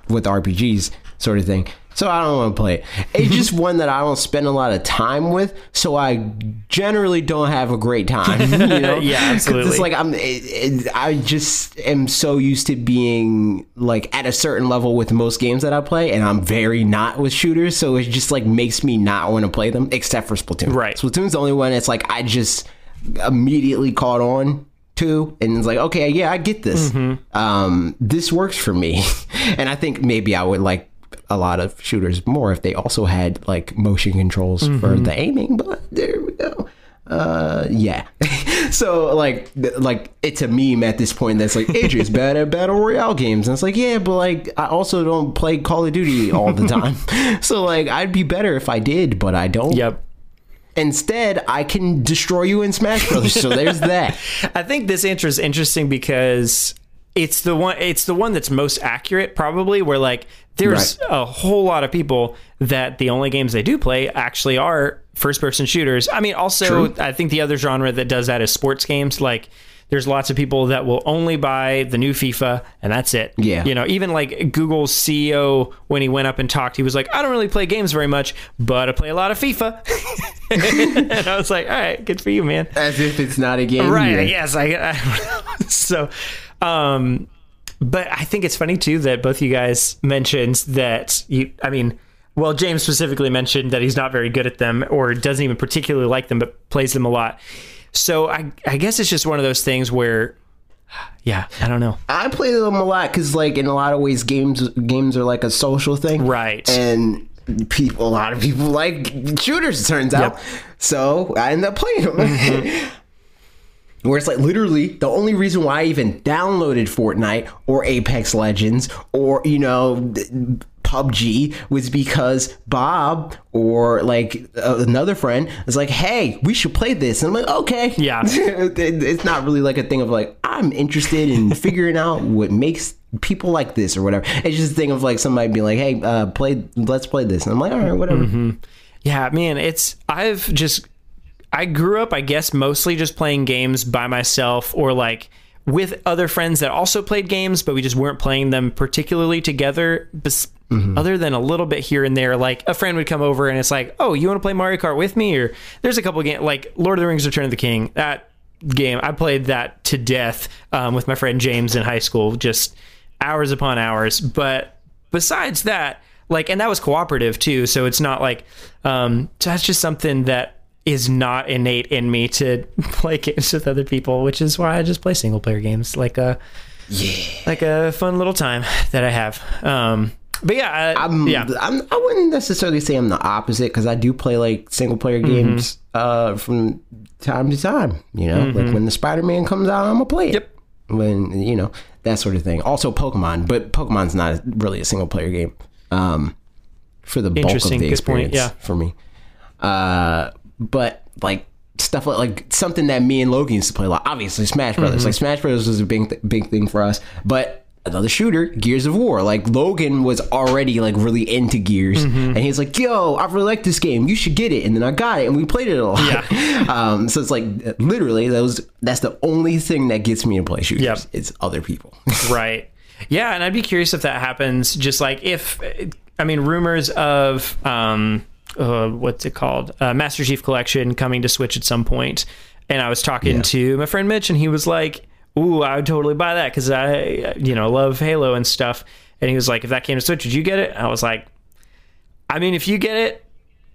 with RPGs sort of thing. So I don't want to play it. It's just one that I don't spend a lot of time with, so I generally don't have a great time. You know? Yeah, absolutely. It's like I'm. It, it, I just am so used to being like at a certain level with most games that I play, and I'm very not with shooters. So it just like makes me not want to play them, except for Splatoon. Right. Splatoon's the only one. It's like I just immediately caught on to, and it's like, okay, yeah, I get this. Mm-hmm. Um, this works for me, and I think maybe I would like a lot of shooters more if they also had like motion controls for Mm-hmm. the aiming. But there we go uh yeah so like like it's a meme at this point that's like AJ's bad at battle royale games and it's like yeah but like I also don't play Call of Duty all the time so like I'd be better if I did but I don't Yep. instead I can destroy you in Smash Brothers so there's that I think this intro is interesting because it's the one it's the one that's most accurate probably where like there's a whole lot of people that the only games they do play actually are first person shooters. I mean also I think the other genre that does that is sports games like there's lots of people that will only buy the new FIFA and that's it. Yeah. You know, even like Google's CEO when he went up and talked, he was like, I don't really play games very much, but I play a lot of FIFA. and I was like, all right, good for you, man. As if it's not a game. Right. Yes. I, I so, um, but I think it's funny too that both you guys mentioned that you, I mean, well, James specifically mentioned that he's not very good at them or doesn't even particularly like them, but plays them a lot. So I, I guess it's just one of those things where, yeah, I don't know. I play them a lot because, like, in a lot of ways, games games are like a social thing, Right. And people, a lot of people like shooters. It turns out, so I end up playing them. Mm-hmm. Where it's like literally the only reason why I even downloaded Fortnite or Apex Legends or you know PUBG was because Bob or like uh, another friend was like, "Hey, we should play this," and I'm like, "Okay." Yeah. It's not really like a thing of like I'm interested in figuring out what makes people like this or whatever. It's just a thing of like somebody being like, "Hey, uh, play, let's play this," and I'm like, "All right, whatever." Mm-hmm. Yeah, man, it's I've just I grew up, I guess, mostly just playing games by myself or like with other friends that also played games, but we just weren't playing them particularly together. Bes- Other than a little bit here and there, like a friend would come over and it's like, "Oh, you want to play Mario Kart with me?" Or there's a couple games like Lord of the Rings: Return of the King. That game, I played that to death um, with my friend James in high school, just hours upon hours. But besides that, like, and that was cooperative too. So it's not like um, so that's just something that is not innate in me to play games with other people, which is why I just play single player games, like a yeah, like a fun little time that I have. Um, but yeah, I, I'm, yeah, I'm, I wouldn't necessarily say I'm the opposite because I do play like single player Mm-hmm. games uh, from time to time. You know, like when the Spider Man comes out, I'm gonna play it. Yep. When you know that sort of thing. Also Pokemon, but Pokemon's not really a single player game. Um, for the bulk of the Good point, experience yeah. for me. Uh, but like stuff like, like something that me and Logan used to play a lot. Obviously, Smash Brothers. Mm-hmm. Like Smash Brothers was a big th- big thing for us. But another shooter, Gears of War. Like Logan was already like really into Gears, Mm-hmm. and he's like, "Yo, I really like this game. You should get it." And then I got it, and we played it a lot. Yeah. um, so it's like literally those. That's the only thing that gets me to play shooters. Yep. It's other people. right. Yeah, and I'd be curious if that happens. Just like if, I mean, rumors of um, uh, what's it called, uh, Master Chief Collection coming to Switch at some point, and I was talking to my friend Mitch, and he was like, "Ooh, I would totally buy that because I, you know, love Halo and stuff." And he was like, "If that came to Switch, would you get it?" I was like, "I mean, if you get it."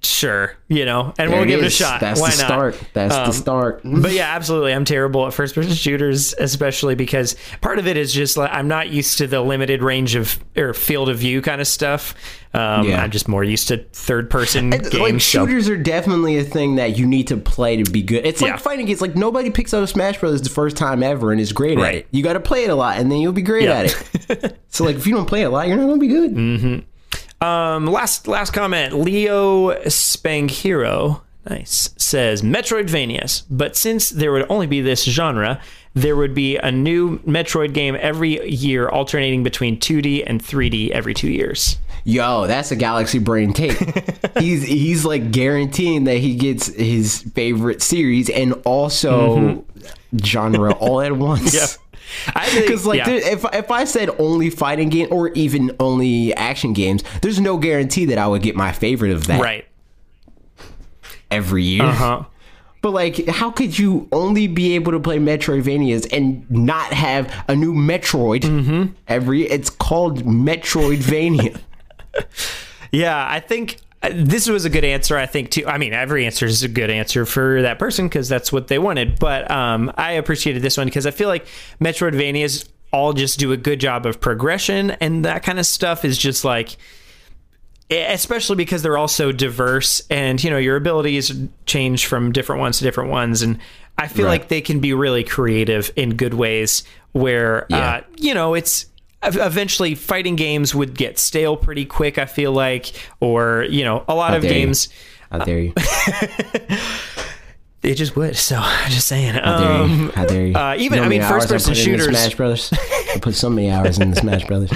Sure, you know, and There we'll give it a shot. That's Why the not? start. That's Um, the start. but yeah, absolutely. I'm terrible at first person shooters, especially because part of it is just like I'm not used to the limited range of or field of view kind of stuff. Um, Yeah. I'm just more used to third person games. like so- shooters are definitely a thing that you need to play to be good. It's like Yeah. fighting games. Like nobody picks up Smash Brothers the first time ever and is great at Right. it. You got to play it a lot, and then you'll be great Yeah. at it. so like if you don't play it a lot, you're not gonna be good. Um, last last comment. Leo Spanghero, nice, says Metroidvanias. But since there would only be this genre, there would be a new Metroid game every year, alternating between 2D and 3D every two years. Yo, that's a Galaxy Brain take. he's he's like guaranteeing that he gets his favorite series and also genre all at once. Yep. Because like, yeah. there, if if I said only fighting game or even only action games, there's no guarantee that I would get my favorite of that right. every year. Uh-huh. But like, how could you only be able to play Metroidvanias and not have a new Metroid Mm-hmm. every? It's called Metroidvania. Yeah, I think this was a good answer. I think too. I mean, every answer is a good answer for that person because that's what they wanted. But um, I appreciated this one because I feel like Metroidvanias all just do a good job of progression, and that kind of stuff is just like. Especially because they're all so diverse, and you know your abilities change from different ones to different ones, and I feel Right. like they can be really creative in good ways. Where Yeah. uh, you know it's eventually fighting games would get stale pretty quick i feel like or you know a lot of dare you. games How dare you? it just would so i'm just saying How dare um, you? How dare you? uh, even- You know I mean, how hours first-person shooters- Smash Brothers. I put so many hours in the Smash Brothers.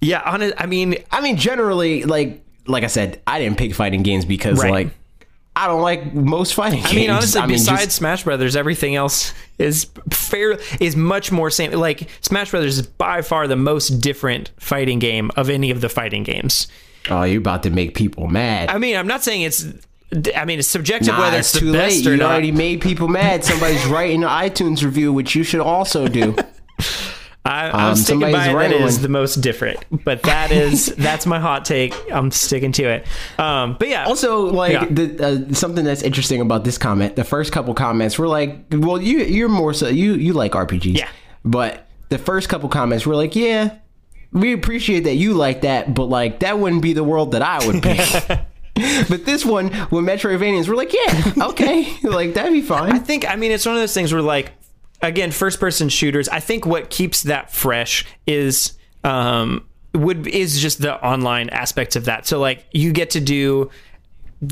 Yeah, on I mean, I mean, generally, like like I said, I didn't pick fighting games because Right. like I don't like most fighting games. I mean, honestly, just- besides Smash Brothers, everything else is fair is much more same. Like Smash Brothers is by far the most different fighting game of any of the fighting games. oh, you're about to make people mad. I mean, I'm not saying it's. I mean, it's subjective Nah, whether it's, it's too late. or You not. already made people mad. Somebody's writing an iTunes review, which you should also do. I, I'm Um, sticking by it that is the most different, but that is that's my hot take. I'm sticking to it. Um, but yeah, Also, like Yeah. the, uh, something that's interesting about this comment, the first couple comments were like, "Well, you you're more so you you like RPGs, Yeah. But the first couple comments were like, "Yeah, we appreciate that you like that, but like that wouldn't be the world that I would pick." but this one, when Metroidvanians were like, "Yeah, okay, like that'd be fine." I think I mean it's one of those things where like again first person shooters I think what keeps that fresh is um would is just the online aspects of that. So like you get to do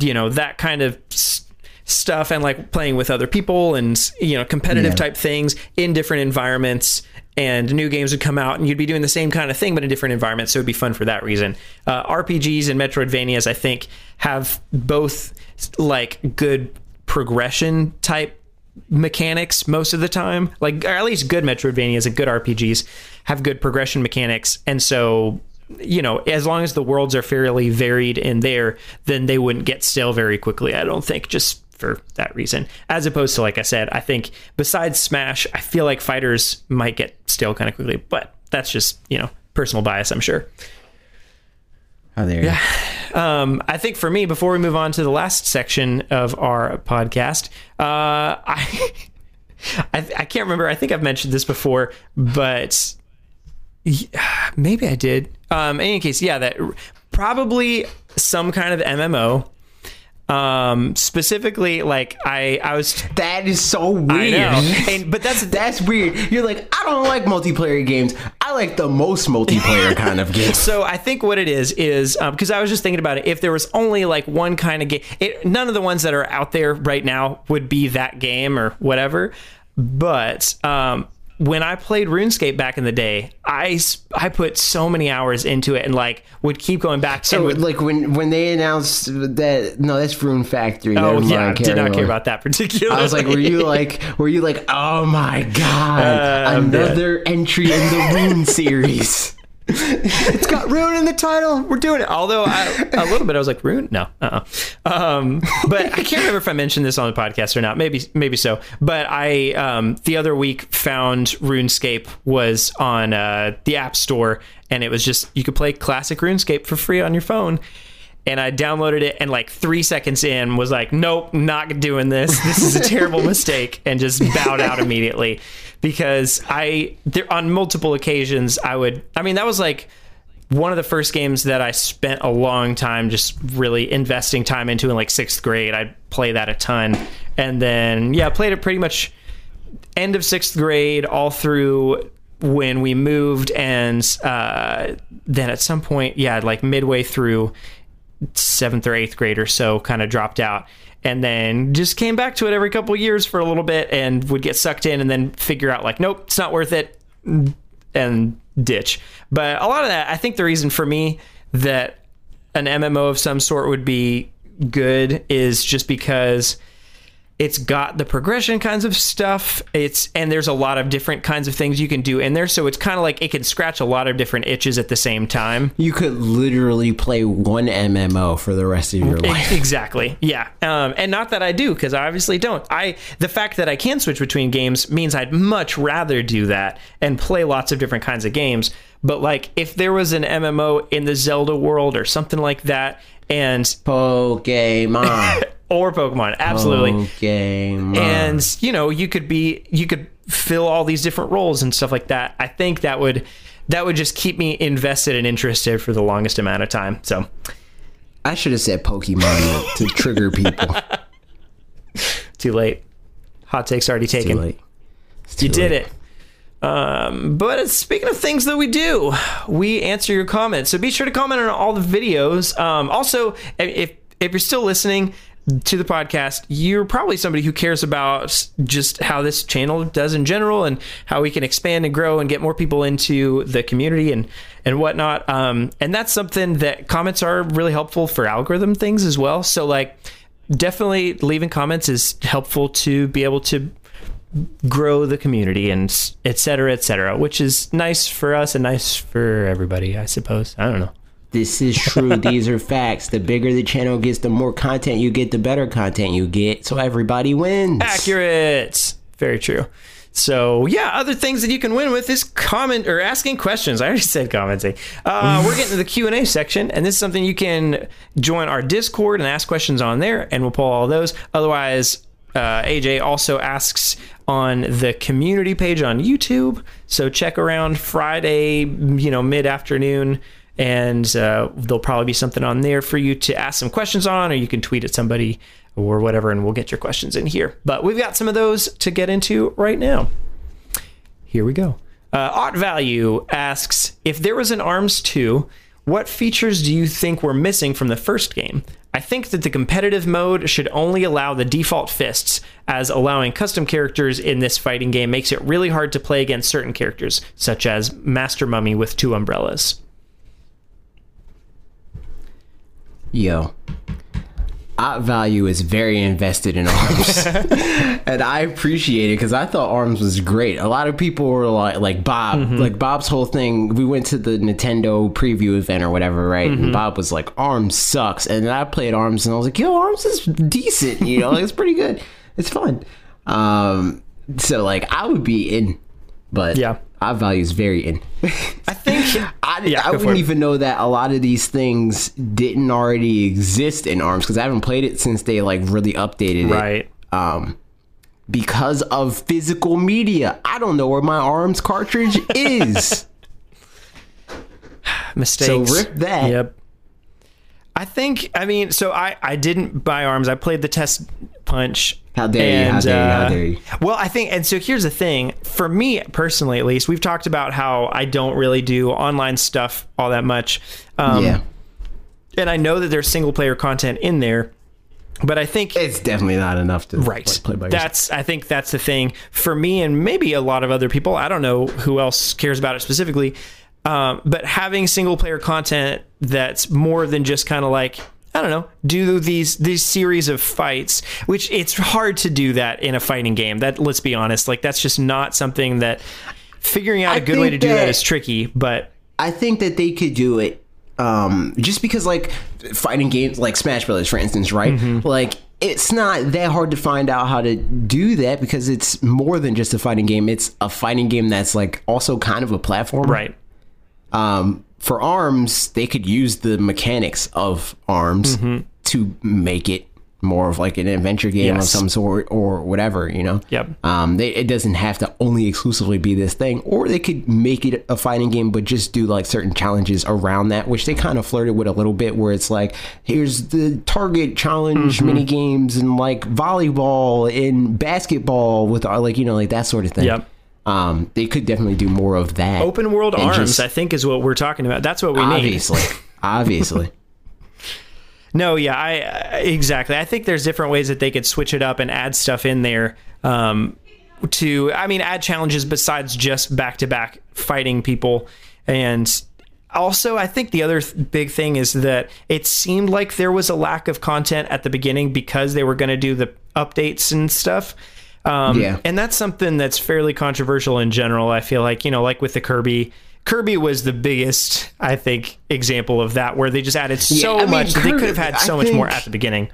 you know that kind of s- stuff and like playing with other people and you know competitive Yeah. type things in different environments. And new games would come out and you'd be doing the same kind of thing but in different environments. So it'd be fun for that reason. Uh, rpgs and metroidvanias i think have both like good progression type mechanics most of the time. Like or at least good metroidvanias and good rpgs have good progression mechanics. And so you know as long as the worlds are fairly varied in there then they wouldn't get stale very quickly i don't think just for that reason. As opposed to like i said i think besides smash i feel like fighters might get stale kind of quickly. But that's just you know personal bias i'm sure. Oh, there. Yeah. Um, I think for me, before we move on to the last section of our podcast, uh, I, I I can't remember. I think I've mentioned this before, but maybe I did. Um, in any case, yeah, that probably some kind of MMO. Um, specifically, like I I was That is so weird. I know, and but that's That's weird. You're like, I don't like multiplayer games. Like the most multiplayer kind of game. So I think what it is is because I was just thinking about it. If there was only like one kind of game, it, none of the ones that are out there right now would be that game or whatever. But um, when I played RuneScape back in the day, I I put so many hours into it and like would keep going back. So would, like when when they announced that no, that's Rune Factory. oh yeah, mind, did not care about that particularly. I was like, were you like, were you like, oh my god, Um, another entry in the Rune series? it's got Rune in the title. We're doing it. Although I, a little bit, I was like Rune. No, uh, uh um, but I can't remember if I mentioned this on the podcast or not. Maybe, maybe so. But I um, the other week found RuneScape was on uh, the App Store, and it was just you could play classic RuneScape for free on your phone. And I downloaded it, and like three seconds in, was like, "Nope, not doing this. This is a terrible mistake," and just bowed out immediately because I there on multiple occasions I would. I mean, that was like one of the first games that I spent a long time just really investing time into in like sixth grade. I'd play that a ton. And then, yeah, played it pretty much end of sixth grade all through when we moved. And uh, then at some point, yeah, like midway through seventh or eighth grade or so, kind of dropped out. And then just came back to it every couple years for a little bit and would get sucked in and then figure out, like, nope, it's not worth it and ditch. But a lot of that, I think the reason for me that an MMO of some sort would be good is just because it's got the progression kinds of stuff. It's and there's a lot of different kinds of things you can do in there, so it's kind of like it can scratch a lot of different itches at the same time. You could literally play one MMO for the rest of your life. Exactly. Yeah. Um, and not that I do, because I obviously don't. I the fact that I can switch between games means I'd much rather do that and play lots of different kinds of games. But like, if there was an MMO in the Zelda world or something like that, and Pokemon. or Pokemon, absolutely. Pokemon. and you know you could be you could fill all these different roles and stuff like that i think that would that would just keep me invested and interested for the longest amount of time so I should have said Pokemon to trigger people. too late hot takes already Too taken late. you did it um, but speaking of things that we do, we answer your comments. So be sure to comment on all the videos. Um, also, if if you're still listening, to the podcast, you're probably somebody who cares about just how this channel does in general and how we can expand and grow and get more people into the community and and whatnot. Um, and that's something that comments are really helpful for algorithm things as well. So like, definitely leaving comments is helpful to be able to grow the community and et cetera, et cetera, which is nice for us and nice for everybody, I suppose. I don't know. This is true. These are facts. The bigger the channel gets, the more content you get, the better content you get. So everybody wins. Accurate. Very true. So yeah, other things that you can win with is comment or asking questions. I already said commenting. Uh, we're getting to the Q and A section, and this is something you can join our Discord and ask questions on there, and we'll pull all those. Otherwise, uh, AJ also asks on the community page on YouTube. So check around Friday, you know, mid afternoon and uh, there'll probably be something on there for you to ask some questions on, or you can tweet at somebody or whatever, and we'll get your questions in here. But we've got some of those to get into right now. Here we go. Uh, Value asks If there was an ARMS 2, what features do you think were missing from the first game? I think that the competitive mode should only allow the default fists, as allowing custom characters in this fighting game makes it really hard to play against certain characters, such as Master Mummy with two umbrellas. Yo, Ot Value is very invested in arms, and I appreciate it because I thought arms was great. A lot of people were like, like Bob, Mm-hmm. like Bob's whole thing. We went to the Nintendo preview event or whatever, right? Mm-hmm. And Bob was like, "Arms sucks," and I played arms, and I was like, "Yo, arms is decent. You know, like, it's pretty good. It's fun." Um, so like, I would be in, but Yeah. Ot Value is very in. I think I, Yeah, I wouldn't even know that a lot of these things didn't already exist in ARMS because I haven't played it since they like really updated it. right. Um, because of physical media, I don't know where my ARMS cartridge is. Mistakes. So rip that. Yep. I think. I mean, so I I didn't buy arms. I played the test punch. How dare you, how dare you, how uh, dare you. Well, I think, and so here's the thing. For me personally, at least, we've talked about how I don't really do online stuff all that much. Um, yeah, And I know that there's single player content in there, but I think it's definitely not enough to right play by yourself. that's i think that's the thing for me and maybe a lot of other people i don't know who else cares about it specifically um, but having single player content that's more than just kind of like i don't know do these these series of fights which it's hard to do that in a fighting game that let's be honest like that's just not something that figuring out I a good way to think do that that- is tricky but I think that they could do it um, just because, like, fighting games like Smash Brothers, for instance, right? Mm-hmm. Like, it's not that hard to find out how to do that because it's more than just a fighting game. It's a fighting game that's like also kind of a platform, right Um, for Arms, they could use the mechanics of Arms Mm-hmm. to make it more of like an adventure game of some sort or whatever, you know. Yep. Um, they, it doesn't have to only exclusively be this thing, or they could make it a fighting game, but just do like certain challenges around that, which they kind of flirted with a little bit, where it's like, here's the target challenge Mm-hmm. mini games and like volleyball and basketball with uh, like you know like that sort of thing. Yep. Um, they could definitely do more of that. open world arms just- i think is what we're talking about that's what we need obviously, obviously. No, yeah, I exactly. I think there's different ways that they could switch it up and add stuff in there. Um, to, I mean, add challenges besides just back to back fighting people. And also, I think the other th- big thing is that it seemed like there was a lack of content at the beginning because they were going to do the updates and stuff. Um, Yeah. And that's something that's fairly controversial in general. I feel like, you know, like with the Kirby. Kirby was the biggest, I think, example of that, where they just added so I mean, much that they could have had so I much more at the beginning.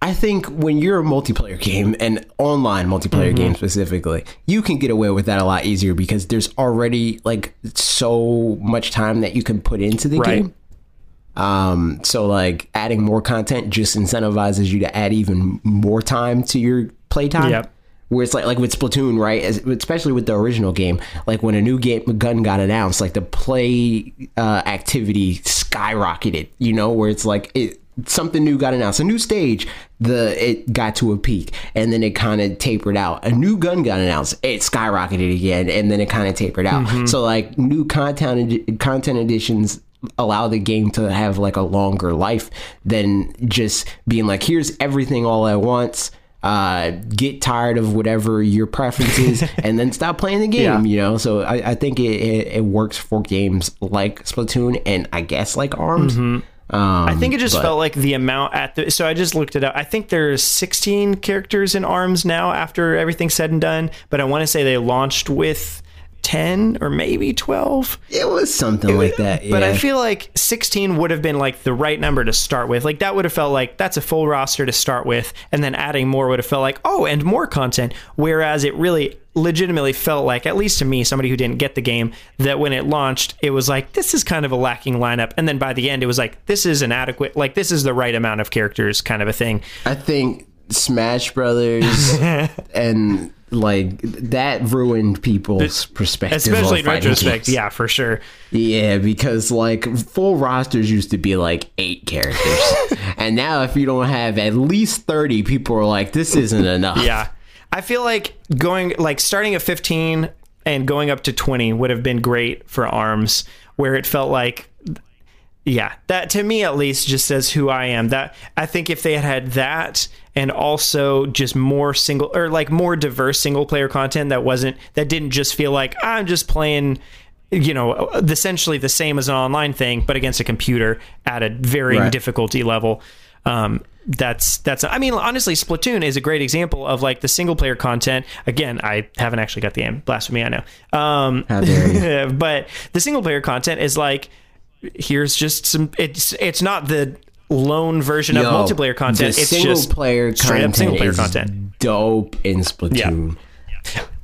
I think when you're a multiplayer game and online multiplayer Mm-hmm. game specifically, you can get away with that a lot easier because there's already like so much time that you can put into the Right. game. Um, so like adding more content just incentivizes you to add even more time to your playtime. Yep. Where it's like like with Splatoon, right? As, especially with the original game, like when a new game gun got announced, like the play uh, activity skyrocketed. You know, where it's like it something new got announced, a new stage, the it got to a peak, and then it kind of tapered out. A new gun got announced, it skyrocketed again, and then it kind of tapered out. So like new content content additions allow the game to have like a longer life than just being like, here's everything all at once. Uh, get tired of whatever your preference is, and then stop playing the game. Yeah. You know, so I, I think it, it, it works for games like Splatoon and I guess like Arms. Um, I think it just but- felt like the amount at the. So I just looked it up. I think there's 16 characters in Arms now after everything's said and done. But I want to say they launched with 10 or maybe 12. it was something like that. But I feel like 16 would have been like the right number to start with. Like that would have felt like that's a full roster to start with, and then adding more would have felt like oh, and more content. Whereas it really legitimately felt like, at least to me, somebody who didn't get the game, that when it launched, it was like this is kind of a lacking lineup, and then by the end, it was like this is an adequate, like this is the right amount of characters, kind of a thing. I think Smash Brothers and like that ruined people's perspective. Especially in retrospect, games. yeah, for sure. Yeah, because like full rosters used to be like eight characters, and now if you don't have at least thirty, people are like, "This isn't enough." Yeah. I feel like going like starting at 15 and going up to 20 would have been great for arms where it felt like yeah, that to me at least just says who I am. That I think if they had had that and also just more single or like more diverse single player content that wasn't that didn't just feel like I'm just playing you know essentially the same as an online thing but against a computer at a varying Right. difficulty level um that's that's i mean honestly splatoon is a great example of like the single player content again i haven't actually got the game blasphemy i know um How dare you. but the single player content is like here's just some it's it's not the lone version Yo, of multiplayer content it's single just player straight up content single player content dope in Splatoon.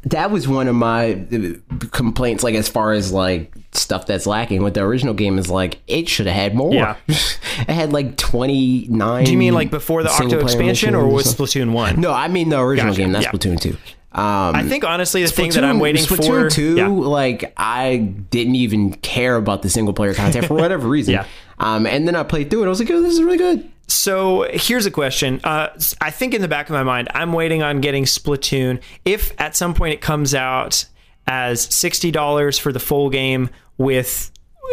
That was one of my uh, complaints, like as far as like stuff that's lacking with the original game is like it should have had more. Yeah. it had like twenty nine. do you mean like before the octo expansion or was splatoon 1 No, I mean the original Gotcha, game. That's yeah. Splatoon two. Um, i think honestly the thing that i'm waiting Splatoon for two, yeah. like I didn't even care about the single player content for whatever reason. Yeah. Um, and then I played through it. I was like, oh, this is really good. So here's a question. Uh, I think in the back of my mind, I'm waiting on getting Splatoon. If at some point it comes out as sixty dollars for the full game with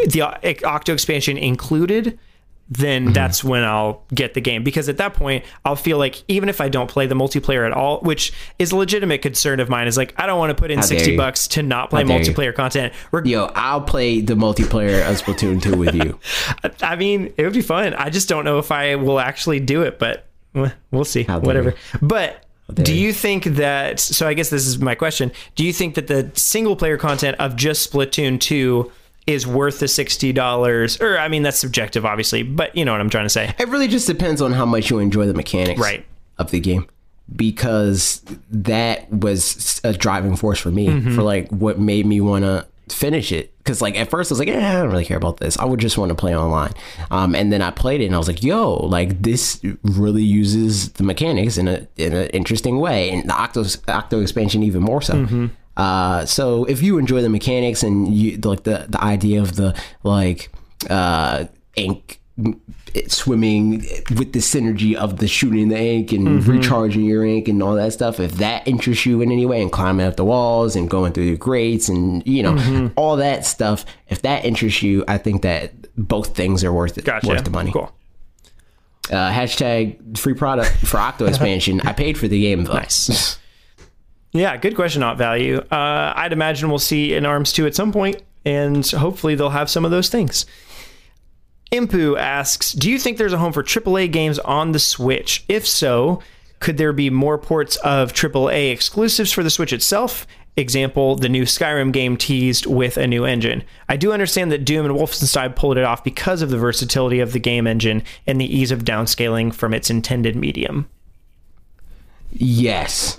the Octo expansion included, then mm-hmm. that's when I'll get the game because at that point I'll feel like even if I don't play the multiplayer at all, which is a legitimate concern of mine, is like I don't want to put in dare sixty bucks to not play dare you. multiplayer content. Reg- Yo, I'll play the multiplayer of Splatoon 2 with you. I mean, it would be fun. I just don't know if I will actually do it, but we'll see. Whatever. you. But do you. think that? So I guess this is my question. Do you think that the single player content of just Splatoon two is worth the sixty dollars? Or I mean, that's subjective, obviously, but you know what I'm trying to say. It really just depends on how much you enjoy the mechanics Right. of the game. Because that was a driving force for me Mm-hmm. for like what made me want to finish it. Because like at first I was like, yeah, I don't really care about this. I would just want to play online. Um, and then I played it and I was like, yo, like this really uses the mechanics in a in an interesting way, and the Octo Octo expansion even more so. Mm-hmm. Uh, so if you enjoy the mechanics and you like the the idea of the like uh ink swimming with the synergy of the shooting the ink and Mm-hmm. recharging your ink and all that stuff if that interests you in any way and climbing up the walls and going through the grates and you know Mm-hmm. all that stuff if that interests you i think that both things are worth it Gotcha. worth the money Cool. uh, hashtag free product for octo expansion i paid for the game though Nice. Yeah, good question, not value. Uh, I'd imagine we'll see an ARMS 2 at some point, and hopefully they'll have some of those things. Impu asks, do you think there's a home for AAA games on the Switch? If so, could there be more ports of AAA exclusives for the Switch itself? Example, the new Skyrim game teased with a new engine. I do understand that Doom and Wolfenstein pulled it off because of the versatility of the game engine and the ease of downscaling from its intended medium. Yes.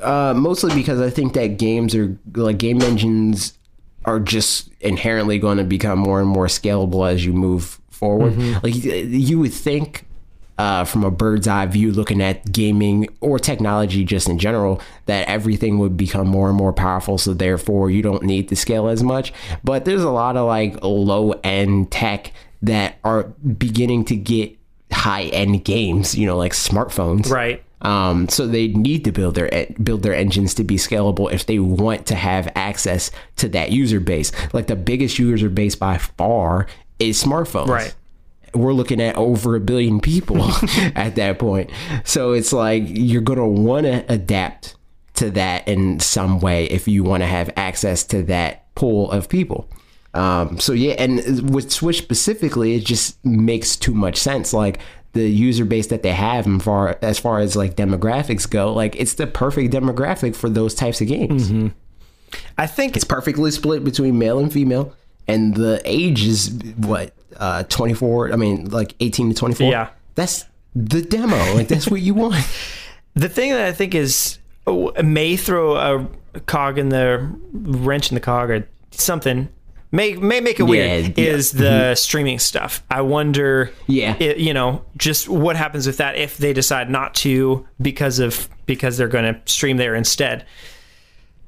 Uh, mostly because I think that games are like game engines are just inherently going to become more and more scalable as you move forward. Like you would think uh, from a bird's eye view, looking at gaming or technology just in general, that everything would become more and more powerful. So therefore, you don't need to scale as much. But there's a lot of like low end tech that are beginning to get high end games. You know, like smartphones. Right. Um, so they need to build their build their engines to be scalable if they want to have access to that user base. Like the biggest user base by far is smartphones. Right. We're looking at over a billion people at that point. So it's like you're going to want to adapt to that in some way if you want to have access to that pool of people. Um, so yeah, and with Switch specifically, it just makes too much sense. Like the user base that they have, and far as far as like demographics go, like it's the perfect demographic for those types of games. I think It's perfectly split between male and female, and the age is what uh, twenty four. I mean, like eighteen to twenty four. Yeah. that's the demo. Like that's what you want. the thing that I think is oh, may throw a cog in the wrench in the cog or something. May may make it weird Yeah, yeah. is the streaming stuff. I wonder, Yeah. it, you know, just what happens with that if they decide not to because of because they're going to stream there instead.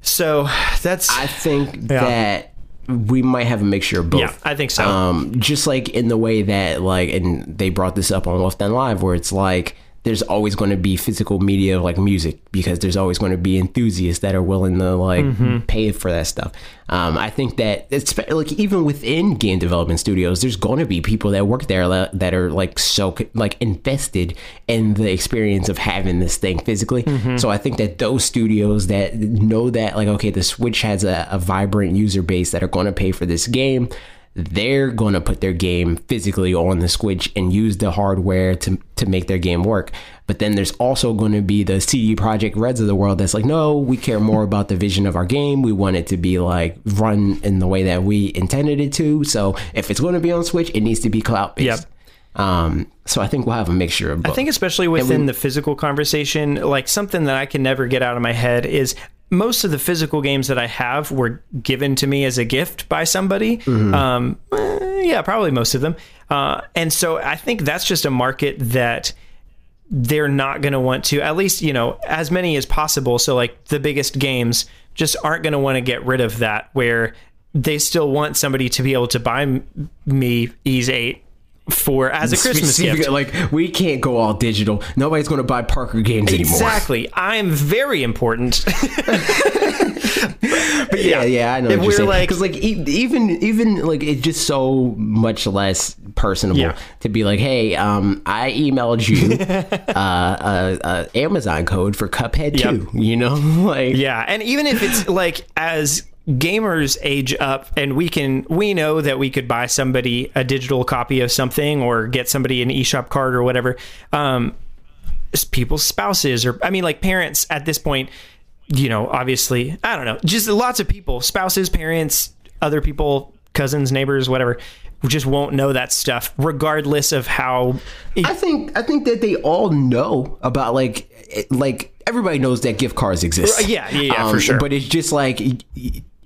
So that's I think that we might have a mixture of both. yeah, I think so. um, just like in the way that like and they brought this up on Left End Live where it's like there's always going to be physical media like music because there's always going to be enthusiasts that are willing to like Mm-hmm. pay for that stuff. Um, I think that it's like even within game development studios, there's going to be people that work there that that are like so like invested in the experience of having this thing physically. Mm-hmm. So I think that those studios that know that like okay, the Switch has a, a vibrant user base that are going to pay for this game they're going to put their game physically on the Switch and use the hardware to to make their game work. But then there's also going to be the CD Projekt Reds of the world that's like, no, we care more about the vision of our game. We want it to be like run in the way that we intended it to. So if it's going to be on Switch, it needs to be cloud based. Yep. Um, so I think we'll have a mixture of both. I think especially within the physical conversation, like something that I can never get out of my head is most of the physical games that I have were given to me as a gift by somebody. Um, eh, yeah, probably most of them. Uh, and so I think that's just a market that they're not going to want to, at least, you know, as many as possible. So, like the biggest games just aren't going to want to get rid of that, where they still want somebody to be able to buy me Ys 8 for as a Christmas gift. Like we can't go all digital. Nobody's going to buy Parker games anymore. Exactly. I'm very important. But yeah, yeah, I know. If we're like- because like e- even even like it's just so much less personable Yeah. to be like, hey, um, I emailed you uh, a, a Amazon code for Cuphead Yep. two. You know, like yeah, and even if it's like as gamers age up and we can we know that we could buy somebody a digital copy of something or get somebody an eShop card or whatever um people's spouses or I mean like parents at this point you know obviously I don't know just lots of people spouses parents other people cousins neighbors whatever just won't know that stuff regardless of how I think I think that they all know about like like everybody knows that gift cards exist. Yeah, yeah, yeah, for sure. But it's just like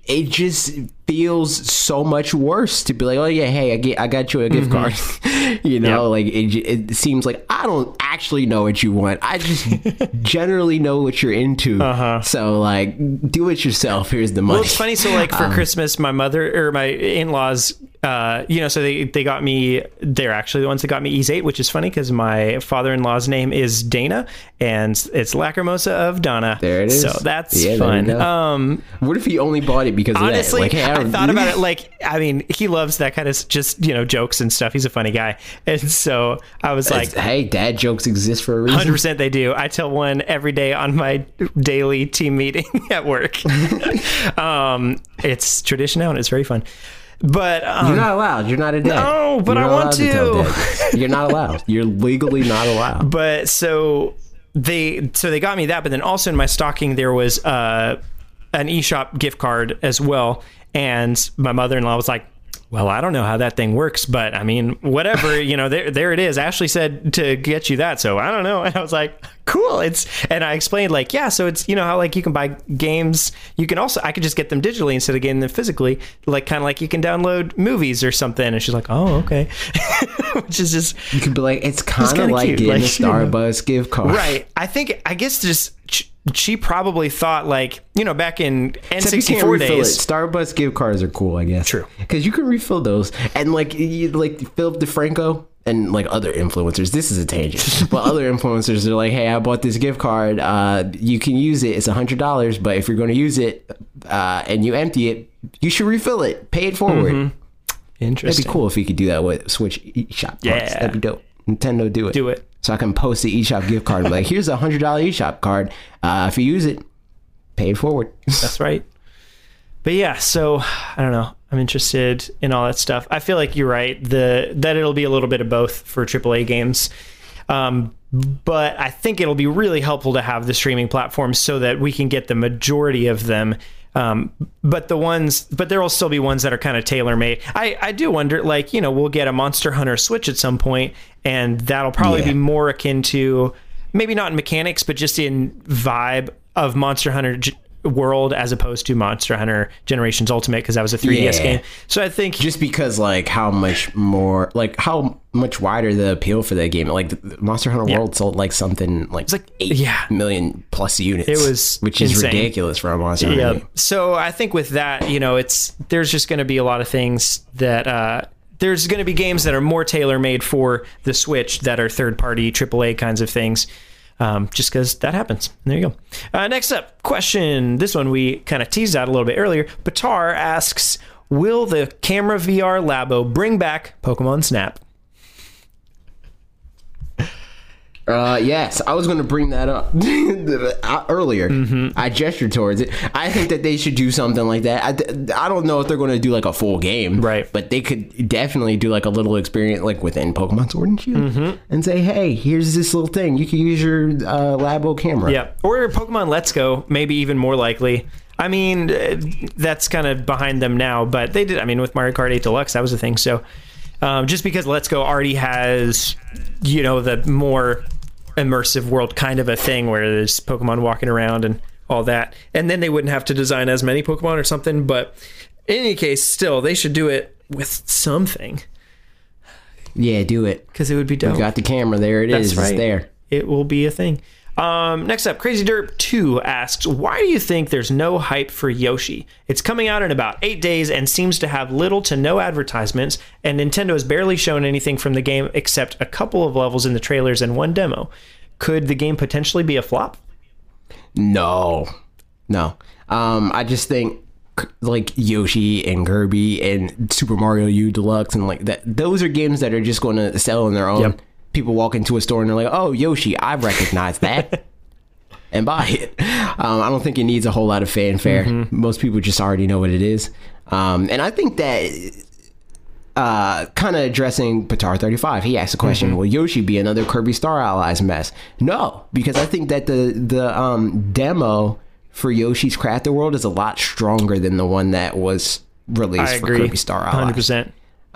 just feels so much worse to be like, oh yeah, hey, I get I got you a gift card. you know, Mm-hmm. Like it, it seems like I don't actually know what you want. I just generally know what you're into. Uh-huh. So like, do it yourself. Here's the money. Well, it's funny. So, like for Christmas, my mother or my in-laws, uh, you know, so they they got me. They're actually the ones that got me Ys Eight, which is funny because my father-in-law's name is Dana, and it's Lacrimosa of Dana. There it is. So that's Yeah, fun. Um, What if he only bought it because honestly, of that? Like, hey, I thought about it. Like, I mean, he loves that kind of just you know jokes and stuff. He's a funny guy, and so I was like, hey, dad jokes exist for a reason. Hundred percent, they do. I tell one every day on my daily team meeting at work. um, it's tradition now, and it's very fun. But um, You're not allowed. You're not a dad. No, but I want tell to. You're not allowed. You're legally not allowed. but so they so they got me that, but then also in my stocking there was uh, an eShop gift card as well, and my mother in law was like. Well, I don't know how that thing works, but I mean, whatever, you know, there there it is. Ashley said to get you that, so I don't know. And I was like, cool. It's and I explained like, yeah, so it's you know how like you can buy games, you can also I could just get them digitally instead of getting them physically, like kind of like you can download movies or something. And she's like, oh, okay, which is just You could be like, it's kind of like cute, getting like, a. Starbucks gift card. Right. I think I guess just she probably thought like you know back in Except N64 refill it. days. Starbucks gift cards are cool, I guess. True. Because you can refill those. And like, you, like Philip DeFranco and like other influencers. This is a tangent. but other influencers are like, hey, I bought this gift card. Uh, you can use it. It's a $100. But if you're going to use it uh, and you empty it, you should refill it. Pay it forward. Mm-hmm. That'd be cool if you could do that with Switch eShop cards. Yeah. That'd be dope. Nintendo, do it. Do it. So I can post the eShop gift card. like, here's a hundred dollar eShop card. Uh, if you use it, pay it forward. That's right. But yeah, so I don't know. I'm interested in all that stuff. I feel like you're right. The that it'll be a little bit of both for AAA games. Um, but I think it'll be really helpful to have the streaming platforms so that we can get the majority of them. Um, but the ones, but there will still be ones that are kind of tailor made. I, I do wonder, like, you know, we'll get a Monster Hunter Switch at some point, and that'll probably Yeah. be more akin to maybe not in mechanics, but just in vibe of Monster Hunter World as opposed to Monster Hunter Generations Ultimate because that was a 3DS Yeah. game. So I think Just because, like, how much more, like, how much wider the appeal for that game. Like, Monster Hunter World sold like something like, it's like- eight yeah. million plus units. It was which is insane. ridiculous for a Monster Hunter. yeah. game. So I think with that, you know, it's there's just going to be a lot of things that uh, there's going to be games that are more tailor made for the Switch that are third party AAA kinds of things. Um, just because that happens. There you go. Uh, next up, question. This one we kind of teased out a little bit earlier. Batar asks, "Will the Camera VR Labo bring back Pokemon Snap?" Uh, yes, I was going to bring that up earlier. Mm-hmm. I gestured towards it. I think that they should do something like that. I, I don't know if they're going to do like a full game, Right. But they could definitely do like a little experience, like within Pokemon Sword and Shield, Mm-hmm. and say, "Hey, here's this little thing. You can use your uh, Labo camera." Yeah, or Pokemon Let's Go, maybe even more likely. I mean, uh, that's kind of behind them now, but they did. I mean, with Mario Kart 8 Deluxe, that was a thing. So, um, just because Let's Go already has, you know, the more immersive world kind of a thing where there's Pokemon walking around and all that, and then they wouldn't have to design as many Pokemon or something. But in any case, still, they should do it with something yeah, do it. because it would be dope. Got the camera. There it is. That's right. It's there. It will be a thing. Um, next up, Crazy Derp 2 asks, Why do you think there's no hype for Yoshi? It's coming out in about eight days and seems to have little to no advertisements, and Nintendo has barely shown anything from the game except a couple of levels in the trailers and one demo. Could the game potentially be a flop? No, no. Um, I just think like Yoshi and Kirby and Super Mario U Deluxe and like that. Those are games that are just going to sell on their own. Yep. People walk into a store and they're like, "Oh, Yoshi, I recognize that." And buy it. Um, I don't think it needs a whole lot of fanfare. Most people just already know what it is. Um, and I think that uh, kind of addressing Patar 35. He asked the question, will Yoshi be another Kirby Star Allies mess? No, because I think that the the um, demo for Yoshi's Crafted World is a lot stronger than the one that was released I for agree. Kirby Star Allies.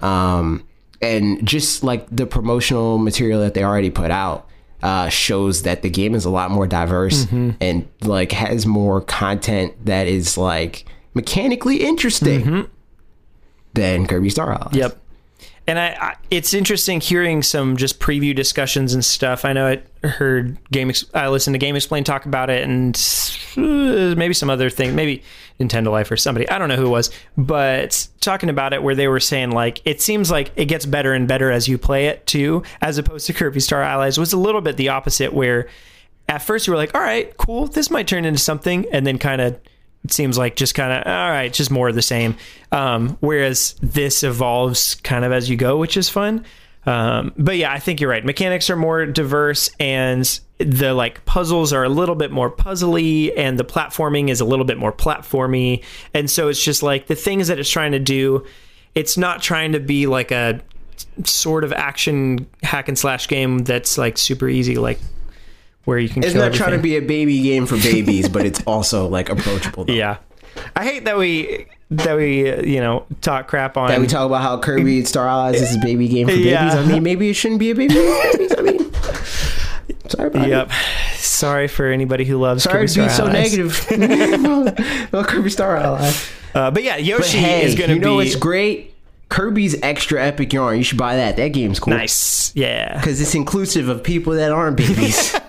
100%. And just like the promotional material that they already put out uh, shows that the game is a lot more diverse Mm-hmm. and like has more content that is like mechanically interesting than Kirby Star Allies. Mm-hmm. Yep. And I, I, it's interesting hearing some just preview discussions and stuff. I know I heard Game, I listened to GameXplain talk about it, and uh, maybe some other thing, maybe Nintendo Life or somebody. I don't know who it was, but talking about it where they were saying like it seems like it gets better and better as you play it too, as opposed to Kirby Star Allies was a little bit the opposite. Where at first you were like, all right, cool, this might turn into something, and then kind of it seems like just kind of all right, just more of the same. Um, whereas this evolves kind of as you go, which is fun. Um, but yeah, I think you're right. Mechanics are more diverse, and the like puzzles are a little bit more puzzly, and the platforming is a little bit more platformy. And so it's just like the things that it's trying to do. It's not trying to be like a sort of action hack and slash game that's like super easy, like where you can. It's not trying to be a baby game for babies, but it's also like approachable. Though. Yeah, I hate that we that we uh, you know talk crap on. That we talk about how Kirby Star Allies is a baby game for babies. Yeah. I mean, maybe it shouldn't be a baby game for babies. I mean, sorry about it. Yep. Sorry for anybody who loves Sorry Kirby to be Star so Allies. negative. well, Kirby Star Allies. Uh, but yeah, But Yoshi hey, is going to be. you know what's great? Kirby's Extra Epic Yarn. You should buy that. That game's cool. nice. Yeah, Because it's inclusive of people that aren't babies.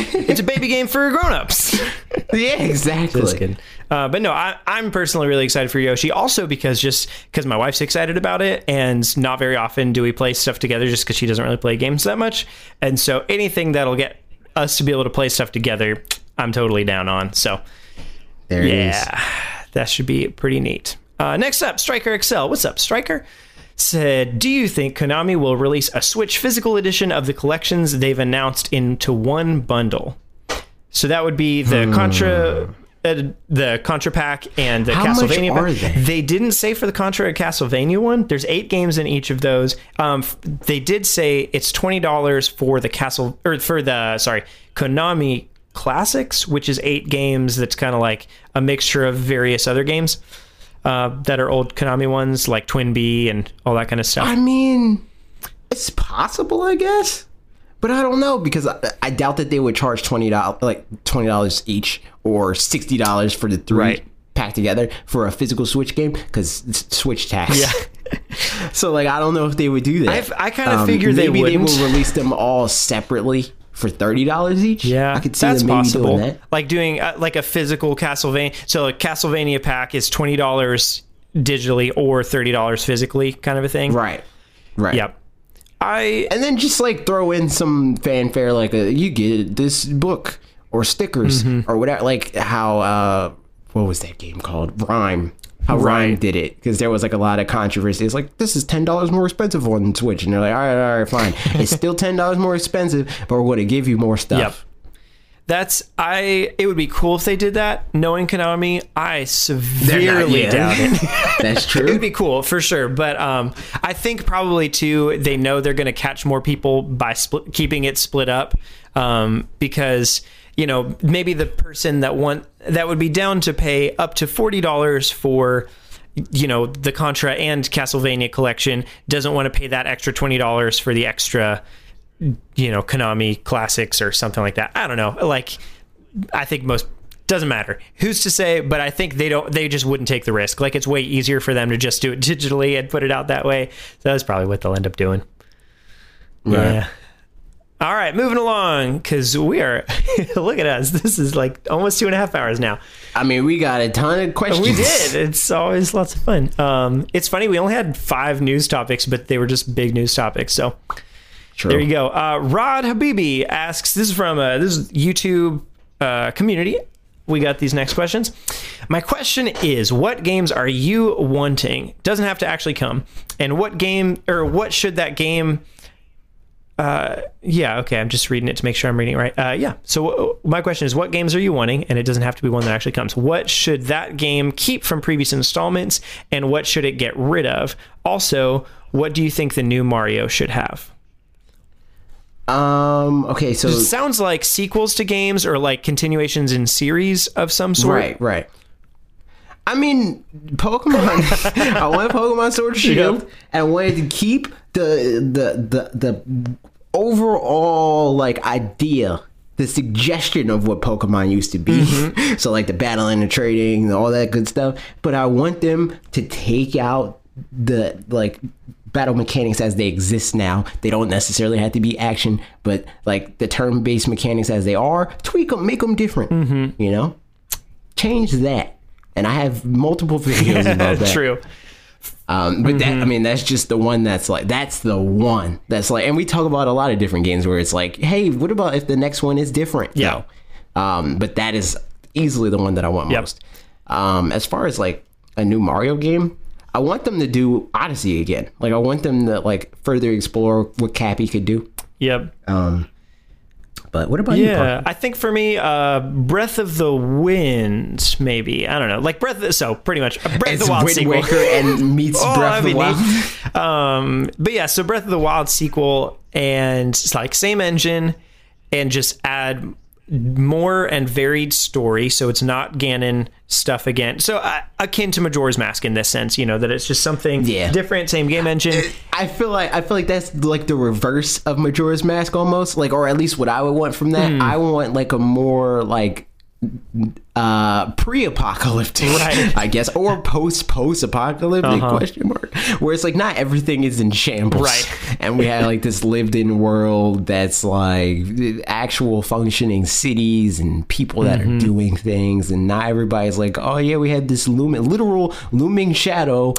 it's a baby game for grown-ups. yeah, exactly. Just kidding. Uh, but no, I, I'm personally really excited for Yoshi. Also because just because my wife's excited about it, and not very often do we play stuff together, just because she doesn't really play games that much. And so anything that'll get us to be able to play stuff together, I'm totally down on. So There it is. yeah, that should be pretty neat. Uh, next up, Striker Excel. What's up, Striker? Said, do you think Konami will release a Switch physical edition of the collections they've announced into one bundle? So that would be the Hmm. Contra, uh, the Contra pack and the How Castlevania. pack. they? They didn't say for the Contra and Castlevania one. There's eight games in each of those. Um, they did say it's twenty dollars for the Castle or for the sorry Konami Classics, which is eight games. That's kind of like a mixture of various other games uh, that are old Konami ones, like TwinBee and all that kind of stuff. I mean, it's possible, I guess, but I don't know because I, I doubt that they would charge twenty dollars, like twenty dollars each, or sixty dollars for the three Right. packed together for a physical Switch game because Switch tax. Yeah. so like, I don't know if they would do that. Um, I've- I kinda figured they maybe wouldn't. they will release them all separately for thirty dollars each. Yeah, I could see that's them maybe possible. doing that. Like doing uh, like a physical Castlevania. So a Castlevania pack is twenty dollars digitally or thirty dollars physically, kind of a thing. Right. Right. Yep. I and then just like throw in some fanfare like uh you get this book or stickers Mm-hmm. or whatever like how uh what was that game called RiME how RiME did it because there was like a lot of controversy it's like this is $10 more expensive on switch and they're like all right all right fine it's still $10 more expensive but we're going to give you more stuff Yep. that's I. It would be cool if they did that. Knowing Konami, I severely doubt it. that's true. it would be cool for sure, but um, I think probably too they know they're going to catch more people by split, keeping it split up, um, because you know maybe the person that want that would be down to pay up to forty dollars for you know the Contra and Castlevania collection. Doesn't want to pay that extra twenty dollars for the extra you know Konami classics or something like that. I don't know, like I think most doesn't matter. Who's to say but i think they don't they just wouldn't take the risk. Like it's way easier for them to just do it digitally and put it out that way. So that's probably what they'll end up doing. Right. yeah all right moving along because we are look at us this is like almost two and a half hours now i mean we got a ton of questions we did it's always lots of fun um it's funny we only had five news topics but they were just big news topics so True. there you go. Uh, Rod Habibi asks. This is from uh, this is YouTube uh, community. We got these next questions. My question is, what games are you wanting? Doesn't have to actually come. And what game or what should that game? Uh, yeah, okay. I'm just reading it to make sure I'm reading it right. Uh, yeah. So uh, my question is, what games are you wanting? And it doesn't have to be one that actually comes. What should that game keep from previous installments, and what should it get rid of? Also, what do you think the new Mario should have? um okay so It sounds like sequels to games or like continuations in series of some sort. Right, right. I mean, Pokemon. I wanted Pokemon Sword Shield, Yep. and I wanted to keep the the the the overall like idea, the suggestion of what Pokemon used to be. Mm-hmm. so like the battling, the trading, and all that good stuff. But I want them to take out the like battle mechanics as they exist now. They don't necessarily have to be action, but like the turn-based mechanics as they are, tweak them, make them different. Mm-hmm. You know, change that. And I have multiple videos about that. True. Um, but that, I mean, that's just the one that's like, that's the one that's like, and we talk about a lot of different games where it's like, hey, what about if the next one is different? Yeah. Um, but that is easily the one that I want Yep. most. Um, as far as like a new Mario game, I want them to do Odyssey again. Like, I want them to like further explore what Cappy could do. Yep. Um, but what about you? Yeah, I think for me, uh, Breath of the Wind, maybe I don't know, like Breath. Of, so pretty much, uh, Breath of the Wild Wind sequel. Waker and meets Oh, Breath of the Wild. Um, but yeah, so Breath of the Wild sequel, and it's like same engine, and just add more and varied story. So it's not Ganon stuff again. So uh, akin to Majora's Mask in this sense, you know, that it's just something Yeah. different, same game engine. I feel like I feel like that's like the reverse of Majora's Mask almost, like or at least what I would want from that. Hmm. I want like a more like uh pre-apocalyptic Right. i guess or post post apocalyptic question mark where it's like not everything is in shambles Right. and we have like this lived in world that's like actual functioning cities and people that Mm-hmm. are doing things and not everybody's like oh yeah we had this looming literal looming shadow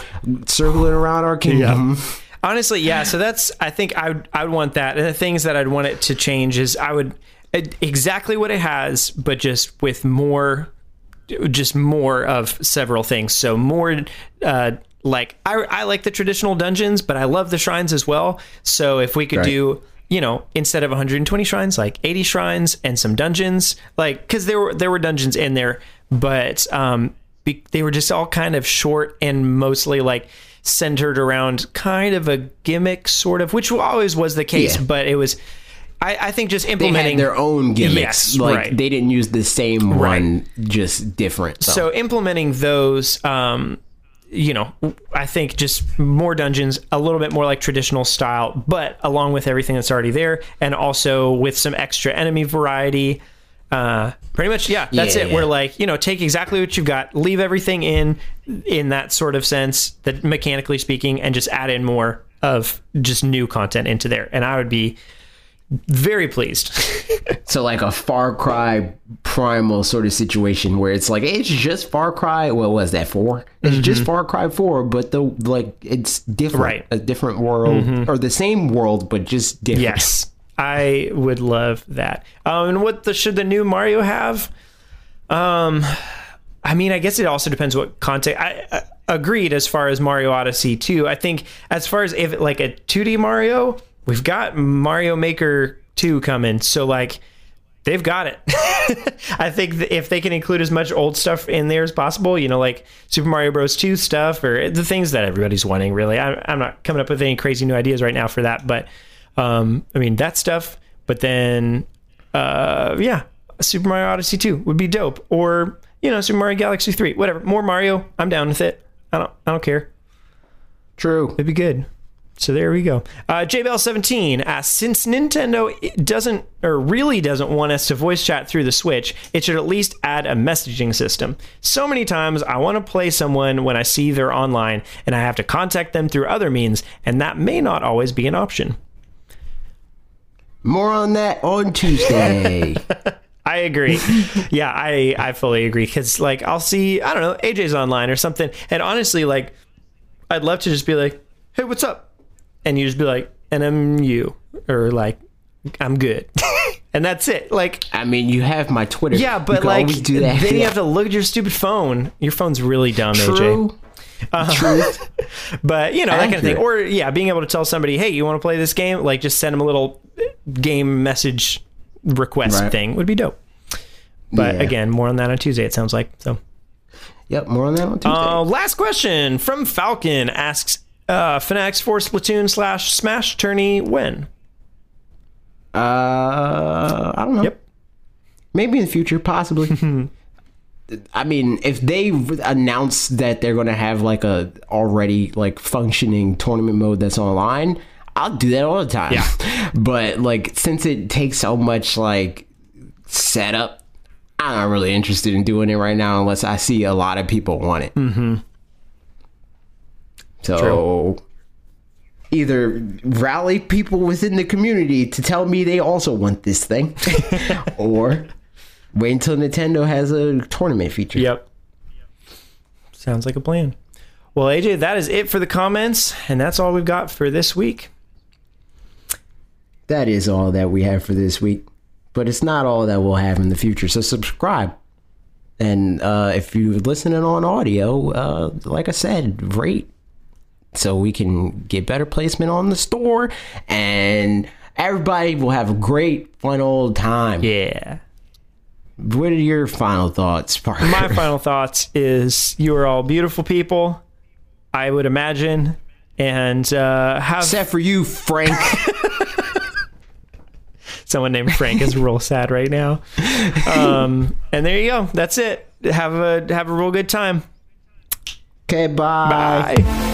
circling around our kingdom Honestly, yeah. So that's I think I would I would want that. And the things that I'd want it to change is I would exactly what it has, but just with more just more of several things. So more uh, like I, I like the traditional dungeons, but I love the shrines as well. So if we could Right. do you know instead of 120 shrines like 80 shrines and some dungeons like because there were there were dungeons in there but um be, they were just all kind of short and mostly like centered around kind of a gimmick sort of which always was the case Yeah. but it was I, I think just implementing their own gimmicks. Yes, like right. they didn't use the same one, just different. So, so implementing those um you know i think just more dungeons a little bit more like traditional style but along with everything that's already there and also with some extra enemy variety uh pretty much yeah that's Yeah, it yeah. we're like you know take exactly what you've got leave everything in in that sort of sense that mechanically speaking and just add in more of just new content into there and i would be very pleased so like a Far Cry primal sort of situation where it's like it's just Far Cry. What was that for? It's just Far Cry Four, but the like it's different, Mm-hmm. Right. Mm-hmm. A different world or the same world, but just different. Yes, I would love that. Um, and what the should the new Mario have? Um, I mean, I guess it also depends what content. I, I agreed as far as Mario Odyssey 2. I think as far as if like a 2D Mario, we've got Mario Maker 2 coming. So like they've got it. I think if they can include as much old stuff in there as possible, you know, like Super Mario Bros. 2 stuff or the things that everybody's wanting, really. I, I'm not coming up with any crazy new ideas right now for that, but um, I mean, that stuff. But then, uh, yeah, Super Mario Odyssey 2 would be dope. Or, you know, Super Mario Galaxy 3, whatever. More Mario, I'm down with it. I don't, I don't care. True. It'd be good. So there we go. Uh, JBL17 asks Since Nintendo doesn't, or really doesn't want us to voice chat through the Switch, it should at least add a messaging system. So many times I want to play someone when I see they're online and I have to contact them through other means, and that may not always be an option. More on that on Tuesday. I agree. yeah, I I fully agree because like I'll see I don't know AJ's online or something, and honestly, like I'd love to just be like, hey, what's up, and you just be like, and I'm you, or like I'm good, and that's it. Like I mean, you have my Twitter. yeah, but like do that. then you have to look at your stupid phone. Your phone's really dumb, AJ. True. Uh-huh. Truth. But you know that kind of thing, or yeah, being able to tell somebody, hey, you want to play this game? Like just send them a little game message request Right. thing would be dope. But Yeah. again, more on that on Tuesday. It sounds like so. Yep. More on that on Tuesday. Uh, last question from Falcon asks: uh, Fanatics for Splatoon slash Smash tourney when? Uh, I don't know. Yep. Maybe in the future, possibly. I mean, if they announce that they're going to have like a already like functioning tournament mode that's online, I'll do that all the time. Yeah. But like, since it takes so much like setup, I'm not really interested in doing it right now unless I see a lot of people want it. Mm-hmm. So. Either rally people within the community to tell me they also want this thing, or wait until Nintendo has a tournament feature. Yep. Sounds like a plan. Well, AJ, that is it for the comments, and that's all we've got for this week. That is all that we have for this week, but it's not all that we'll have in the future. So subscribe, and uh, if you're listening on audio, uh, like I said, rate so we can get better placement on the store, and everybody will have a great, fun old time. Yeah. What are your final thoughts, Parker? My final thoughts is you are all beautiful people, I would imagine, and uh, have Except for you, Frank. someone named Frank is real sad right now. Um, and there you go. That's it. Have a have a real good time. okay, bye. Bye.